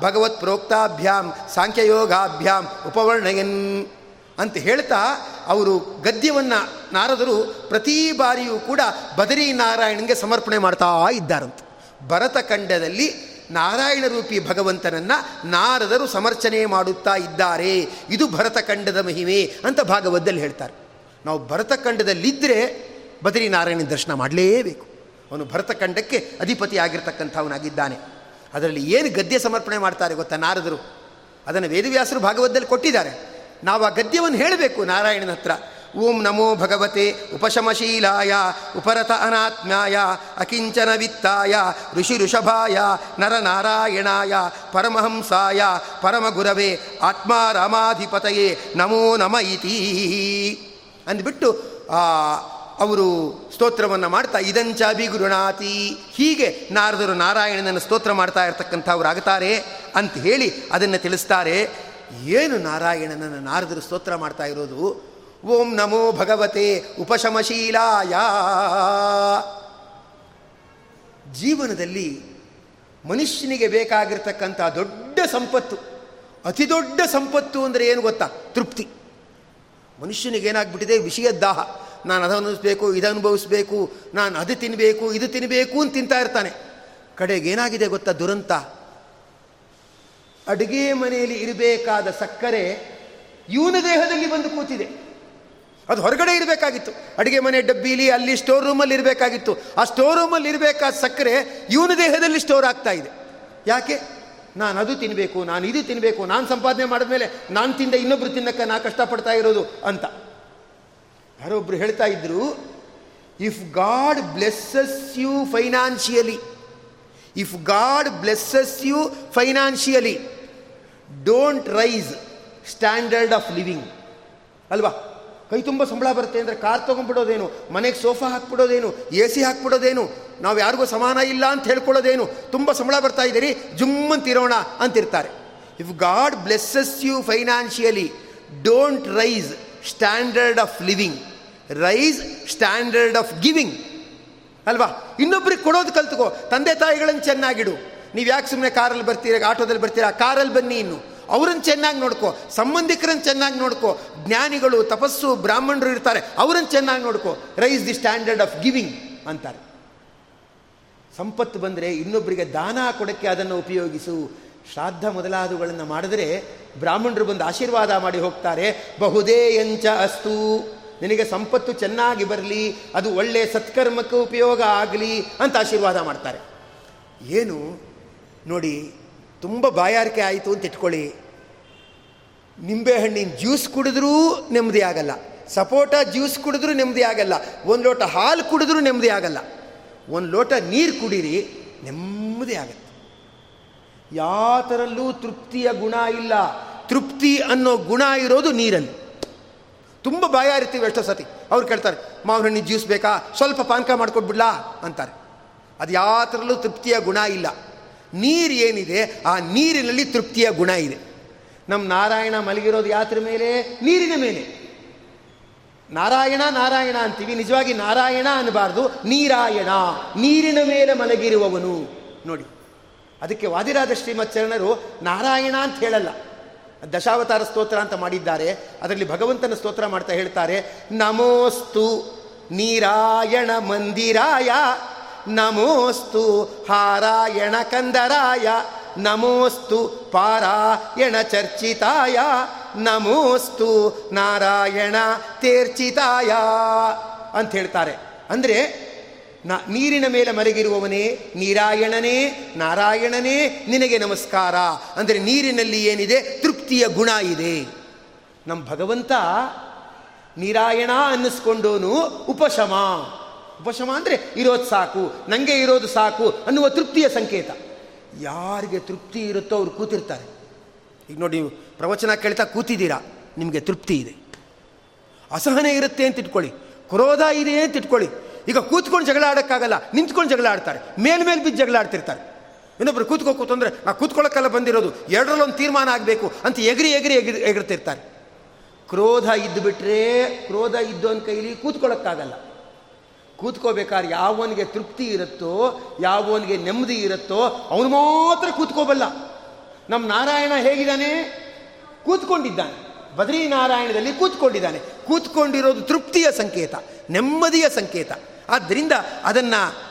ಭಗವತ್ ಪ್ರೋಕ್ತಾಭ್ಯಾಂ ಸಾಂಖ್ಯಯೋಗಾಭ್ಯಾಂ ಉಪವರ್ಣಯನ್. ಅಂತ ಹೇಳ್ತಾ ಅವರು ಗದ್ಯವನ್ನು ನಾರದರು ಪ್ರತಿ ಬಾರಿಯೂ ಕೂಡ ಬದರಿ ನಾರಾಯಣನಿಗೆ ಸಮರ್ಪಣೆ ಮಾಡ್ತಾ ಇದ್ದಾರಂತೆ. ಭರತಖಂಡದಲ್ಲಿ ನಾರಾಯಣ ರೂಪಿ ಭಗವಂತನನ್ನು ನಾರದರು ಸಮರ್ಚನೆ ಮಾಡುತ್ತಾ ಇದ್ದಾರೆ. ಇದು ಭರತಖಂಡದ ಮಹಿಮೆ ಅಂತ ಭಾಗವತದಲ್ಲಿ ಹೇಳ್ತಾರೆ. ನಾವು ಭರತಖಂಡದಲ್ಲಿದ್ದರೆ ಬದರಿ ನಾರಾಯಣ ದರ್ಶನ ಮಾಡಲೇಬೇಕು. ಅವನು ಭರತಖಂಡಕ್ಕೆ ಅಧಿಪತಿ ಆಗಿರ್ತಕ್ಕಂಥವನಾಗಿದ್ದಾನೆ. ಅದರಲ್ಲಿ ಏನು ಗದ್ಯ ಸಮರ್ಪಣೆ ಮಾಡ್ತಾರೆ ಗೊತ್ತಾ ನಾರದರು? ಅದನ್ನು ವೇದವ್ಯಾಸರು ಭಾಗವತದಲ್ಲಿ ಕೊಟ್ಟಿದ್ದಾರೆ. ನಾವು ಆ ಗದ್ಯವನ್ನು ಹೇಳಬೇಕು ನಾರಾಯಣನ ಹತ್ರ. ಓಂ ನಮೋ ಭಗವತೆ ಉಪಶಮಶೀಲಾಯ, ಉಪರತ ಅನಾತ್ಮ್ಯಾಯ, ಅಕಿಂಚನ ವಿತ್ತಾಯ, ಋಷಿ ಋಷಭಾಯ, ನರನಾರಾಯಣಾಯ, ಪರಮಹಂಸಾಯ, ಪರಮಗುರವೇ, ಆತ್ಮಾರಾಮಾಧಿಪತಯೇ ನಮೋ ನಮ ಇತಿ ಅಂದ್ಬಿಟ್ಟು ಅವರು ಸ್ತೋತ್ರವನ್ನು ಮಾಡ್ತಾ, ಇದಂಚ ಗುರುಣಾತಿ ಹೀಗೆ ನಾರದರು ನಾರಾಯಣನನ್ನು ಸ್ತೋತ್ರ ಮಾಡ್ತಾ ಇರತಕ್ಕಂಥವ್ರು ಆಗ್ತಾರೆ ಅಂತ ಹೇಳಿ ಅದನ್ನು ತಿಳಿಸ್ತಾರೆ. ಏನು ನಾರಾಯಣನನ್ನು ನಾರದರು ಸ್ತೋತ್ರ ಮಾಡ್ತಾ ಇರೋದು? ಓಂ ನಮೋ ಭಗವತೆ ಉಪಶಮಶೀಲಾಯ. ಜೀವನದಲ್ಲಿ ಮನುಷ್ಯನಿಗೆ ಬೇಕಾಗಿರ್ತಕ್ಕಂಥ ದೊಡ್ಡ ಸಂಪತ್ತು, ಅತಿ ದೊಡ್ಡ ಸಂಪತ್ತು ಅಂದರೆ ಏನು ಗೊತ್ತಾ? ತೃಪ್ತಿ. ಮನುಷ್ಯನಿಗೆ ಏನಾಗ್ಬಿಟ್ಟಿದೆ? ವಿಷಯದ ದಾಹ ನಾನು ಅದು ಅನುಭವಿಸ್ಬೇಕು, ಇದು ಅನುಭವಿಸ್ಬೇಕು, ನಾನು ಅದು ತಿನ್ನಬೇಕು ಇದು ತಿನ್ನಬೇಕು ಅಂತ ತಿಂತಾ ಇರ್ತಾನೆ. ಕಡೆಗೆ ಏನಾಗಿದೆ ಗೊತ್ತಾ ದುರಂತ? ಅಡುಗೆ ಮನೆಯಲ್ಲಿ ಇರಬೇಕಾದ ಸಕ್ಕರೆ ಇವನ ದೇಹದಲ್ಲಿ ಬಂದು ಕೂತಿದೆ. ಅದು ಹೊರಗಡೆ ಇರಬೇಕಾಗಿತ್ತು. ಅಡುಗೆ ಮನೆ ಡಬ್ಬಿಲಿ ಅಲ್ಲಿ ಸ್ಟೋರ್ ರೂಮಲ್ಲಿ ಇರಬೇಕಾಗಿತ್ತು. ಆ ಸ್ಟೋರ್ ರೂಮಲ್ಲಿ ಇರಬೇಕಾದ ಸಕ್ಕರೆ ಇವನ ದೇಹದಲ್ಲಿ ಸ್ಟೋರ್ ಆಗ್ತಾ ಇದೆ. ಯಾಕೆ? ನಾನು ಅದು ತಿನ್ನಬೇಕು ನಾನು ಇದು ತಿನ್ನಬೇಕು ನಾನು ಸಂಪಾದನೆ ಮಾಡಿದ್ಮೇಲೆ ನಾನು ತಿಂದ ಇನ್ನೊಬ್ರು ತಿನ್ನಕ್ಕೆ ನಾ ಕಷ್ಟಪಡ್ತಾ ಇರೋದು ಅಂತ. ಯಾರೊಬ್ರು ಹೇಳ್ತಾ ಇದ್ರು if God blesses you financially if God blesses you financially don't raise standard of living ಅಲ್ವಾ? ಕೈ ತುಂಬ ಸಂಬಳ ಬರುತ್ತೆ ಅಂದರೆ ಕಾರ್ ತೊಗೊಂಡ್ಬಿಡೋದೇನು, ಮನೆಗೆ ಸೋಫಾ ಹಾಕ್ಬಿಡೋದೇನು, ಎ ಸಿ ಹಾಕ್ಬಿಡೋದೇನು, ನಾವು ಯಾರಿಗೂ ಸಮಾನ ಇಲ್ಲ ಅಂತ ಹೇಳ್ಕೊಳ್ಳೋದೇನು, ತುಂಬ ಸಂಬಳ ಬರ್ತಾ ಇದ್ದೀರಿ ಜುಮ್ಮಂತಿರೋಣ ಅಂತಿರ್ತಾರೆ. If God blesses you financially don't raise standard of living raise standard of giving ಅಲ್ವಾ? ಇನ್ನೊಬ್ರಿಗೆ ಕೊಡೋದು ಕಲ್ತ್ಕೋ, ತಂದೆ ತಾಯಿಗಳನ್ನು ಚೆನ್ನಾಗಿಡು. ನೀವು ಯಾಕೆ ಸುಮ್ಮನೆ ಕಾರಲ್ಲಿ ಬರ್ತೀರಾ ಆಟೋದಲ್ಲಿ ಬರ್ತೀರಾ? ಕಾರಲ್ಲಿ ಬನ್ನಿ ಇನ್ನು. ಅವ್ರನ್ನ ಚೆನ್ನಾಗಿ ನೋಡ್ಕೋ. ಸಂಬಂಧಿಕರನ್ನು ಚೆನ್ನಾಗಿ ನೋಡ್ಕೋ. ಜ್ಞಾನಿಗಳು, ತಪಸ್ಸು, ಬ್ರಾಹ್ಮಣರು ಇರ್ತಾರೆ. ಅವರನ್ನು ಚೆನ್ನಾಗಿ ನೋಡ್ಕೋ. Raise the standard of giving ಅಂತಾರೆ. ಸಂಪತ್ತು ಬಂದರೆ ಇನ್ನೊಬ್ಬರಿಗೆ ದಾನ ಕೊಡೋಕ್ಕೆ ಅದನ್ನು ಉಪಯೋಗಿಸು. ಶ್ರಾದ್ದ ಮೊದಲಾದವುಗಳನ್ನು ಮಾಡಿದರೆ ಬ್ರಾಹ್ಮಣರು ಬಂದು ಆಶೀರ್ವಾದ ಮಾಡಿ ಹೋಗ್ತಾರೆ. ಬಹುದೇ ಎಂಚ ಅಸ್ತು. ನಿನಗೆ ಸಂಪತ್ತು ಚೆನ್ನಾಗಿ ಬರಲಿ, ಅದು ಒಳ್ಳೆಯ ಸತ್ಕರ್ಮಕ್ಕೆ ಉಪಯೋಗ ಆಗಲಿ ಅಂತ ಆಶೀರ್ವಾದ ಮಾಡ್ತಾರೆ. ಏನು? ನೋಡಿ, ತುಂಬ ಬಾಯಾರಿಕೆ ಆಯಿತು ಅಂತ ಇಟ್ಕೊಳ್ಳಿ. ನಿಂಬೆಹಣ್ಣಿನ ಜ್ಯೂಸ್ ಕುಡಿದ್ರೂ ನೆಮ್ಮದಿ ಆಗಲ್ಲ. ಸಪೋಟ ಜ್ಯೂಸ್ ಕುಡಿದ್ರೂ ನೆಮ್ಮದಿ ಆಗಲ್ಲ. ಒಂದು ಲೋಟ ಹಾಲು ಕುಡಿದ್ರೂ ನೆಮ್ಮದಿ ಆಗಲ್ಲ. ಒಂದು ಲೋಟ ನೀರು ಕುಡೀರಿ, ನೆಮ್ಮದಿ ಆಗತ್ತೆ. ಯಾತರಲ್ಲೂ ತೃಪ್ತಿಯ ಗುಣ ಇಲ್ಲ. ತೃಪ್ತಿ ಅನ್ನೋ ಗುಣ ಇರೋದು ನೀರಲ್ಲಿ. ತುಂಬ ಬಾಯಾರಿರ್ತೀವಿ ಎಷ್ಟೋ ಸತಿ. ಅವ್ರು ಕೇಳ್ತಾರೆ ಮಾವಿನ ಜ್ಯೂಸ್ ಬೇಕಾ? ಸ್ವಲ್ಪ ಪಾನಕ ಮಾಡ್ಕೊಟ್ಬಿಡ್ಲಾ? ಅಂತಾರೆ. ಅದು ಯಾತರಲ್ಲೂ ತೃಪ್ತಿಯ ಗುಣ ಇಲ್ಲ. ನೀರು ಏನಿದೆ, ಆ ನೀರಿನಲ್ಲಿ ತೃಪ್ತಿಯ ಗುಣ ಇದೆ. ನಮ್ಮ ನಾರಾಯಣ ಮಲಗಿರೋದು ಯಾತ್ರ ಮೇಲೆ? ನೀರಿನ ಮೇಲೆ. ನಾರಾಯಣ ನಾರಾಯಣ ಅಂತೀವಿ. ನಿಜವಾಗಿ ನಾರಾಯಣ ಅನ್ನಬಾರ್ದು ನೀರಾಯಣ. ನೀರಿನ ಮೇಲೆ ಮಲಗಿರುವವನು. ನೋಡಿ, ಅದಕ್ಕೆ ವಾದಿರಾದ ಶ್ರೀಮತ್ ಚರಣರು ನಾರಾಯಣ ಅಂತ ಹೇಳಲ್ಲ. ದಶಾವತಾರ ಸ್ತೋತ್ರ ಅಂತ ಮಾಡಿದ್ದಾರೆ. ಅದರಲ್ಲಿ ಭಗವಂತನ ಸ್ತೋತ್ರ ಮಾಡ್ತಾ ಹೇಳ್ತಾರೆ, ನಮೋಸ್ತು ನೀರಾಯಣ ಮಂದಿರಾಯ. ನಮೋಸ್ತು ಹಾರಾಯಣ ಕಂದರಾಯ, ನಮೋಸ್ತು ಪಾರಾಯಣ ಚರ್ಚಿತಾಯ, ನಮೋಸ್ತು ನಾರಾಯಣ ತೇರ್ಚಿತಾಯ ಅಂತ ಹೇಳ್ತಾರೆ. ಅಂದರೆ ನ ನೀರಿನ ಮೇಲೆ ಮರಗಿರುವವನೇ ನೀರಾಯಣನೇ, ನಾರಾಯಣನೇ, ನಿನಗೆ ನಮಸ್ಕಾರ. ಅಂದರೆ ನೀರಿನಲ್ಲಿ ಏನಿದೆ? ತೃಪ್ತಿಯ ಗುಣ ಇದೆ. ನಮ್ಮ ಭಗವಂತ ನೀರಾಯಣ ಅನ್ನಿಸ್ಕೊಂಡೋನು ಉಪಶಮ. ಉಪಶಮ ಅಂದರೆ ಇರೋದು ಸಾಕು ನನಗೆ ಇರೋದು ಸಾಕು ಅನ್ನುವ ತೃಪ್ತಿಯ ಸಂಕೇತ. ಯಾರಿಗೆ ತೃಪ್ತಿ ಇರುತ್ತೋ ಅವ್ರು ಕೂತಿರ್ತಾರೆ. ಈಗ ನೋಡಿ, ನೀವು ಪ್ರವಚನ ಕೇಳ್ತಾ ಕೂತಿದ್ದೀರಾ, ನಿಮಗೆ ತೃಪ್ತಿ ಇದೆ. ಅಸಹನೆ ಇರುತ್ತೆ ಅಂತ ಇಟ್ಕೊಳ್ಳಿ, ಕ್ರೋಧ ಇದೆ ಅಂತ ಇಟ್ಕೊಳ್ಳಿ. ಈಗ ಕೂತ್ಕೊಂಡು ಜಗಳ ಆಡೋಕ್ಕಾಗಲ್ಲ, ನಿಂತ್ಕೊಂಡು ಜಗಳ ಆಡ್ತಾರೆ ಮೇಲ್ಮೇಲೆ ಬಿದ್ದು ಜಗಳ ಆಡ್ತಿರ್ತಾರೆ. ಇನ್ನೊಬ್ರು ಕೂತ್ಕೋ ಕೂತಂದ್ರೆ ನಾ ಕೂತ್ಕೊಳ್ಳೋಕ್ಕೆಲ್ಲ ಬಂದಿರೋದು, ಎರಡರಲ್ಲೊಂದು ತೀರ್ಮಾನ ಆಗಬೇಕು ಅಂತ ಎಗರಿ ಎಗರಿ ಎಗರಿ ಎಗರ್ತಿರ್ತಾರೆ. ಕ್ರೋಧ ಇದ್ದು ಬಿಟ್ಟರೆ ಕ್ರೋಧ ಇದ್ದು ಅಂತ ಕೈಲಿ ಕೂತ್ಕೊಳ್ಳೋಕ್ಕಾಗಲ್ಲ. ಕೂತ್ಕೋಬೇಕಾದ್ರೆ ಯಾವನಿಗೆ ತೃಪ್ತಿ ಇರುತ್ತೋ, ಯಾವನಿಗೆ ನೆಮ್ಮದಿ ಇರುತ್ತೋ, ಅವನು ಮಾತ್ರ ಕೂತ್ಕೋಬಲ್ಲ. ನಮ್ಮ ನಾರಾಯಣ ಹೇಗಿದ್ದಾನೆ? ಕೂತ್ಕೊಂಡಿದ್ದಾನೆ. ಬದ್ರಿ ನಾರಾಯಣದಲ್ಲಿ ಕೂತ್ಕೊಂಡಿದ್ದಾನೆ. ಕೂತ್ಕೊಂಡಿರೋದು ತೃಪ್ತಿಯ ಸಂಕೇತ, ನೆಮ್ಮದಿಯ ಸಂಕೇತ. ಆದ್ದರಿಂದ ಅದನ್ನು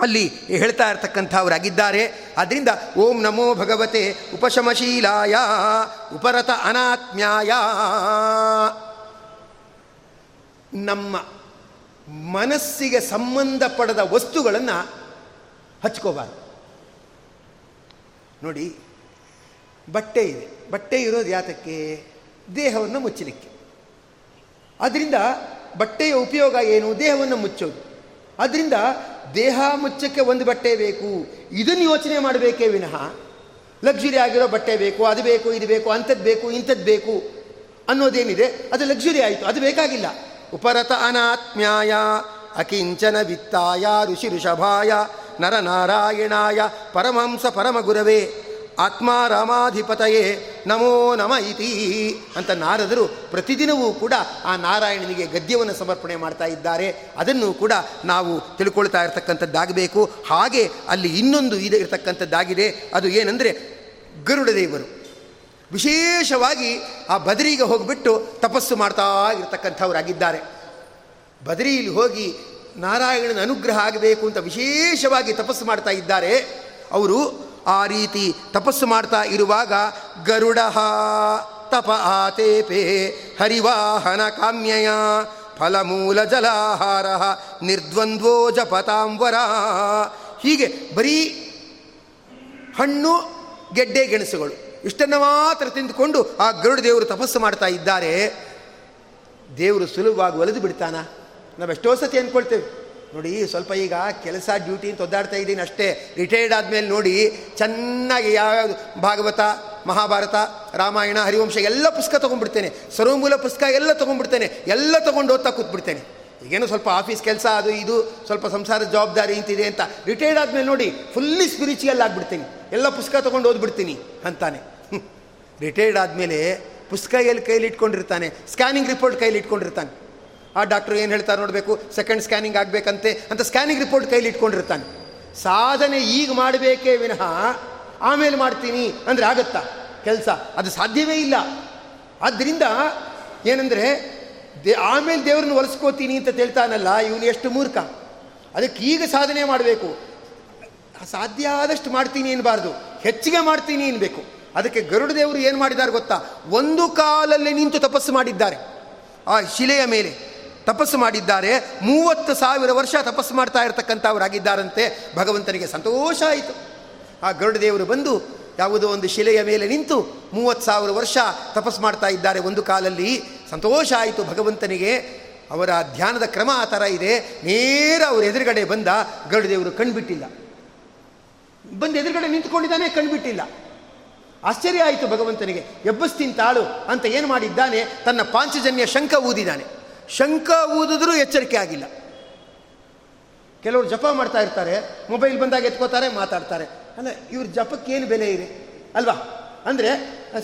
ಅಲ್ಲಿ ಹೇಳ್ತಾ ಇರ್ತಕ್ಕಂಥವರಾಗಿದ್ದಾರೆ. ಆದ್ದರಿಂದ ಓಂ ನಮೋ ಭಗವತೆ ಉಪಶಮಶೀಲಾಯ, ಉಪರತ ಅನಾತ್ಮ್ಯಾಯ. ನಮ್ಮ ಮನಸ್ಸಿಗೆ ಸಂಬಂಧಪಡದ ವಸ್ತುಗಳನ್ನು ಹಚ್ಕೋಬಾರ್ದು. ನೋಡಿ, ಬಟ್ಟೆ ಇದೆ. ಬಟ್ಟೆ ಇರೋದು ಯಾತಕ್ಕೆ? ದೇಹವನ್ನು ಮುಚ್ಚಲಿಕ್ಕೆ. ಅದರಿಂದ ಬಟ್ಟೆಯ ಉಪಯೋಗ ಏನು? ದೇಹವನ್ನು ಮುಚ್ಚೋದು. ಅದರಿಂದ ದೇಹ ಮುಚ್ಚಕ್ಕೆ ಒಂದು ಬಟ್ಟೆ ಬೇಕು. ಇದನ್ನು ಯೋಚನೆ ಮಾಡಬೇಕೇ ವಿನಃ. ಲಕ್ಸುರಿ ಆಗಿರೋ ಬಟ್ಟೆ ಬೇಕು, ಅದು ಬೇಕು, ಇದು ಬೇಕು, ಅಂಥದ್ದು ಬೇಕು, ಇಂಥದ್ದು ಬೇಕು ಅನ್ನೋದೇನಿದೆ. ಅದು ಲಕ್ಸುರಿ ಆಯಿತು. ಅದು ಬೇಕಾಗಿಲ್ಲ. ಉಪರತ ಅನಾತ್ಮ್ಯಾಯ ಅಕಿಂಚನ ವಿತ್ತಾಯ ಋಷಿ ಋಷಭಾಯ ನರನಾರಾಯಣಾಯ ಪರಮಹಂಸ ಪರಮಗುರವೇ ಆತ್ಮ ರಾಮಾಧಿಪತಯೇ ನಮೋ ನಮ ಇತಿ ಅಂತ ನಾರದರು ಪ್ರತಿದಿನವೂ ಕೂಡ ಆ ನಾರಾಯಣನಿಗೆ ಗದ್ಯವನ್ನು ಸಮರ್ಪಣೆ ಮಾಡ್ತಾ ಇದ್ದಾರೆ. ಅದನ್ನು ಕೂಡ ನಾವು ತಿಳ್ಕೊಳ್ತಾ ಇರತಕ್ಕಂಥದ್ದಾಗಬೇಕು. ಹಾಗೆ ಅಲ್ಲಿ ಇನ್ನೊಂದು ಇದೆ ಇರತಕ್ಕಂಥದ್ದಾಗಿದೆ. ಅದು ಏನಂದರೆ ಗರುಡದೇವರು. ವಿಶೇಷವಾಗಿ ಆ ಬದರಿಗೆ ಹೋಗಿಬಿಟ್ಟು ತಪಸ್ಸು ಮಾಡ್ತಾ ಇರತಕ್ಕಂಥವರಾಗಿದ್ದಾರೆ. ಬದರಿಯಲ್ಲಿ ಹೋಗಿ ನಾರಾಯಣನ ಅನುಗ್ರಹ ಆಗಬೇಕು ಅಂತ ವಿಶೇಷವಾಗಿ ತಪಸ್ಸು ಮಾಡ್ತಾ ಇದ್ದಾರೆ. ಅವರು ಆ ರೀತಿ ತಪಸ್ಸು ಮಾಡ್ತಾ ಇರುವಾಗ ಗರುಡ ತಪ ಆತೇಪೆ ಹರಿವಾಹನ ಕಾಮ್ಯಯ ಫಲಮೂಲ ಜಲಾಹಾರ ನಿರ್ದ್ವಂದ್ವೋ ಜಪತಾಂಬರ ಹೀಗೆ ಬರೀ ಹಣ್ಣು, ಗೆಡ್ಡೆ, ಗೆಣಸುಗಳು. ಇಷ್ಟನ್ನು ಮಾತ್ರ ತಿಂದುಕೊಂಡು ಆ ಗರುಡ ದೇವರು ತಪಸ್ಸು ಮಾಡ್ತಾ ಇದ್ದಾರೆ. ದೇವರು ಸುಲಭವಾಗಿ ಒಲಿದು ಬಿಡ್ತಾನ? ನಾವು ಎಷ್ಟೋ ಸತಿ ಅಂದ್ಕೊಳ್ತೇವೆ ನೋಡಿ, ಸ್ವಲ್ಪ ಈಗ ಕೆಲಸ, ಡ್ಯೂಟಿ ಅಂತ ಒದ್ದಾಡ್ತಾ ಇದ್ದೀನಿ ಅಷ್ಟೇ. ರಿಟೈರ್ಡ್ ಆದಮೇಲೆ ನೋಡಿ, ಚೆನ್ನಾಗಿ ಯಾವ ಭಾಗವತ, ಮಹಾಭಾರತ, ರಾಮಾಯಣ, ಹರಿವಂಶ ಎಲ್ಲ ಪುಸ್ತಕ ತೊಗೊಂಡ್ಬಿಡ್ತೇನೆ. ಸರ್ವಮೂಲ ಪುಸ್ತಕ ಎಲ್ಲ ತೊಗೊಂಡ್ಬಿಡ್ತೇನೆ. ಎಲ್ಲ ತೊಗೊಂಡು ಓದ್ತಾ ಕೂತ್ಬಿಡ್ತೇನೆ. ಈಗೇನೋ ಸ್ವಲ್ಪ ಆಫೀಸ್ ಕೆಲಸ, ಅದು ಇದು, ಸ್ವಲ್ಪ ಸಂಸಾರದ ಜವಾಬ್ದಾರಿ ಇಂತಿದೆ ಅಂತ. ರಿಟೈರ್ಡ್ ಆದಮೇಲೆ ನೋಡಿ ಫುಲ್ಲಿ ಸ್ಪಿರಿಚುವಲ್ ಆಗಿಬಿಡ್ತೀನಿ ಎಲ್ಲ ಪುಸ್ತಕ ತೊಗೊಂಡು ಓದ್ಬಿಡ್ತೀನಿ ಅಂತಾನೆ. ರಿಟೈರ್ಡ್ ಆದಮೇಲೆ ಪುಸ್ತಕ ಎಲ್ಲಿ ಕೈಲಿ ಇಟ್ಕೊಂಡಿರ್ತಾನೆ? ಸ್ಕ್ಯಾನಿಂಗ್ ರಿಪೋರ್ಟ್ ಕೈಲಿ ಇಟ್ಕೊಂಡಿರ್ತಾನೆ. ಆ ಡಾಕ್ಟ್ರು ಏನು ಹೇಳ್ತಾರೆ ನೋಡಬೇಕು? ಸೆಕೆಂಡ್ ಸ್ಕ್ಯಾನಿಂಗ್ ಆಗಬೇಕಂತೆ ಅಂತ ಸ್ಕ್ಯಾನಿಂಗ್ ರಿಪೋರ್ಟ್ ಕೈಲಿ ಇಟ್ಕೊಂಡಿರ್ತಾನೆ. ಸಾಧನೆ ಈಗ ಮಾಡಬೇಕೇ ವಿನಃ ಆಮೇಲೆ ಮಾಡ್ತೀನಿ ಅಂದರೆ ಆಗತ್ತಾ? ಕೆಲಸ. ಅದು ಸಾಧ್ಯವೇ ಇಲ್ಲ. ಆದ್ದರಿಂದ ಏನಂದರೆ, ದೇ ಆಮೇಲೆ ದೇವ್ರನ್ನ ಒಲಿಸ್ಕೋತೀನಿ ಅಂತ ತಿಳ್ತಾನಲ್ಲ ಇವನು ಎಷ್ಟು ಮೂರ್ಖ. ಅದಕ್ಕೆ ಈಗ ಸಾಧನೆ ಮಾಡಬೇಕು. ಸಾಧ್ಯ ಆದಷ್ಟು ಮಾಡ್ತೀನಿ ಅನ್ನಬಾರ್ದು ಹೆಚ್ಚಿಗೆ ಮಾಡ್ತೀನಿ ಎನ್ನಬೇಕು ಅದಕ್ಕೆ ಗರುಡ ದೇವರು ಏನು ಮಾಡಿದ್ದಾರೆ ಗೊತ್ತಾ? ಒಂದು ಕಾಲಲ್ಲಿ ನಿಂತು ತಪಸ್ಸು ಮಾಡಿದ್ದಾರೆ. ಆ ಶಿಲೆಯ ಮೇಲೆ ತಪಸ್ಸು ಮಾಡಿದ್ದಾರೆ. ಮೂವತ್ತು ಸಾವಿರ ವರ್ಷ ತಪಸ್ಸು ಮಾಡ್ತಾ ಇರತಕ್ಕಂಥವರಾಗಿದ್ದಾರಂತೆ. ಭಗವಂತನಿಗೆ ಸಂತೋಷ ಆಯಿತು. ಆ ಗರುಡ ದೇವರು ಬಂದು ಯಾವುದೋ ಒಂದು ಶಿಲೆಯ ಮೇಲೆ ನಿಂತು ಮೂವತ್ತು ಸಾವಿರ ವರ್ಷ ತಪಸ್ಸು ಮಾಡ್ತಾ ಇದ್ದಾರೆ. ಒಂದು ಕಾಲಲ್ಲಿ ಸಂತೋಷ ಆಯಿತು ಭಗವಂತನಿಗೆ. ಅವರ ಧ್ಯಾನದ ಕ್ರಮ ಆ ಥರ ಇದೆ. ನೇರ ಅವ್ರ ಎದುರುಗಡೆ ಬಂದ ಗರುಡದೇವರು ಕಣ್ಬಿಟ್ಟಿಲ್ಲ. ಬಂದು ಎದುರುಗಡೆ ನಿಂತ್ಕೊಂಡಿದ್ದಾನೆ ಕಣ್ಬಿಟ್ಟಿಲ್ಲ. ಆಶ್ಚರ್ಯ ಆಯಿತು ಭಗವಂತನಿಗೆ, ಎಬ್ಬಸ್ತಿನ ತಾಳು ಅಂತ ಏನು ಮಾಡಿದ್ದಾನೆ? ತನ್ನ ಪಾಂಚಜನ್ಯ ಶಂಕ ಊದಿದ್ದಾನೆ ಶಂಕ ಊದಿದ್ರೂ ಎಚ್ಚರಿಕೆ ಆಗಿಲ್ಲ. ಕೆಲವರು ಜಪ ಮಾಡ್ತಾ ಇರ್ತಾರೆ, ಮೊಬೈಲ್ ಬಂದಾಗ ಎತ್ಕೋತಾರೆ, ಮಾತಾಡ್ತಾರೆ. ಅಲ್ಲ ಇವ್ರ ಜಪಕ್ಕೆ ಏನು ಬೆಲೆ ಇದೆ? ಅಲ್ವಾ? ಅಂದರೆ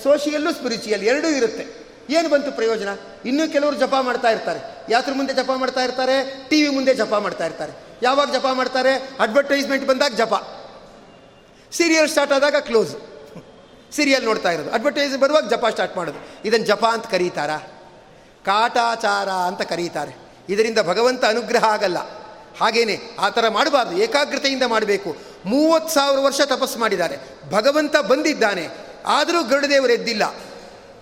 ಸೋಷಿಯಲ್ಲು ಸ್ಪಿರಿಚುಯಲ್ ಎರಡೂ ಇರುತ್ತೆ. ಏನು ಬಂತು ಪ್ರಯೋಜನ? ಇನ್ನೂ ಕೆಲವರು ಜಪ ಮಾಡ್ತಾ ಇರ್ತಾರೆ. ಯಾತ್ರ ಮುಂದೆ ಜಪ ಮಾಡ್ತಾ ಇರ್ತಾರೆ ಟಿ ವಿ ಮುಂದೆ ಜಪ ಮಾಡ್ತಾ ಇರ್ತಾರೆ. ಯಾವಾಗ ಜಪ ಮಾಡ್ತಾರೆ? ಅಡ್ವರ್ಟೈಸ್ಮೆಂಟ್ ಬಂದಾಗ ಜಪ. ಸೀರಿಯಲ್ ಸ್ಟಾರ್ಟ್ ಆದಾಗ ಕ್ಲೋಸ್. ಸೀರಿಯಲ್ ನೋಡ್ತಾ ಇರೋದು. ಅಡ್ವರ್ಟೈಸ್ ಬರುವಾಗ ಜಪ ಸ್ಟಾರ್ಟ್ ಮಾಡೋದು. ಇದನ್ನು ಜಪ ಅಂತ ಕರೀತಾರಾ? ಕಾಟಾಚಾರ ಅಂತ ಕರೀತಾರೆ. ಇದರಿಂದ ಭಗವಂತ ಅನುಗ್ರಹ ಆಗಲ್ಲ. ಹಾಗೇನೆ, ಆ ಥರ ಮಾಡಬಾರ್ದು. ಏಕಾಗ್ರತೆಯಿಂದ ಮಾಡಬೇಕು. ಮೂವತ್ತು ಸಾವಿರ ವರ್ಷ ತಪಸ್ಸು ಮಾಡಿದ್ದಾರೆ. ಭಗವಂತ ಬಂದಿದ್ದಾನೆ. ಆದರೂ ಗರುಡದೇವರು ಎದ್ದಿಲ್ಲ.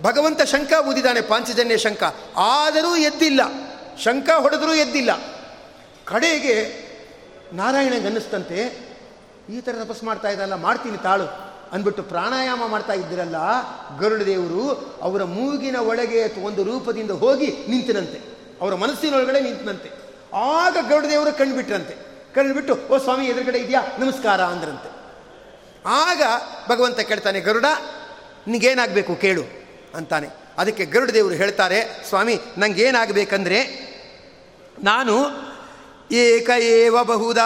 ಭಗವಂತ ಶಂಕ ಊದಿದ್ದಾನೆ, ಪಾಂಚಜನ್ಯ ಶಂಕ ಆದರೂ ಎದ್ದಿಲ್ಲ. ಶಂಕ ಹೊಡೆದರೂ ಎದ್ದಿಲ್ಲ. ಕಡೆಗೆ ನಾರಾಯಣಗನ್ನಿಸ್ತಂತೆ ಈ ಥರ ತಪಸ್ಸು ಮಾಡ್ತಾ ಇದ್ದಲ್ಲ ಮಾಡ್ತೀನಿ ತಾಳು. ಅಂದ್ಬಿಟ್ಟು ಪ್ರಾಣಾಯಾಮ ಮಾಡ್ತಾ ಇದ್ದಿರಲ್ಲ ಗರುಡದೇವರು ಅವರ ಮೂಗಿನ ಒಳಗೆ ಒಂದು ರೂಪದಿಂದ ಹೋಗಿ ನಿಂತಿನಂತೆ. ಅವರ ಮನಸ್ಸಿನೊಳಗಡೆ ನಿಂತಿನಂತೆ. ಆಗ ಗರುಡದೇವರು ಕಂಡುಬಿಟ್ರಂತೆ ಕಂಡುಬಿಟ್ಟು ಓ ಸ್ವಾಮಿ, ಎದುರುಗಡೆ ಇದೆಯಾ? ನಮಸ್ಕಾರ ಅಂದ್ರಂತೆ. ಆಗ ಭಗವಂತ ಕೇಳ್ತಾನೆ, ಗರುಡ, ನಿಗೇನಾಗಬೇಕು ಕೇಳು ಅಂತಾನೆ. ಅದಕ್ಕೆ ಗರುಡದೇವರು ಹೇಳ್ತಾರೆ, ಸ್ವಾಮಿ, ನಂಗೇನಾಗಬೇಕಂದ್ರೆ, ನಾನು ಏಕ ಏವ ಬಹುದಾ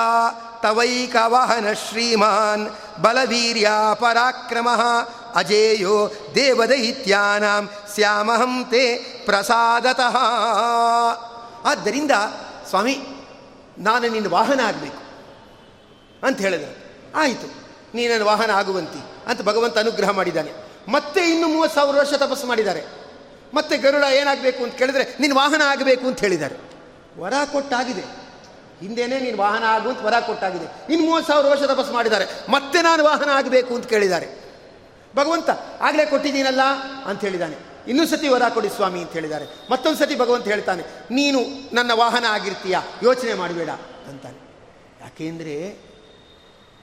ತವೈಕವಾಹನ ಶ್ರೀಮಾನ್ ಬಲವೀರ್ಯ ಪರಾಕ್ರಮ ಅಜೇಯೋ ದೇವದೈತ್ಯಾನಾಂ ಶ್ಯಾಮಹಂ ತೇ ಪ್ರಸಾದತಃ ಆದ್ದರಿಂದ ಸ್ವಾಮಿ, ನಾನು ನಿನ್ನ ವಾಹನ ಆಗಬೇಕು ಅಂತ ಹೇಳಿದರು. ಆಯಿತು ನೀನನ್ನು ವಾಹನ ಆಗುವಂತಿ ಅಂತ ಭಗವಂತ ಅನುಗ್ರಹ ಮಾಡಿದ್ದಾನೆ. ಮತ್ತೆ ಇನ್ನು ಮೂವತ್ತು ಸಾವಿರ ವರ್ಷ ತಪಸ್ಸು ಮಾಡಿದ್ದಾರೆ. ಮತ್ತೆ ಗರುಡ ಏನಾಗಬೇಕು ಅಂತ ಕೇಳಿದ್ರೆ, ನಿನ್ನ ವಾಹನ ಆಗಬೇಕು ಅಂತ ಹೇಳಿದ್ದಾರೆ. ವರ ಕೊಟ್ಟಾಗಿದೆ. ಹಿಂದೇನೆ ನೀನು ವಾಹನ ಆಗು ಅಂತ ವರ ಕೊಟ್ಟಾಗಿದೆ. ಇನ್ನು ಮೂವತ್ತು ಸಾವಿರ ವರ್ಷ ತಪಸ್ಸು ಮಾಡಿದ್ದಾರೆ. ಮತ್ತೆ ನಾನು ವಾಹನ ಆಗಬೇಕು ಅಂತ ಕೇಳಿದ್ದಾರೆ. ಭಗವಂತ, ಆಗಲೇ ಕೊಟ್ಟಿದ್ದೀನಲ್ಲ ಅಂತ ಹೇಳಿದ್ದಾನೆ. ಇನ್ನೂ ಸತಿ ವರ ಕೊಡಿ ಸ್ವಾಮಿ ಅಂತ ಹೇಳಿದ್ದಾರೆ. ಮತ್ತೊಂದು ಸತಿ ಭಗವಂತ ಹೇಳ್ತಾನೆ, ನೀನು ನನ್ನ ವಾಹನ ಆಗಿರ್ತೀಯ? ಯೋಚನೆ ಮಾಡಬೇಡ ಅಂತಾನೆ. ಯಾಕೆಂದರೆ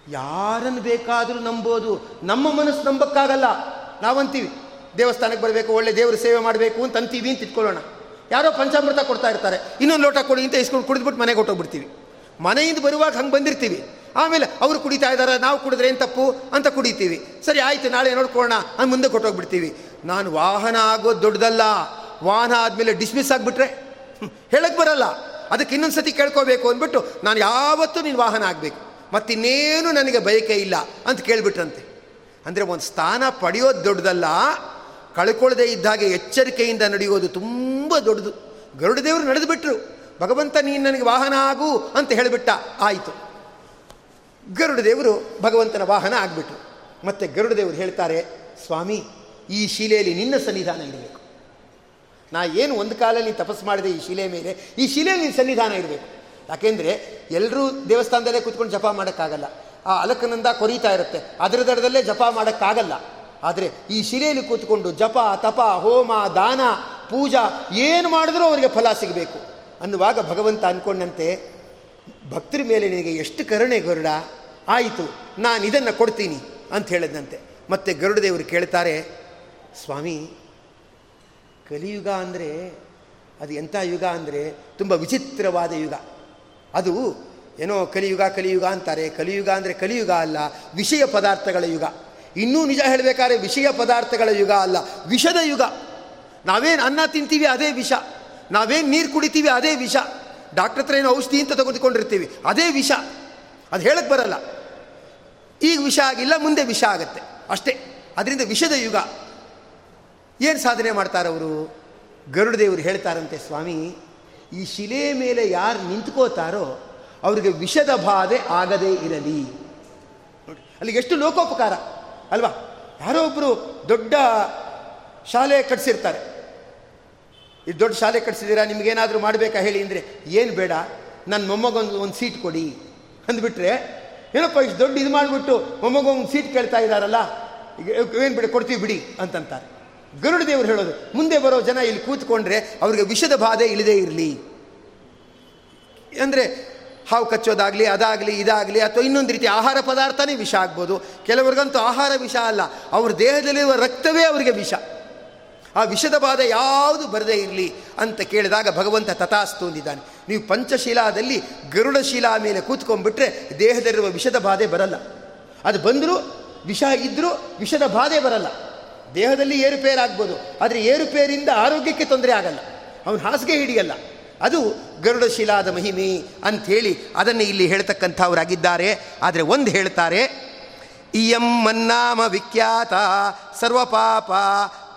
ಯಾರನ್ನು ಬೇಕಾದರೂ ನಂಬೋದು. ನಮ್ಮ ಮನಸ್ಸು ನಂಬಕ್ಕಾಗಲ್ಲ. ನಾವಂತೀವಿ. ದೇವಸ್ಥಾನಕ್ಕೆ ಬರಬೇಕು, ಒಳ್ಳೆ ದೇವರು ಸೇವೆ ಮಾಡಬೇಕು ಅಂತ ಅಂತೀವಿ ಅಂತ ಇಟ್ಕೊಳ್ಳೋಣ. ಯಾರೋ ಪಂಚಾಮೃತ ಕೊಡ್ತಾ ಇರ್ತಾರೆ. ಇನ್ನೊಂದು ಲೋಟ ಕೊಡಿ ಅಂತ ಇಸ್ಕೊಂಡು ಕುಡಿದ್ಬಿಟ್ಟು ಮನೆಗೆ ಹೊಟ್ಟೋಗ್ಬಿಡ್ತೀವಿ ಮನೆಯಿಂದ ಬರುವಾಗ ಹಂಗೆ ಬಂದಿರ್ತೀವಿ ಆಮೇಲೆ ಅವರು ಕುಡಿತಾ ಇದ್ದಾರೆ ನಾವು ಕುಡಿದ್ರೆ ಏನು ತಪ್ಪು ಅಂತ ಕುಡಿತೀವಿ. ಸರಿ, ಆಯಿತು, ನಾಳೆ ನೋಡ್ಕೊಳ್ಳೋಣ ಅಂತ ಮುಂದೆ ಕೊಟ್ಟೋಗ್ಬಿಡ್ತೀವಿ ನಾನು ವಾಹನ ಆಗೋದು ದೊಡ್ಡದಲ್ಲ. ವಾಹನ ಆದಮೇಲೆ ಡಿಸ್ಮಿಸ್ ಆಗಿಬಿಟ್ರೆ ಹೇಳಕ್ಕೆ ಬರಲ್ಲ. ಅದಕ್ಕೆ ಇನ್ನೊಂದು ಸತಿ ಕೇಳ್ಕೋಬೇಕು ಅಂದ್ಬಿಟ್ಟು ನಾನು ಯಾವತ್ತೂ ನೀನು ವಾಹನ ಆಗಬೇಕು. ಮತ್ತಿನ್ನೇನು ನನಗೆ ಬಯಕೆ ಇಲ್ಲ ಅಂತ ಕೇಳಿಬಿಟ್ರಂತೆ. ಅಂದರೆ ಒಂದು ಸ್ಥಾನ ಪಡೆಯೋದು ದೊಡ್ಡದಲ್ಲ ಕಳ್ಕೊಳ್ಳದೆ ಇದ್ದಾಗೆ ಎಚ್ಚರಿಕೆಯಿಂದ ನಡೆಯೋದು ತುಂಬ ದೊಡ್ಡದು. ಗರುಡದೇವರು ನಡೆದುಬಿಟ್ರು. ಭಗವಂತ ನೀನು ನನಗೆ ವಾಹನ ಆಗು ಅಂತ ಹೇಳಿಬಿಟ್ಟ. ಆಯಿತು. ಗರುಡದೇವರು ಭಗವಂತನ ವಾಹನ ಆಗಿಬಿಟ್ರು. ಮತ್ತು ಗರುಡದೇವರು ಹೇಳ್ತಾರೆ, ಸ್ವಾಮಿ, ಈ ಶಿಲೆಯಲ್ಲಿ ನಿನ್ನ ಸನ್ನಿಧಾನ ಇರಬೇಕು. ನಾ ಏನು ಒಂದು ಕಾಲಲ್ಲಿ ತಪಸ್ಸು ಮಾಡಿದೆ, ಈ ಶಿಲೆ ಮೇಲೆ, ಈ ಶಿಲೆಯಲ್ಲಿ ನಿನ್ನ ಸನ್ನಿಧಾನ ಇರಬೇಕು. ಯಾಕೆಂದರೆ ಎಲ್ಲರೂ ದೇವಸ್ಥಾನದಲ್ಲೇ ಕೂತ್ಕೊಂಡು ಜಪ ಮಾಡೋಕ್ಕಾಗಲ್ಲ. ಆ ಅಲಕನಂದ ಕೊರೀತಾ ಇರುತ್ತೆ. ಅದರ ದಡದಲ್ಲೇ ಜಪ ಮಾಡೋಕ್ಕಾಗಲ್ಲ. ಆದರೆ ಈ ಶಿಲೆಯಲ್ಲಿ ಕೂತ್ಕೊಂಡು ಜಪ, ತಪ, ಹೋಮ, ದಾನ, ಪೂಜಾ ಏನು ಮಾಡಿದ್ರೂ ಅವರಿಗೆ ಫಲ ಸಿಗಬೇಕು. ಅನ್ನುವಾಗ ಭಗವಂತ ಅಂದ್ಕೊಂಡಂತೆ ಭಕ್ತರ ಮೇಲೆ ನಿನಗೆ ಎಷ್ಟು ಕರುಣೆ ಗರುಡ? ಆಯಿತು, ನಾನು ಇದನ್ನು ಕೊಡ್ತೀನಿ ಅಂತ ಹೇಳಿದಂತೆ ಮತ್ತೆ ಗರುಡದೇವರು ಕೇಳ್ತಾರೆ, ಸ್ವಾಮಿ, ಕಲಿಯುಗ ಅಂದರೆ, ಅದು ಎಂಥ ಯುಗ ಅಂದರೆ, ತುಂಬ ವಿಚಿತ್ರವಾದ ಯುಗ. ಅದು ಏನೋ ಕಲಿಯುಗ ಕಲಿಯುಗ ಅಂತಾರೆ. ಕಲಿಯುಗ ಅಂದರೆ ಕಲಿಯುಗ ಅಲ್ಲ, ವಿಷಯ ಪದಾರ್ಥಗಳ ಯುಗ. ಇನ್ನೂ ನಿಜ ಹೇಳಬೇಕಾದ್ರೆ ವಿಷಯ ಪದಾರ್ಥಗಳ ಯುಗ ಅಲ್ಲ. ವಿಷದ ಯುಗ. ನಾವೇನು ಅನ್ನ ತಿಂತೀವಿ ಅದೇ ವಿಷ. ನಾವೇನು ನೀರು ಕುಡಿತೀವಿ ಅದೇ ವಿಷ. ಡಾಕ್ಟರ್ ಹತ್ರ ಏನು ಔಷಧಿ ಅಂತ ತೆಗೆದುಕೊಂಡಿರ್ತೀವಿ ಅದೇ ವಿಷ. ಅದು ಹೇಳಕ್ಕೆ ಬರಲ್ಲ. ಈಗ ವಿಷ ಆಗಿಲ್ಲ ಮುಂದೆ ವಿಷ ಆಗತ್ತೆ. ಅಷ್ಟೇ. ಅದರಿಂದ ವಿಷದ ಯುಗ. ಏನು ಸಾಧನೆ ಮಾಡ್ತಾರೆ ಅವರು? ಗರುಡ ಗರುಡದೇವರು ಹೇಳ್ತಾರಂತೆ, ಸ್ವಾಮಿ, ಈ ಶಿಲೆ ಮೇಲೆ ಯಾರು ನಿಂತ್ಕೋತಾರೋ ಅವರಿಗೆ ವಿಷದ ಬಾಧೆ ಆಗದೇ ಇರಲಿ. ನೋಡಿ ಅಲ್ಲಿಗೆ ಎಷ್ಟು ಲೋಕೋಪಕಾರ. ಅಲ್ವಾ? ಯಾರೋ ಒಬ್ಬರು ದೊಡ್ಡ ಶಾಲೆ ಕಟ್ಸಿರ್ತಾರೆ. ಈ ದೊಡ್ಡ ಶಾಲೆ ಕಟ್ಸಿದ್ದೀರಾ, ನಿಮಗೇನಾದರೂ ಮಾಡಬೇಕಾ ಹೇಳಿ ಅಂದರೆ, ಏನು ಬೇಡ ನನ್ನ ಮೊಮ್ಮಗೊಂದು ಒಂದು ಸೀಟ್ ಕೊಡಿ. ಅಂದ್ಬಿಟ್ರೆ, ಏನಪ್ಪ, ಇಷ್ಟು ದೊಡ್ಡ ಇದು ಮಾಡಿಬಿಟ್ಟು ಮೊಮ್ಮಗೊಂದು ಸೀಟ್ ಕೇಳ್ತಾ ಇದ್ದಾರಲ್ಲ ಏನು ಬಿಡಿ, ಕೊಡ್ತೀವಿ ಬಿಡಿ. ಅಂತಂತಾರೆ. ಗರುಡ ದೇವರು ಹೇಳೋದು, ಮುಂದೆ ಬರೋ ಜನ ಇಲ್ಲಿ ಕೂತ್ಕೊಂಡ್ರೆ ಅವ್ರಿಗೆ ವಿಷದ ಬಾಧೆ ಇಳಿದೇ ಇರಲಿ. ಅಂದರೆ ಹಾವು ಕಚ್ಚೋದಾಗಲಿ, ಅದಾಗಲಿ, ಇದಾಗಲಿ ಅಥವಾ ಇನ್ನೊಂದು ರೀತಿ ಆಹಾರ ಪದಾರ್ಥನೇ ವಿಷ ಆಗ್ಬೋದು. ಕೆಲವರಿಗಂತೂ ಆಹಾರ ವಿಷ ಅಲ್ಲ. ಅವ್ರ ದೇಹದಲ್ಲಿರುವ ರಕ್ತವೇ ಅವರಿಗೆ ವಿಷ. ಆ ವಿಷದ ಬಾಧೆ ಯಾವುದು ಬರದೇ ಇರಲಿ ಅಂತ ಕೇಳಿದಾಗ ಭಗವಂತ ತಥಾಸ್ತು ಅಂದಿದ್ದಾನೆ. ನೀವು ಪಂಚಶೀಲಾದಲ್ಲಿ ಗರುಡಶೀಲಾ ಮೇಲೆ ಕೂತ್ಕೊಂಡ್ಬಿಟ್ರೆ ದೇಹದಲ್ಲಿರುವ ವಿಷದ ಬಾಧೆ ಬರಲ್ಲ. ಅದು ಬಂದರೂ ವಿಷ ಇದ್ದರೂ ವಿಷದ ಬಾಧೆ ಬರಲ್ಲ. ದೇಹದಲ್ಲಿ ಏರುಪೇರಾಗ್ಬೋದು. ಆದರೆ ಏರುಪೇರಿಂದ ಆರೋಗ್ಯಕ್ಕೆ ತೊಂದರೆ ಆಗಲ್ಲ. ಅವನು ಹಾಸಿಗೆ ಹಿಡಿಯಲ್ಲ. ಅದು ಗರುಡಶಿಲಾದ ಮಹಿಮೆ ಅಂಥೇಳಿ ಅದನ್ನು ಇಲ್ಲಿ ಹೇಳ್ತಕ್ಕಂಥವರಾಗಿದ್ದಾರೆ. ಆದರೆ ಒಂದು ಹೇಳ್ತಾರೆ, ಇಯಂ ಮನ್ನಾಮ ವಿಖ್ಯಾತ ಸರ್ವಪಾಪ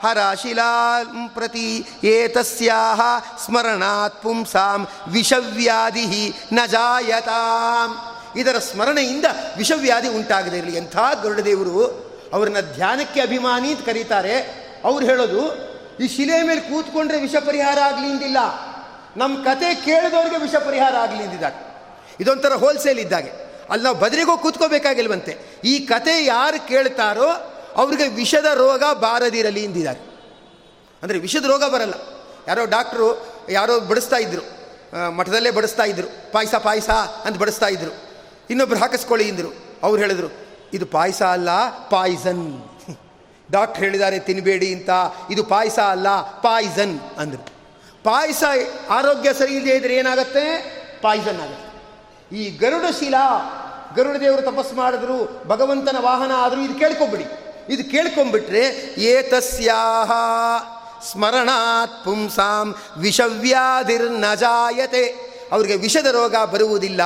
ಹರಶಿಲಾ ಪ್ರತಿ ಏತಸ್ಯಾಹ ಸ್ಮರಣಾತ್ ಪುಂಸಾಂ ವಿಷವ್ಯಾಧಿ ನ ಜಾಯತಾಂ. ಇದರ ಸ್ಮರಣೆಯಿಂದ ವಿಷವ್ಯಾಧಿ ಉಂಟಾಗದೇ ಇರಲಿ. ಎಂಥ ಗರುಡದೇವರು ಅವ್ರನ್ನ ಧ್ಯಾನಕ್ಕೆ ಅಭಿಮಾನಿ ಅಂತ ಕರೀತಾರೆ. ಅವ್ರು ಹೇಳೋದು, ಈ ಶಿಲೆಯ ಮೇಲೆ ಕೂತ್ಕೊಂಡ್ರೆ ವಿಷ ಪರಿಹಾರ ಆಗಲಿ ಅಂದಿಲ್ಲ. ನಮ್ಮ ಕತೆ ಕೇಳಿದವ್ರಿಗೆ ವಿಷ ಪರಿಹಾರ ಆಗಲಿ ಅಂದಿದ್ದಾಗ ಇದೊಂಥರ ಹೋಲ್ಸೇಲ್ ಇದ್ದಾಗೆ. ಅಲ್ಲಿ ನಾವು ಬದರಿಗೂ ಕೂತ್ಕೋಬೇಕಾಗಿಲ್ವಂತೆ. ಈ ಕತೆ ಯಾರು ಕೇಳ್ತಾರೋ ಅವ್ರಿಗೆ ವಿಷದ ರೋಗ ಬಾರದಿರಲಿ ಎಂದಿದ್ದಾರೆ ಅಂದರೆ ವಿಷದ ರೋಗ ಬರಲ್ಲ. ಯಾರೋ ಡಾಕ್ಟ್ರು ಯಾರೋ ಬಡಿಸ್ತಾ ಇದ್ರು. ಮಠದಲ್ಲೇ ಬಡಿಸ್ತಾ ಇದ್ರು. ಪಾಯಸ ಪಾಯಸ ಅಂತ ಬಡಿಸ್ತಾ ಇದ್ರು. ಇನ್ನೊಬ್ರು ಹಾಕಿಸ್ಕೊಳ್ಳಿ ಅಂದರು. ಅವ್ರು ಹೇಳಿದ್ರು, ಇದು ಪಾಯಸ ಅಲ್ಲ, ಪಾಯ್ಸನ್. ಡಾಕ್ಟ್ರ್ ಹೇಳಿದ್ದಾರೆ ತಿನ್ನಬೇಡಿ ಅಂತ. ಇದು ಪಾಯಸ ಅಲ್ಲ, ಪಾಯ್ಸನ್. ಅಂದರು. ಪಾಯಸ ಆರೋಗ್ಯ ಸರಿ ಇಲ್ಲದೆ ಇದ್ರೆ ಏನಾಗುತ್ತೆ? ಪಾಯ್ಸನ್ ಆಗುತ್ತೆ ಈ ಗರುಡ ಶಿಲಾ, ಗರುಡ ದೇವರು ತಪಸ್ಸು ಮಾಡಿದ್ರು, ಭಗವಂತನ ವಾಹನ ಆದರೂ ಇದು ಕೇಳ್ಕೊಂಬಿಡಿ. ಇದು ಕೇಳ್ಕೊಂಬಿಟ್ರೆ, ಏತಸ್ಯಾಹ ಸ್ಮರಣಾತ್ ಪುಂಸಾಂ ವಿಷವ್ಯಾಧಿರ್ನ ಜಾಯತೆ. ಅವ್ರಿಗೆ ವಿಷದ ರೋಗ ಬರುವುದಿಲ್ಲ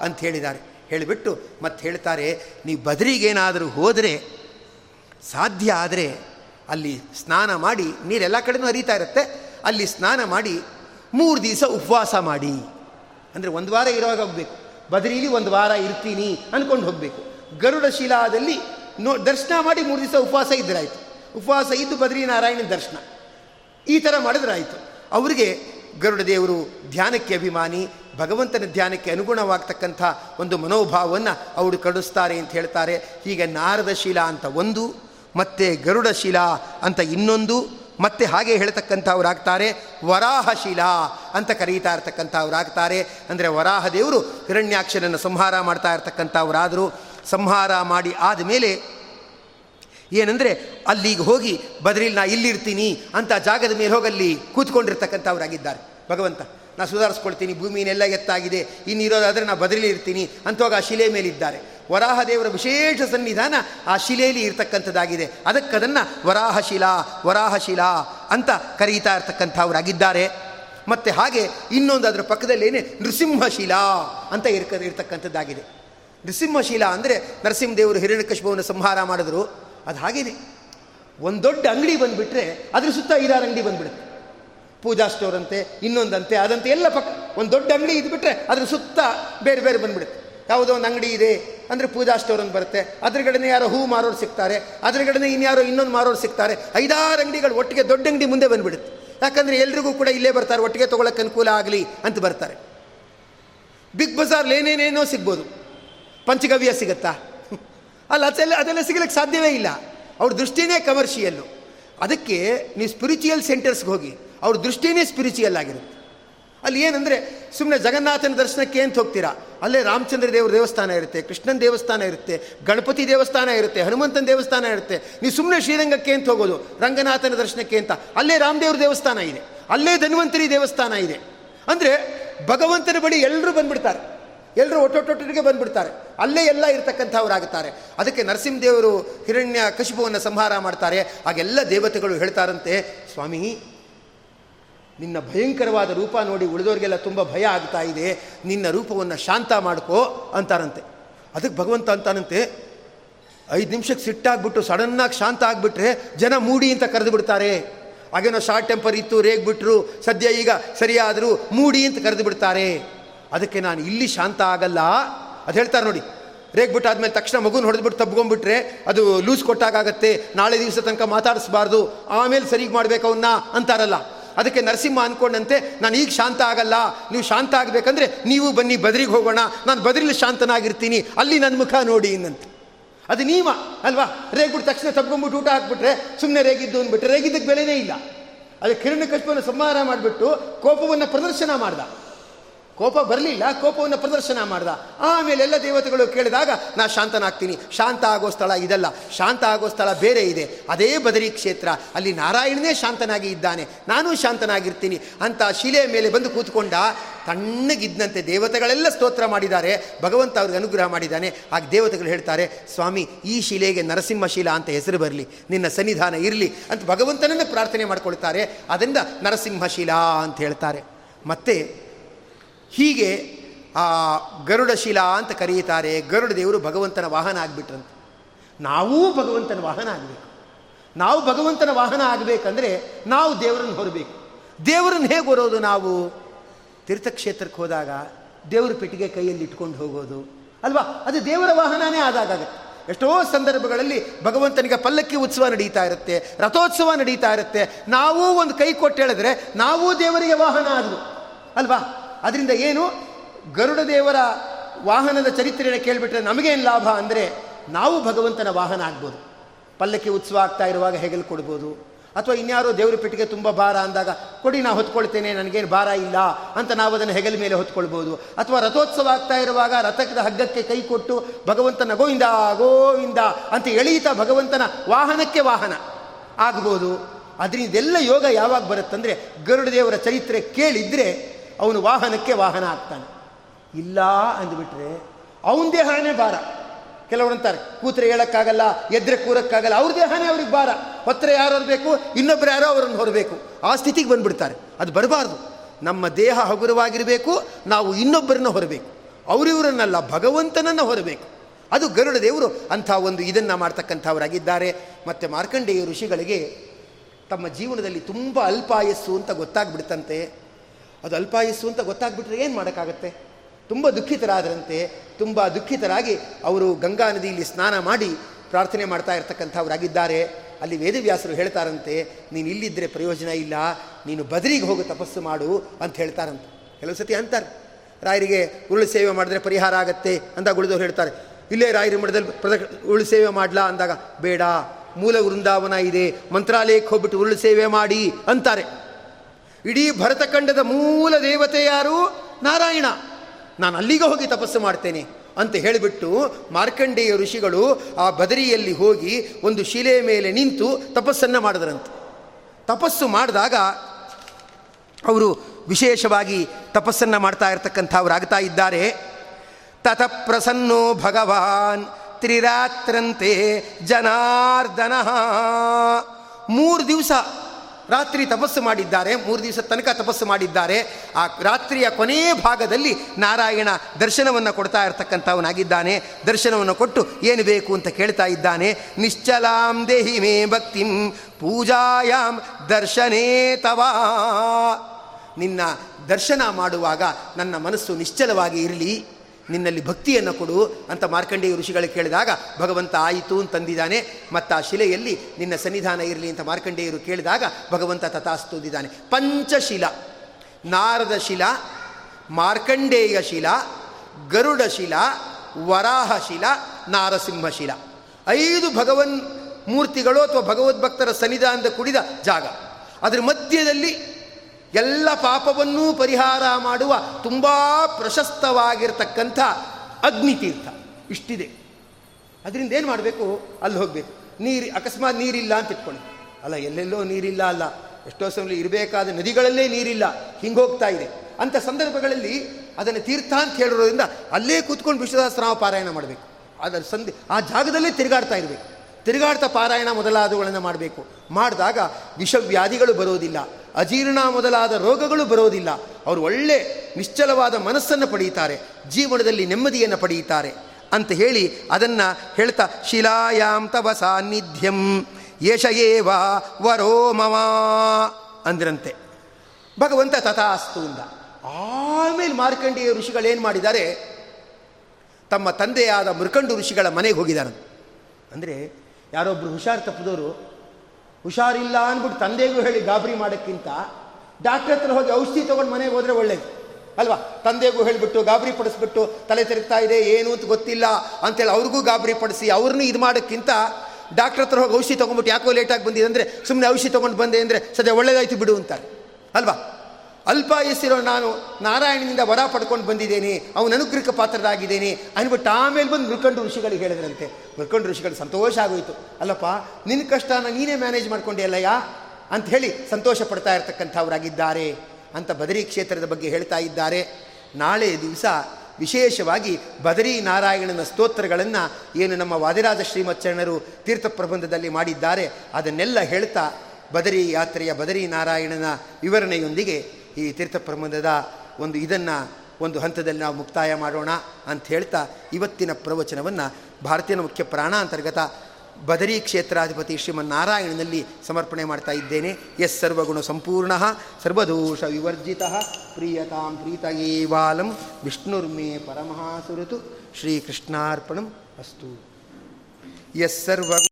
ಅಂತ ಹೇಳಿದ್ದಾರೆ. ಹೇಳಿಬಿಟ್ಟು ಮತ್ತೆ ಹೇಳ್ತಾರೆ, ನೀವು ಬದರಿಗೇನಾದರೂ ಹೋದರೆ, ಸಾಧ್ಯ ಆದರೆ ಅಲ್ಲಿ ಸ್ನಾನ ಮಾಡಿ ನೀರೆಲ್ಲ ಕಡೆನೂ ಹರಿತಾ ಇರುತ್ತೆ. ಅಲ್ಲಿ ಸ್ನಾನ ಮಾಡಿ ಮೂರು ದಿವಸ ಉಪವಾಸ ಮಾಡಿ. ಅಂದರೆ ಒಂದು ವಾರ ಇರೋವಾಗ ಹೋಗಬೇಕು. ಬದರೀಲಿ ಒಂದು ವಾರ ಇರ್ತೀನಿ ಅಂದ್ಕೊಂಡು ಹೋಗಬೇಕು. ಗರುಡ ಶಿಲಾದಲ್ಲಿ ನೋ, ದರ್ಶನ ಮಾಡಿ ಮೂರು ದಿವಸ ಉಪವಾಸ ಇದ್ದರಾಯಿತು ಉಪವಾಸ ಇದ್ದು ಬದ್ರಿನಾರಾಯಣ ದರ್ಶನ. ಈ ಥರ ಮಾಡಿದ್ರಾಯಿತು. ಅವರಿಗೆ ಗರುಡ ದೇವರು ಧ್ಯಾನಕ್ಕೆ ಅಭಿಮಾನಿ, ಭಗವಂತನ ಧ್ಯಾನಕ್ಕೆ ಅನುಗುಣವಾಗ್ತಕ್ಕಂಥ ಒಂದು ಮನೋಭಾವವನ್ನು ಅವರು ಕಡಿಸ್ತಾರೆ ಅಂತ ಹೇಳ್ತಾರೆ. ಹೀಗೆ ನಾರದ ಶಿಲಾ ಅಂತ ಒಂದು, ಮತ್ತು ಗರುಡ ಶಿಲಾ ಅಂತ ಇನ್ನೊಂದು ಮತ್ತೆ ಹಾಗೆ ಹೇಳ್ತಕ್ಕಂಥವ್ರಾಗ್ತಾರೆ, ವರಾಹಶಿಲಾ ಅಂತ ಕರೀತಾ ಇರ್ತಕ್ಕಂಥವ್ರಾಗ್ತಾರೆ. ಅಂದರೆ ವರಾಹ ದೇವರು ಹಿರಣ್ಯಾಕ್ಷರನ್ನು ಸಂಹಾರ ಮಾಡ್ತಾ ಇರ್ತಕ್ಕಂಥವರಾದರು. ಸಂಹಾರ ಮಾಡಿ ಆದಮೇಲೆ ಏನಂದರೆ, ಅಲ್ಲಿಗೆ ಹೋಗಿ ಬದ್ರಿಲ್ ನಾ ಇಲ್ಲಿರ್ತೀನಿ ಅಂತ ಜಾಗದ ಮೇಲೆ ಹೋಗಲ್ಲಿ ಕೂತ್ಕೊಂಡಿರ್ತಕ್ಕಂಥವ್ರಾಗಿದ್ದಾರೆ. ಭಗವಂತ ನಾನು ಸುಧಾರಿಸ್ಕೊಳ್ತೀನಿ ಭೂಮಿನೆಲ್ಲ ಎತ್ತಾಗಿದೆ, ಇನ್ನಿರೋದಾದರೆ ನಾನು ಬದಲಿ ಇರ್ತೀನಿ ಅಂತವಾಗ ಆ ಶಿಲೆ ಮೇಲಿದ್ದಾರೆ. ವರಾಹ ದೇವರ ವಿಶೇಷ ಸನ್ನಿಧಾನ ಆ ಶಿಲೆಯಲ್ಲಿ ಇರ್ತಕ್ಕಂಥದ್ದಾಗಿದೆ. ಅದಕ್ಕದನ್ನು ವರಾಹಶಿಲಾ ವರಾಹಶಿಲಾ ಅಂತ ಕರೀತಾ ಇರ್ತಕ್ಕಂಥವ್ರಾಗಿದ್ದಾರೆ. ಮತ್ತು ಹಾಗೆ ಇನ್ನೊಂದು ಅದರ ಪಕ್ಕದಲ್ಲೇನೆ ನೃಸಿಂಹಶಿಲಾ ಅಂತ ಇರ್ಕ, ಇರ್ತಕ್ಕಂಥದ್ದಾಗಿದೆ. ನೃಸಿಂಹಶಿಲಾ ಅಂದರೆ ನರಸಿಂಹದೇವರು ಹಿರಣ್ಯಕಶ್ಮವನ್ನು ಸಂಹಾರ ಮಾಡಿದ್ರು. ಅದು ಹಾಗೇನೆ. ಒಂದು ದೊಡ್ಡ ಅಂಗಡಿ ಬಂದುಬಿಟ್ರೆ ಅದ್ರ ಸುತ್ತ ಐದಾರು ಅಂಗಡಿ ಬಂದುಬಿಡುತ್ತೆ. ಪೂಜಾ ಸ್ಟೋರ್ ಅಂತೆ, ಇನ್ನೊಂದಂತೆ, ಅದಂತೆ ಎಲ್ಲ ಪಕ್ಕ ಒಂದು ದೊಡ್ಡ ಅಂಗಡಿ ಇದ್ಬಿಟ್ರೆ ಅದ್ರ ಸುತ್ತ ಬೇರೆ ಬೇರೆ ಬಂದ್ಬಿಡುತ್ತೆ. ಯಾವುದೋ ಒಂದು ಅಂಗಡಿ ಇದೆ ಅಂದರೆ ಪೂಜಾ ಸ್ಟೋರ್ ಅಂತ ಬರುತ್ತೆ. ಅದ್ರಗಡೆನೆ ಯಾರೋ ಹೂ ಮಾರೋರು ಸಿಗ್ತಾರೆ. ಅದ್ರಗಡೆನೆ ಇನ್ಯಾರೋ ಇನ್ನೊಂದು ಮಾರೋರು ಸಿಗ್ತಾರೆ. ಐದಾರು ಅಂಗಡಿಗಳು ಒಟ್ಟಿಗೆ ದೊಡ್ಡ ಅಂಗಡಿ ಮುಂದೆ ಬಂದುಬಿಡುತ್ತೆ. ಯಾಕಂದರೆ ಎಲ್ರಿಗೂ ಕೂಡ ಇಲ್ಲೇ ಬರ್ತಾರೆ. ಒಟ್ಟಿಗೆ ತೊಗೊಳಕ್ಕೆ ಅನುಕೂಲ ಆಗಲಿ ಅಂತ ಬರ್ತಾರೆ. ಬಿಗ್ ಬಜಾರ್ಲಿ ಏನೇನೇನೋ ಸಿಗ್ಬೋದು. ಪಂಚಗವ್ಯ ಸಿಗುತ್ತಾ? ಅಲ್ಲ, ಅದೆಲ್ಲ ಅದೆಲ್ಲ ಸಿಗಲಿಕ್ಕೆ ಸಾಧ್ಯವೇ ಇಲ್ಲ. ಅವ್ರ ದೃಷ್ಟಿನೇ ಕಮರ್ಷಿಯಲ್ಲು ಅದಕ್ಕೆ ನೀವು ಸ್ಪಿರಿಚುಯಲ್ ಸೆಂಟರ್ಸ್ಗೆ ಹೋಗಿ, ಅವ್ರ ದೃಷ್ಟಿನೇ ಸ್ಪಿರಿಚುಯಲ್ ಆಗಿರುತ್ತೆ. ಅಲ್ಲಿ ಏನಂದರೆ ಸುಮ್ಮನೆ ಜಗನ್ನಾಥನ ದರ್ಶನಕ್ಕೆ ಅಂತ ಹೋಗ್ತೀರಾ? ಅಲ್ಲೇ ರಾಮಚಂದ್ರ ದೇವ್ರ ದೇವಸ್ಥಾನ ಇರುತ್ತೆ, ಕೃಷ್ಣನ ದೇವಸ್ಥಾನ ಇರುತ್ತೆ, ಗಣಪತಿ ದೇವಸ್ಥಾನ ಇರುತ್ತೆ, ಹನುಮಂತನ ದೇವಸ್ಥಾನ ಇರುತ್ತೆ. ನೀವು ಸುಮ್ಮನೆ ಶ್ರೀರಂಗಕ್ಕೆ ಅಂತ ಹೋಗೋದು? ರಂಗನಾಥನ ದರ್ಶನಕ್ಕೆ ಅಂತ. ಅಲ್ಲೇ ರಾಮದೇವ್ರ ದೇವಸ್ಥಾನ ಇದೆ, ಅಲ್ಲೇ ಧನ್ವಂತರಿ ದೇವಸ್ಥಾನ ಇದೆ. ಅಂದರೆ ಭಗವಂತನ ಬಳಿ ಎಲ್ಲರೂ ಬಂದ್ಬಿಡ್ತಾರೆ. ಎಲ್ಲರೂ ಒಟ್ಟೊಟ್ಟೊಟ್ಟಿಗೆ ಬಂದ್ಬಿಡ್ತಾರೆ. ಅಲ್ಲೇ ಎಲ್ಲ ಇರ್ತಕ್ಕಂಥವ್ರಾಗುತ್ತಾರೆ ಅದಕ್ಕೆ ನರಸಿಂಹದೇವರು ಹಿರಣ್ಯ ಕಶಿಪುವನ್ನು ಸಂಹಾರ ಮಾಡ್ತಾರೆ. ಆಗೆಲ್ಲ ದೇವತೆಗಳು ಹೇಳ್ತಾರಂತೆ, ಸ್ವಾಮಿ ನಿನ್ನ ಭಯಂಕರವಾದ ರೂಪ ನೋಡಿ ಉಳಿದವರಿಗೆಲ್ಲ ತುಂಬ ಭಯ ಆಗ್ತಾ ಇದೆ. ನಿನ್ನ ರೂಪವನ್ನು ಶಾಂತ ಮಾಡ್ಕೋ ಅಂತಾರಂತೆ. ಅದಕ್ಕೆ ಭಗವಂತ ಅಂತಾನಂತೆ, ಐದು ನಿಮಿಷಕ್ಕೆ ಸಿಟ್ಟಾಗ್ಬಿಟ್ಟು ಸಡನ್ನಾಗಿ ಶಾಂತ ಆಗಿಬಿಟ್ರೆ ಜನ ಮೂಡಿ ಅಂತ ಕರೆದು ಬಿಡ್ತಾರೆ. ಹಾಗೇನೋ ಶಾರ್ಟ್ ಟೆಂಪರ್ ಇತ್ತು ರೇಗ್ಬಿಟ್ರು ಸದ್ಯ ಈಗ ಸರಿಯಾದರೂ ಮೂಡಿ ಅಂತ ಕರೆದು ಬಿಡ್ತಾರೆ. ಅದಕ್ಕೆ ನಾನು ಇಲ್ಲಿ ಶಾಂತ ಆಗಲ್ಲ. ಅದು ಹೇಳ್ತಾರೆ ನೋಡಿ. ರೇಗ್ಬಿಟ್ಟಾದ್ಮೇಲೆ ತಕ್ಷಣ ಮಗುನ ಹೊಡೆದ್ಬಿಟ್ಟು ತಬ್ಕೊಂಡ್ಬಿಟ್ರೆ ಅದು ಲೂಸ್ ಕೊಟ್ಟಾಗತ್ತೆ ನಾಳೆ ದಿವಸ ತನಕ ಮಾತಾಡಿಸ್ಬಾರ್ದು. ಆಮೇಲೆ ಸರಿಗೆ ಮಾಡ್ಬೇಕು ಅವನ್ನ ಅಂತಾರಲ್ಲ. ಅದಕ್ಕೆ ನರಸಿಂಹ ಅಂದ್ಕೊಂಡಂತೆ ನಾನು ಈಗ ಶಾಂತ ಆಗಲ್ಲ. ನೀವು ಶಾಂತ ಆಗಬೇಕಂದ್ರೆ ನೀವು ಬನ್ನಿ, ಬದ್ರಿಗೆ ಹೋಗೋಣ. ನಾನು ಬದ್ರಿಲಿ ಶಾಂತನಾಗಿರ್ತೀನಿ. ಅಲ್ಲಿ ನನ್ನ ಮುಖ ನೋಡಿ ಇನ್ನಂತೆ ಅದು ನೀವ, ಅಲ್ವಾ? ರೇಗ್ಬಿಟ್ಟು ತಕ್ಷಣ ತಪ್ಕೊಂಡ್ಬಿಟ್ಟು ಊಟ ಹಾಕ್ಬಿಟ್ರೆ ಸುಮ್ಮನೆ ರೇಗಿದ್ದು ಅಂದ್ಬಿಟ್ರೆ ರೇಗಿದ್ದಕ್ಕೆ ಬೆಲೆನೇ ಇಲ್ಲ. ಅದಕ್ಕೆ ಕಿರಣ ಕಶ್ಪವನ್ನು ಸಂಹಾರ ಮಾಡಿಬಿಟ್ಟು ಕೋಪವನ್ನು ಪ್ರದರ್ಶನ ಮಾಡ್ದ. ಕೋಪ ಬರಲಿಲ್ಲ, ಕೋಪವನ್ನು ಪ್ರದರ್ಶನ ಮಾಡ್ದ. ಆಮೇಲೆ ಎಲ್ಲ ದೇವತೆಗಳು ಕೇಳಿದಾಗ, ನಾ ಶಾಂತನಾಗ್ತೀನಿ, ಶಾಂತ ಆಗೋ ಸ್ಥಳ ಇದಲ್ಲ, ಶಾಂತ ಆಗೋ ಸ್ಥಳ ಬೇರೆ ಇದೆ. ಅದೇ ಬದರಿ ಕ್ಷೇತ್ರ, ಅಲ್ಲಿ ನಾರಾಯಣನೇ ಶಾಂತನಾಗಿ ಇದ್ದಾನೆ, ನಾನು ಶಾಂತನಾಗಿರ್ತೀನಿ ಅಂತ ಶಿಲೆಯ ಮೇಲೆ ಬಂದು ಕೂತ್ಕೊಂಡ, ತಣ್ಣಗಿದ್ದಂತೆ ದೇವತೆಗಳೆಲ್ಲ ಸ್ತೋತ್ರ ಮಾಡಿದ್ದಾರೆ, ಭಗವಂತ ಅವ್ರಿಗೆ ಅನುಗ್ರಹ ಮಾಡಿದ್ದಾನೆ. ಹಾಗೆ ದೇವತೆಗಳು ಹೇಳ್ತಾರೆ, ಸ್ವಾಮಿ, ಈ ಶಿಲೆಗೆ ನರಸಿಂಹ ಶಿಲಾ ಅಂತ ಹೆಸರು ಬರಲಿ, ನಿನ್ನ ಸನ್ನಿಧಾನ ಇರಲಿ ಅಂತ ಭಗವಂತನನ್ನು ಪ್ರಾರ್ಥನೆ ಮಾಡ್ಕೊಳ್ತಾರೆ. ಅದರಿಂದ ನರಸಿಂಹ ಶಿಲಾ ಅಂತ ಹೇಳ್ತಾರೆ. ಮತ್ತೆ ಹೀಗೆ ಆ ಗರುಡ ಶಿಲಾ ಅಂತ ಕರೀತಾರೆ ಗರುಡ ದೇವರು ಭಗವಂತನ ವಾಹನ ಆಗಿಬಿಟ್ರಂತೆ. ನಾವೂ ಭಗವಂತನ ವಾಹನ ಆಗಬೇಕು. ನಾವು ಭಗವಂತನ ವಾಹನ ಆಗಬೇಕಂದ್ರೆ ನಾವು ದೇವರನ್ನು ಹೊರಬೇಕು. ದೇವರನ್ನು ಹೇಗೆ ಹೊರೋದು ನಾವು? ತೀರ್ಥಕ್ಷೇತ್ರಕ್ಕೆ ಹೋದಾಗ ದೇವರ ಪೆಟ್ಟಿಗೆ ಕೈಯಲ್ಲಿ ಇಟ್ಕೊಂಡು ಹೋಗೋದು. ಅಲ್ವಾ? ಅದು ದೇವರ ವಾಹನನೇ ಆದಾಗ ಎಷ್ಟೋ ಸಂದರ್ಭಗಳಲ್ಲಿ ಭಗವಂತನಿಗೆ ಪಲ್ಲಕ್ಕಿ ಉತ್ಸವ ನಡೀತಾ ಇರುತ್ತೆ, ರಥೋತ್ಸವ ನಡೀತಾ ಇರುತ್ತೆ. ನಾವೂ ಒಂದು ಕೈ ಕೊಟ್ಟು ಹೇಳಿದ್ರೆ ನಾವೂ ದೇವರಿಗೆ ವಾಹನ ಆದವು. ಅಲ್ವಾ? ಅದರಿಂದ ಏನು? ಗರುಡ ದೇವರ ವಾಹನದ ಚರಿತ್ರೆಯನ್ನು ಕೇಳಿಬಿಟ್ರೆ ನಮಗೇನು ಲಾಭ ಅಂದರೆ ನಾವು ಭಗವಂತನ ವಾಹನ ಆಗ್ಬೋದು. ಪಲ್ಲಕ್ಕಿ ಉತ್ಸವ ಆಗ್ತಾ ಇರುವಾಗ ಹೆಗಲು ಕೊಡ್ಬೋದು. ಅಥವಾ ಇನ್ಯಾರೋ ದೇವ್ರ ಪೆಟ್ಟಿಗೆ ತುಂಬ ಭಾರ ಅಂದಾಗ, ಕೊಡಿ ನಾ ಹೊತ್ಕೊಳ್ತೇನೆ, ನನಗೇನು ಭಾರ ಇಲ್ಲ ಅಂತ ನಾವು ಅದನ್ನು ಹೆಗಲ ಮೇಲೆ ಹೊತ್ಕೊಳ್ಬೋದು. ಅಥವಾ ರಥೋತ್ಸವ ಆಗ್ತಾ ಇರುವಾಗ ರಥದ ಹಗ್ಗಕ್ಕೆ ಕೈ ಕೊಟ್ಟು, ಭಗವಂತನ ಗೋವಿಂದ ಗೋವಿಂದ ಅಂತ ಎಳೀತಾ ಭಗವಂತನ ವಾಹನಕ್ಕೆ ವಾಹನ ಆಗ್ಬೋದು. ಅದರಿಂದೆಲ್ಲ ಯೋಗ ಯಾವಾಗ ಬರುತ್ತಂದರೆ ಗರುಡ ದೇವರ ಚರಿತ್ರೆ ಕೇಳಿದರೆ ಅವನು ವಾಹನಕ್ಕೆ ವಾಹನ ಆಗ್ತಾನೆ. ಇಲ್ಲ ಅಂದ್ಬಿಟ್ರೆ ಅವನ ದೇಹನೇ ಭಾರ. ಕೆಲವರು ಅಂತಾರೆ ಕೂತ್ರೆ ಹೇಳೋಕ್ಕಾಗಲ್ಲ, ಎದ್ರೆ ಕೂರಕ್ಕಾಗಲ್ಲ, ಅವ್ರ ದೇಹನೇ ಅವ್ರಿಗೆ ಭಾರ. ಪತ್ರ ಯಾರು ಹೊರಬೇಕು ಇನ್ನೊಬ್ಬರು ಯಾರೋ ಅವರನ್ನು ಹೊರಬೇಕು. ಆ ಸ್ಥಿತಿಗೆ ಬಂದ್ಬಿಡ್ತಾರೆ. ಅದು ಬರಬಾರ್ದು. ನಮ್ಮ ದೇಹ ಹಗುರವಾಗಿರಬೇಕು, ನಾವು ಇನ್ನೊಬ್ಬರನ್ನ ಹೊರಬೇಕು. ಅವರಿವರನ್ನಲ್ಲ ಭಗವಂತನನ್ನು ಹೊರಬೇಕು. ಅದು ಗರುಡ ದೇವರು ಅಂಥ ಒಂದು ಇದನ್ನು ಮಾಡ್ತಕ್ಕಂಥವರಾಗಿದ್ದಾರೆ. ಮತ್ತು ಮಾರ್ಕಂಡೇಯ ಋಷಿಗಳಿಗೆ ತಮ್ಮ ಜೀವನದಲ್ಲಿ ತುಂಬ ಅಲ್ಪಾಯಸ್ಸು ಅಂತ ಗೊತ್ತಾಗ್ಬಿಡ್ತಂತೆ. ಅದು ಅಲ್ಪಾಯಸ್ಸು ಅಂತ ಗೊತ್ತಾಗ್ಬಿಟ್ರೆ ಏನು ಮಾಡೋಕ್ಕಾಗತ್ತೆ? ತುಂಬ ದುಃಖಿತರಾದರಂತೆ, ತುಂಬ ದುಃಖಿತರಾಗಿ ಅವರು ಗಂಗಾ ನದಿಯಲ್ಲಿ ಸ್ನಾನ ಮಾಡಿ ಪ್ರಾರ್ಥನೆ ಮಾಡ್ತಾ ಇರ್ತಕ್ಕಂಥವರಾಗಿದ್ದಾರೆ. ಅಲ್ಲಿ ವೇದವ್ಯಾಸರು ಹೇಳ್ತಾರಂತೆ, ನೀನು ಇಲ್ಲಿದ್ದರೆ ಪ್ರಯೋಜನ ಇಲ್ಲ, ನೀನು ಬದರಿಗೆ ಹೋಗಿ ತಪಸ್ಸು ಮಾಡು ಅಂತ ಹೇಳ್ತಾರಂತೆ. ಕೆಲವು ಸತಿ ಅಂತಾರೆ, ರಾಯರಿಗೆ ಉರುಳು ಸೇವೆ ಮಾಡಿದ್ರೆ ಪರಿಹಾರ ಆಗತ್ತೆ ಅಂತ ಉಳಿದವ್ರು ಹೇಳ್ತಾರೆ. ಇಲ್ಲೇ ರಾಯರ ಮಠದಲ್ಲಿ ಪ್ರದ ಉರುಳು ಸೇವೆ ಮಾಡಲಾ ಅಂದಾಗ, ಬೇಡ, ಮೂಲ ವೃಂದಾವನ ಇದೆ, ಮಂತ್ರಾಲಯಕ್ಕೆ ಹೋಗ್ಬಿಟ್ಟು ಉರುಳು ಸೇವೆ ಮಾಡಿ ಅಂತಾರೆ. ಇಡೀ ಭರತಖಂಡದ ಮೂಲ ದೇವತೆ ಯಾರು? ನಾರಾಯಣ. ನಾನು ಅಲ್ಲಿಗೆ ಹೋಗಿ ತಪಸ್ಸು ಮಾಡ್ತೇನೆ ಅಂತ ಹೇಳಿಬಿಟ್ಟು ಮಾರ್ಕಂಡೇಯ ಋಷಿಗಳು ಆ ಬದರಿಯಲ್ಲಿ ಹೋಗಿ ಒಂದು ಶಿಲೆಯ ಮೇಲೆ ನಿಂತು ತಪಸ್ಸನ್ನು ಮಾಡಿದ್ರಂತೆ. ತಪಸ್ಸು ಮಾಡಿದಾಗ ಅವರು ವಿಶೇಷವಾಗಿ ತಪಸ್ಸನ್ನು ಮಾಡ್ತಾ ಇರತಕ್ಕಂಥವ್ರಾಗ್ತಾ ಇದ್ದಾರೆ. ತತ ಪ್ರಸನ್ನೋ ಭಗವಾನ್ ತ್ರಿರಾತ್ರಂತೆ ಜನಾರ್ದನ. ಮೂರು ದಿವಸ ರಾತ್ರಿ ತಪಸ್ಸು ಮಾಡಿದ್ದಾರೆ, ಮೂರು ದಿವಸ ತನಕ ತಪಸ್ಸು ಮಾಡಿದ್ದಾರೆ. ಆ ರಾತ್ರಿಯ ಕೊನೆಯ ಭಾಗದಲ್ಲಿ ನಾರಾಯಣ ದರ್ಶನವನ್ನು ಕೊಡ್ತಾ ಇರ್ತಕ್ಕಂಥವನಾಗಿದ್ದಾನೆ. ದರ್ಶನವನ್ನು ಕೊಟ್ಟು ಏನು ಬೇಕು ಅಂತ ಕೇಳ್ತಾ ಇದ್ದಾನೆ. ನಿಶ್ಚಲಾಂ ದೇಹಿ ಮೇ ಭಕ್ತಿಂ ಪೂಜಾಯಾಮ್ ದರ್ಶನೇ ತವಾ. ನಿನ್ನ ದರ್ಶನ ಮಾಡುವಾಗ ನನ್ನ ಮನಸ್ಸು ನಿಶ್ಚಲವಾಗಿ ಇರಲಿ. ನಿನ್ನಲ್ಲಿ ಭಕ್ತಿಯನ್ನು ಕೊಡು ಅಂತ ಮಾರ್ಕಂಡೇಯ ಋಷಿಗಳು ಕೇಳಿದಾಗ, ಭಗವಂತ ಆಯಿತು ಅಂತಂದಿದ್ದಾನೆ ಮತ್ತು ಆ ಶಿಲೆಯಲ್ಲಿ ನಿನ್ನ ಸನ್ನಿಧಾನ ಇರಲಿ ಅಂತ ಮಾರ್ಕಂಡೇಯರು ಕೇಳಿದಾಗ, ಭಗವಂತ ತಥಾಸ್ತುದಿದ್ದಾನೆ ಪಂಚಶಿಲ, ನಾರದ ಶಿಲ, ಮಾರ್ಕಂಡೇಯ ಶಿಲ, ಗರುಡ ಶಿಲ, ವರಾಹ ಶಿಲ, ನಾರಸಿಂಹ ಶಿಲ. ಐದು ಭಗವನ್ ಮೂರ್ತಿಗಳು ಅಥವಾ ಭಗವದ್ಭಕ್ತರ ಸನ್ನಿಧಾನದ ಕುಡಿದ ಜಾಗ. ಅದರ ಮಧ್ಯದಲ್ಲಿ ಎಲ್ಲ ಪಾಪವನ್ನೂ ಪರಿಹಾರ ಮಾಡುವ ತುಂಬ ಪ್ರಶಸ್ತವಾಗಿರ್ತಕ್ಕಂಥ ಅಗ್ನಿತೀರ್ಥ. ಇಷ್ಟಿದೆ. ಅದರಿಂದ ಏನು ಮಾಡಬೇಕು? ಅಲ್ಲಿ ಹೋಗಬೇಕು. ನೀರು, ಅಕಸ್ಮಾತ್ ನೀರಿಲ್ಲ ಅಂತ ಇಟ್ಕೊಳ್ಳಿ. ಅಲ್ಲ, ಎಲ್ಲೆಲ್ಲೋ ನೀರಿಲ್ಲ ಅಲ್ಲ. ಎಷ್ಟೋ ಸಮಯ ಇರಬೇಕಾದ ನದಿಗಳಲ್ಲೇ ನೀರಿಲ್ಲ. ಹಿಂಗೆ ಹೋಗ್ತಾ ಇದೆ. ಅಂಥ ಸಂದರ್ಭಗಳಲ್ಲಿ ಅದನ್ನು ತೀರ್ಥ ಅಂತ ಹೇಳಿರೋದ್ರಿಂದ ಅಲ್ಲೇ ಕೂತ್ಕೊಂಡು ವಿಶ್ವದಾಸರಾಮ ಪಾರಾಯಣ ಮಾಡಬೇಕು. ಅದರ ಸಂಧಿ, ಆ ಜಾಗದಲ್ಲೇ ತಿರುಗಾಡ್ತಾ ಇರಬೇಕು. ತಿರುಗಾಡ್ತಾ ಪಾರಾಯಣ ಮೊದಲಾದವುಗಳನ್ನು ಮಾಡಬೇಕು. ಮಾಡಿದಾಗ ವಿಷವ್ಯಾಧಿಗಳು ಬರೋದಿಲ್ಲ. ಅಜೀರ್ಣ ಮೊದಲಾದ ರೋಗಗಳು ಬರೋದಿಲ್ಲ. ಅವರು ಒಳ್ಳೆ, ನಿಶ್ಚಲವಾದ ಮನಸ್ಸನ್ನು ಪಡೆಯುತ್ತಾರೆ ಜೀವನದಲ್ಲಿ ನೆಮ್ಮದಿಯನ್ನು ಪಡೆಯುತ್ತಾರೆ ಅಂತ ಹೇಳಿ ಅದನ್ನು ಹೇಳ್ತಾ ಶಿಲಾಯಾಮ್ ತವ ಸಾನ್ನಿಧ್ಯಂ ಯಶಯೇವ ವರೋಮವಾ ಅಂದ್ರಂತೆ. ಭಗವಂತ ತಥಾಸ್ತು ಅಂದ. ಆಮೇಲೆ ಮಾರ್ಕಂಡೇಯ ಋಷಿಗಳೇನು ಮಾಡಿದ್ದಾರೆ? ತಮ್ಮ ತಂದೆಯಾದ ಮೃಕಂಡು ಋಷಿಗಳ ಮನೆಗೆ ಹೋಗಿದ್ದಾರೆ. ಅಂದರೆ ಯಾರೊಬ್ಬರು ಹುಷಾರ್ ತಪ್ಪಿದವರು ಹುಷಾರಿಲ್ಲ ಅಂದ್ಬಿಟ್ಟು ತಂದೆಗೂ ಹೇಳಿ ಗಾಬರಿ ಮಾಡೋಕ್ಕಿಂತ ಡಾಕ್ಟರ್ ಹತ್ರ ಹೋಗಿ ಔಷಧಿ ತೊಗೊಂಡು ಮನೆಗೆ ಹೋದರೆ ಒಳ್ಳೇದು. ಅಲ್ವಾ? ತಂದೆಗೂ ಹೇಳಿಬಿಟ್ಟು ಗಾಬರಿ ಪಡಿಸ್ಬಿಟ್ಟು ತಲೆ ತಿರುಗ್ತಾ ಇದೆ, ಏನು ಅಂತ ಗೊತ್ತಿಲ್ಲ ಅಂತೇಳಿ ಅವ್ರಿಗೂ ಗಾಬರಿ ಪಡಿಸಿ ಅವ್ರನ್ನೂ ಇದು ಮಾಡೋಕ್ಕಿಂತ ಡಾಕ್ಟರ್ ಹತ್ರ ಹೋಗಿ ಔಷಧಿ ತೊಗೊಂಡ್ಬಿಟ್ಟು ಯಾಕೋ ಲೇಟಾಗಿ ಬಂದಿದೆ ಅಂದರೆ ಸುಮ್ಮನೆ ಔಷಧಿ ತೊಗೊಂಡು ಬಂದೆ ಅಂದರೆ ಸದ್ಯ ಒಳ್ಳೇದಾಯ್ತು ಬಿಡು ಅಂತಾರೆ. ಅಲ್ವಾ? ಅಲ್ಪಾಯಸ್ಸಿರೋ ನಾನು ನಾರಾಯಣನಿಂದ ವರ ಪಡ್ಕೊಂಡು ಬಂದಿದ್ದೇನೆ, ಅವನ ಅನುಗ್ರಹಕ್ಕೆ ಪಾತ್ರರಾಗಿದ್ದೇನೆ ಅಂದ್ಬಿಟ್ಟು ಆಮೇಲೆ ಬಂದು ಮೃಕಂಡು ಋಷಿಗಳಿಗೆ ಹೇಳಿದ್ರಂತೆ. ಮೃಕಂಡು ಋಷಿಗಳು ಸಂತೋಷ ಆಗೋಯ್ತು. ಅಲ್ಲಪ್ಪ, ನಿನ್ನ ಕಷ್ಟನ ನೀನೇ ಮ್ಯಾನೇಜ್ ಮಾಡ್ಕೊಂಡೆ ಅಲ್ಲಯ್ಯ? ಅಂತ ಹೇಳಿ ಸಂತೋಷ ಪಡ್ತಾ ಇರ್ತಕ್ಕಂಥವರಾಗಿದ್ದಾರೆ ಅಂತ ಬದರಿ ಕ್ಷೇತ್ರದ ಬಗ್ಗೆ ಹೇಳ್ತಾ ಇದ್ದಾರೆ. ನಾಳೆ ದಿವಸ ವಿಶೇಷವಾಗಿ ಬದರಿ ನಾರಾಯಣನ ಸ್ತೋತ್ರಗಳನ್ನು ಏನು ನಮ್ಮ ವಾದಿರಾಜ ಶ್ರೀಮಚ್ಚರಣರು ತೀರ್ಥ ಪ್ರಬಂಧದಲ್ಲಿ ಮಾಡಿದ್ದಾರೆ. ಅದನ್ನೆಲ್ಲ ಹೇಳ್ತಾ ಬದರಿ ಯಾತ್ರೆಯ ಬದರಿ ನಾರಾಯಣನ ವಿವರಣೆಯೊಂದಿಗೆ ಈ ತೀರ್ಥ ಪ್ರಬಂಧದ ಒಂದು ಇದನ್ನು ಒಂದು ಹಂತದಲ್ಲಿ ನಾವು ಮುಕ್ತಾಯ ಮಾಡೋಣ ಅಂತ ಹೇಳ್ತಾ ಇವತ್ತಿನ ಪ್ರವಚನವನ್ನು ಭಾರತೀಯ ಮುಖ್ಯ ಪ್ರಾಣ ಅಂತರ್ಗತ ಬದರಿ ಕ್ಷೇತ್ರಾಧಿಪತಿ ಶ್ರೀಮನ್ನಾರಾಯಣನಲ್ಲಿ ಸಮರ್ಪಣೆ ಮಾಡ್ತಾ ಇದ್ದೇನೆ. ಎಸ್ ಸರ್ವಗುಣ ಸಂಪೂರ್ಣ, ಸರ್ವದೋಷ ವಿವರ್ಜಿತ, ಪ್ರಿಯತಾಂ ಪ್ರೀತಯೇವಾಲಂ ವಿಷ್ಣುರ್ಮೇ ಪರಮಹಾಸುರತು ಸುರತು ಶ್ರೀಕೃಷ್ಣಾರ್ಪಣಂ ಅಸ್ತು. ಎಸ್ ಸರ್ವ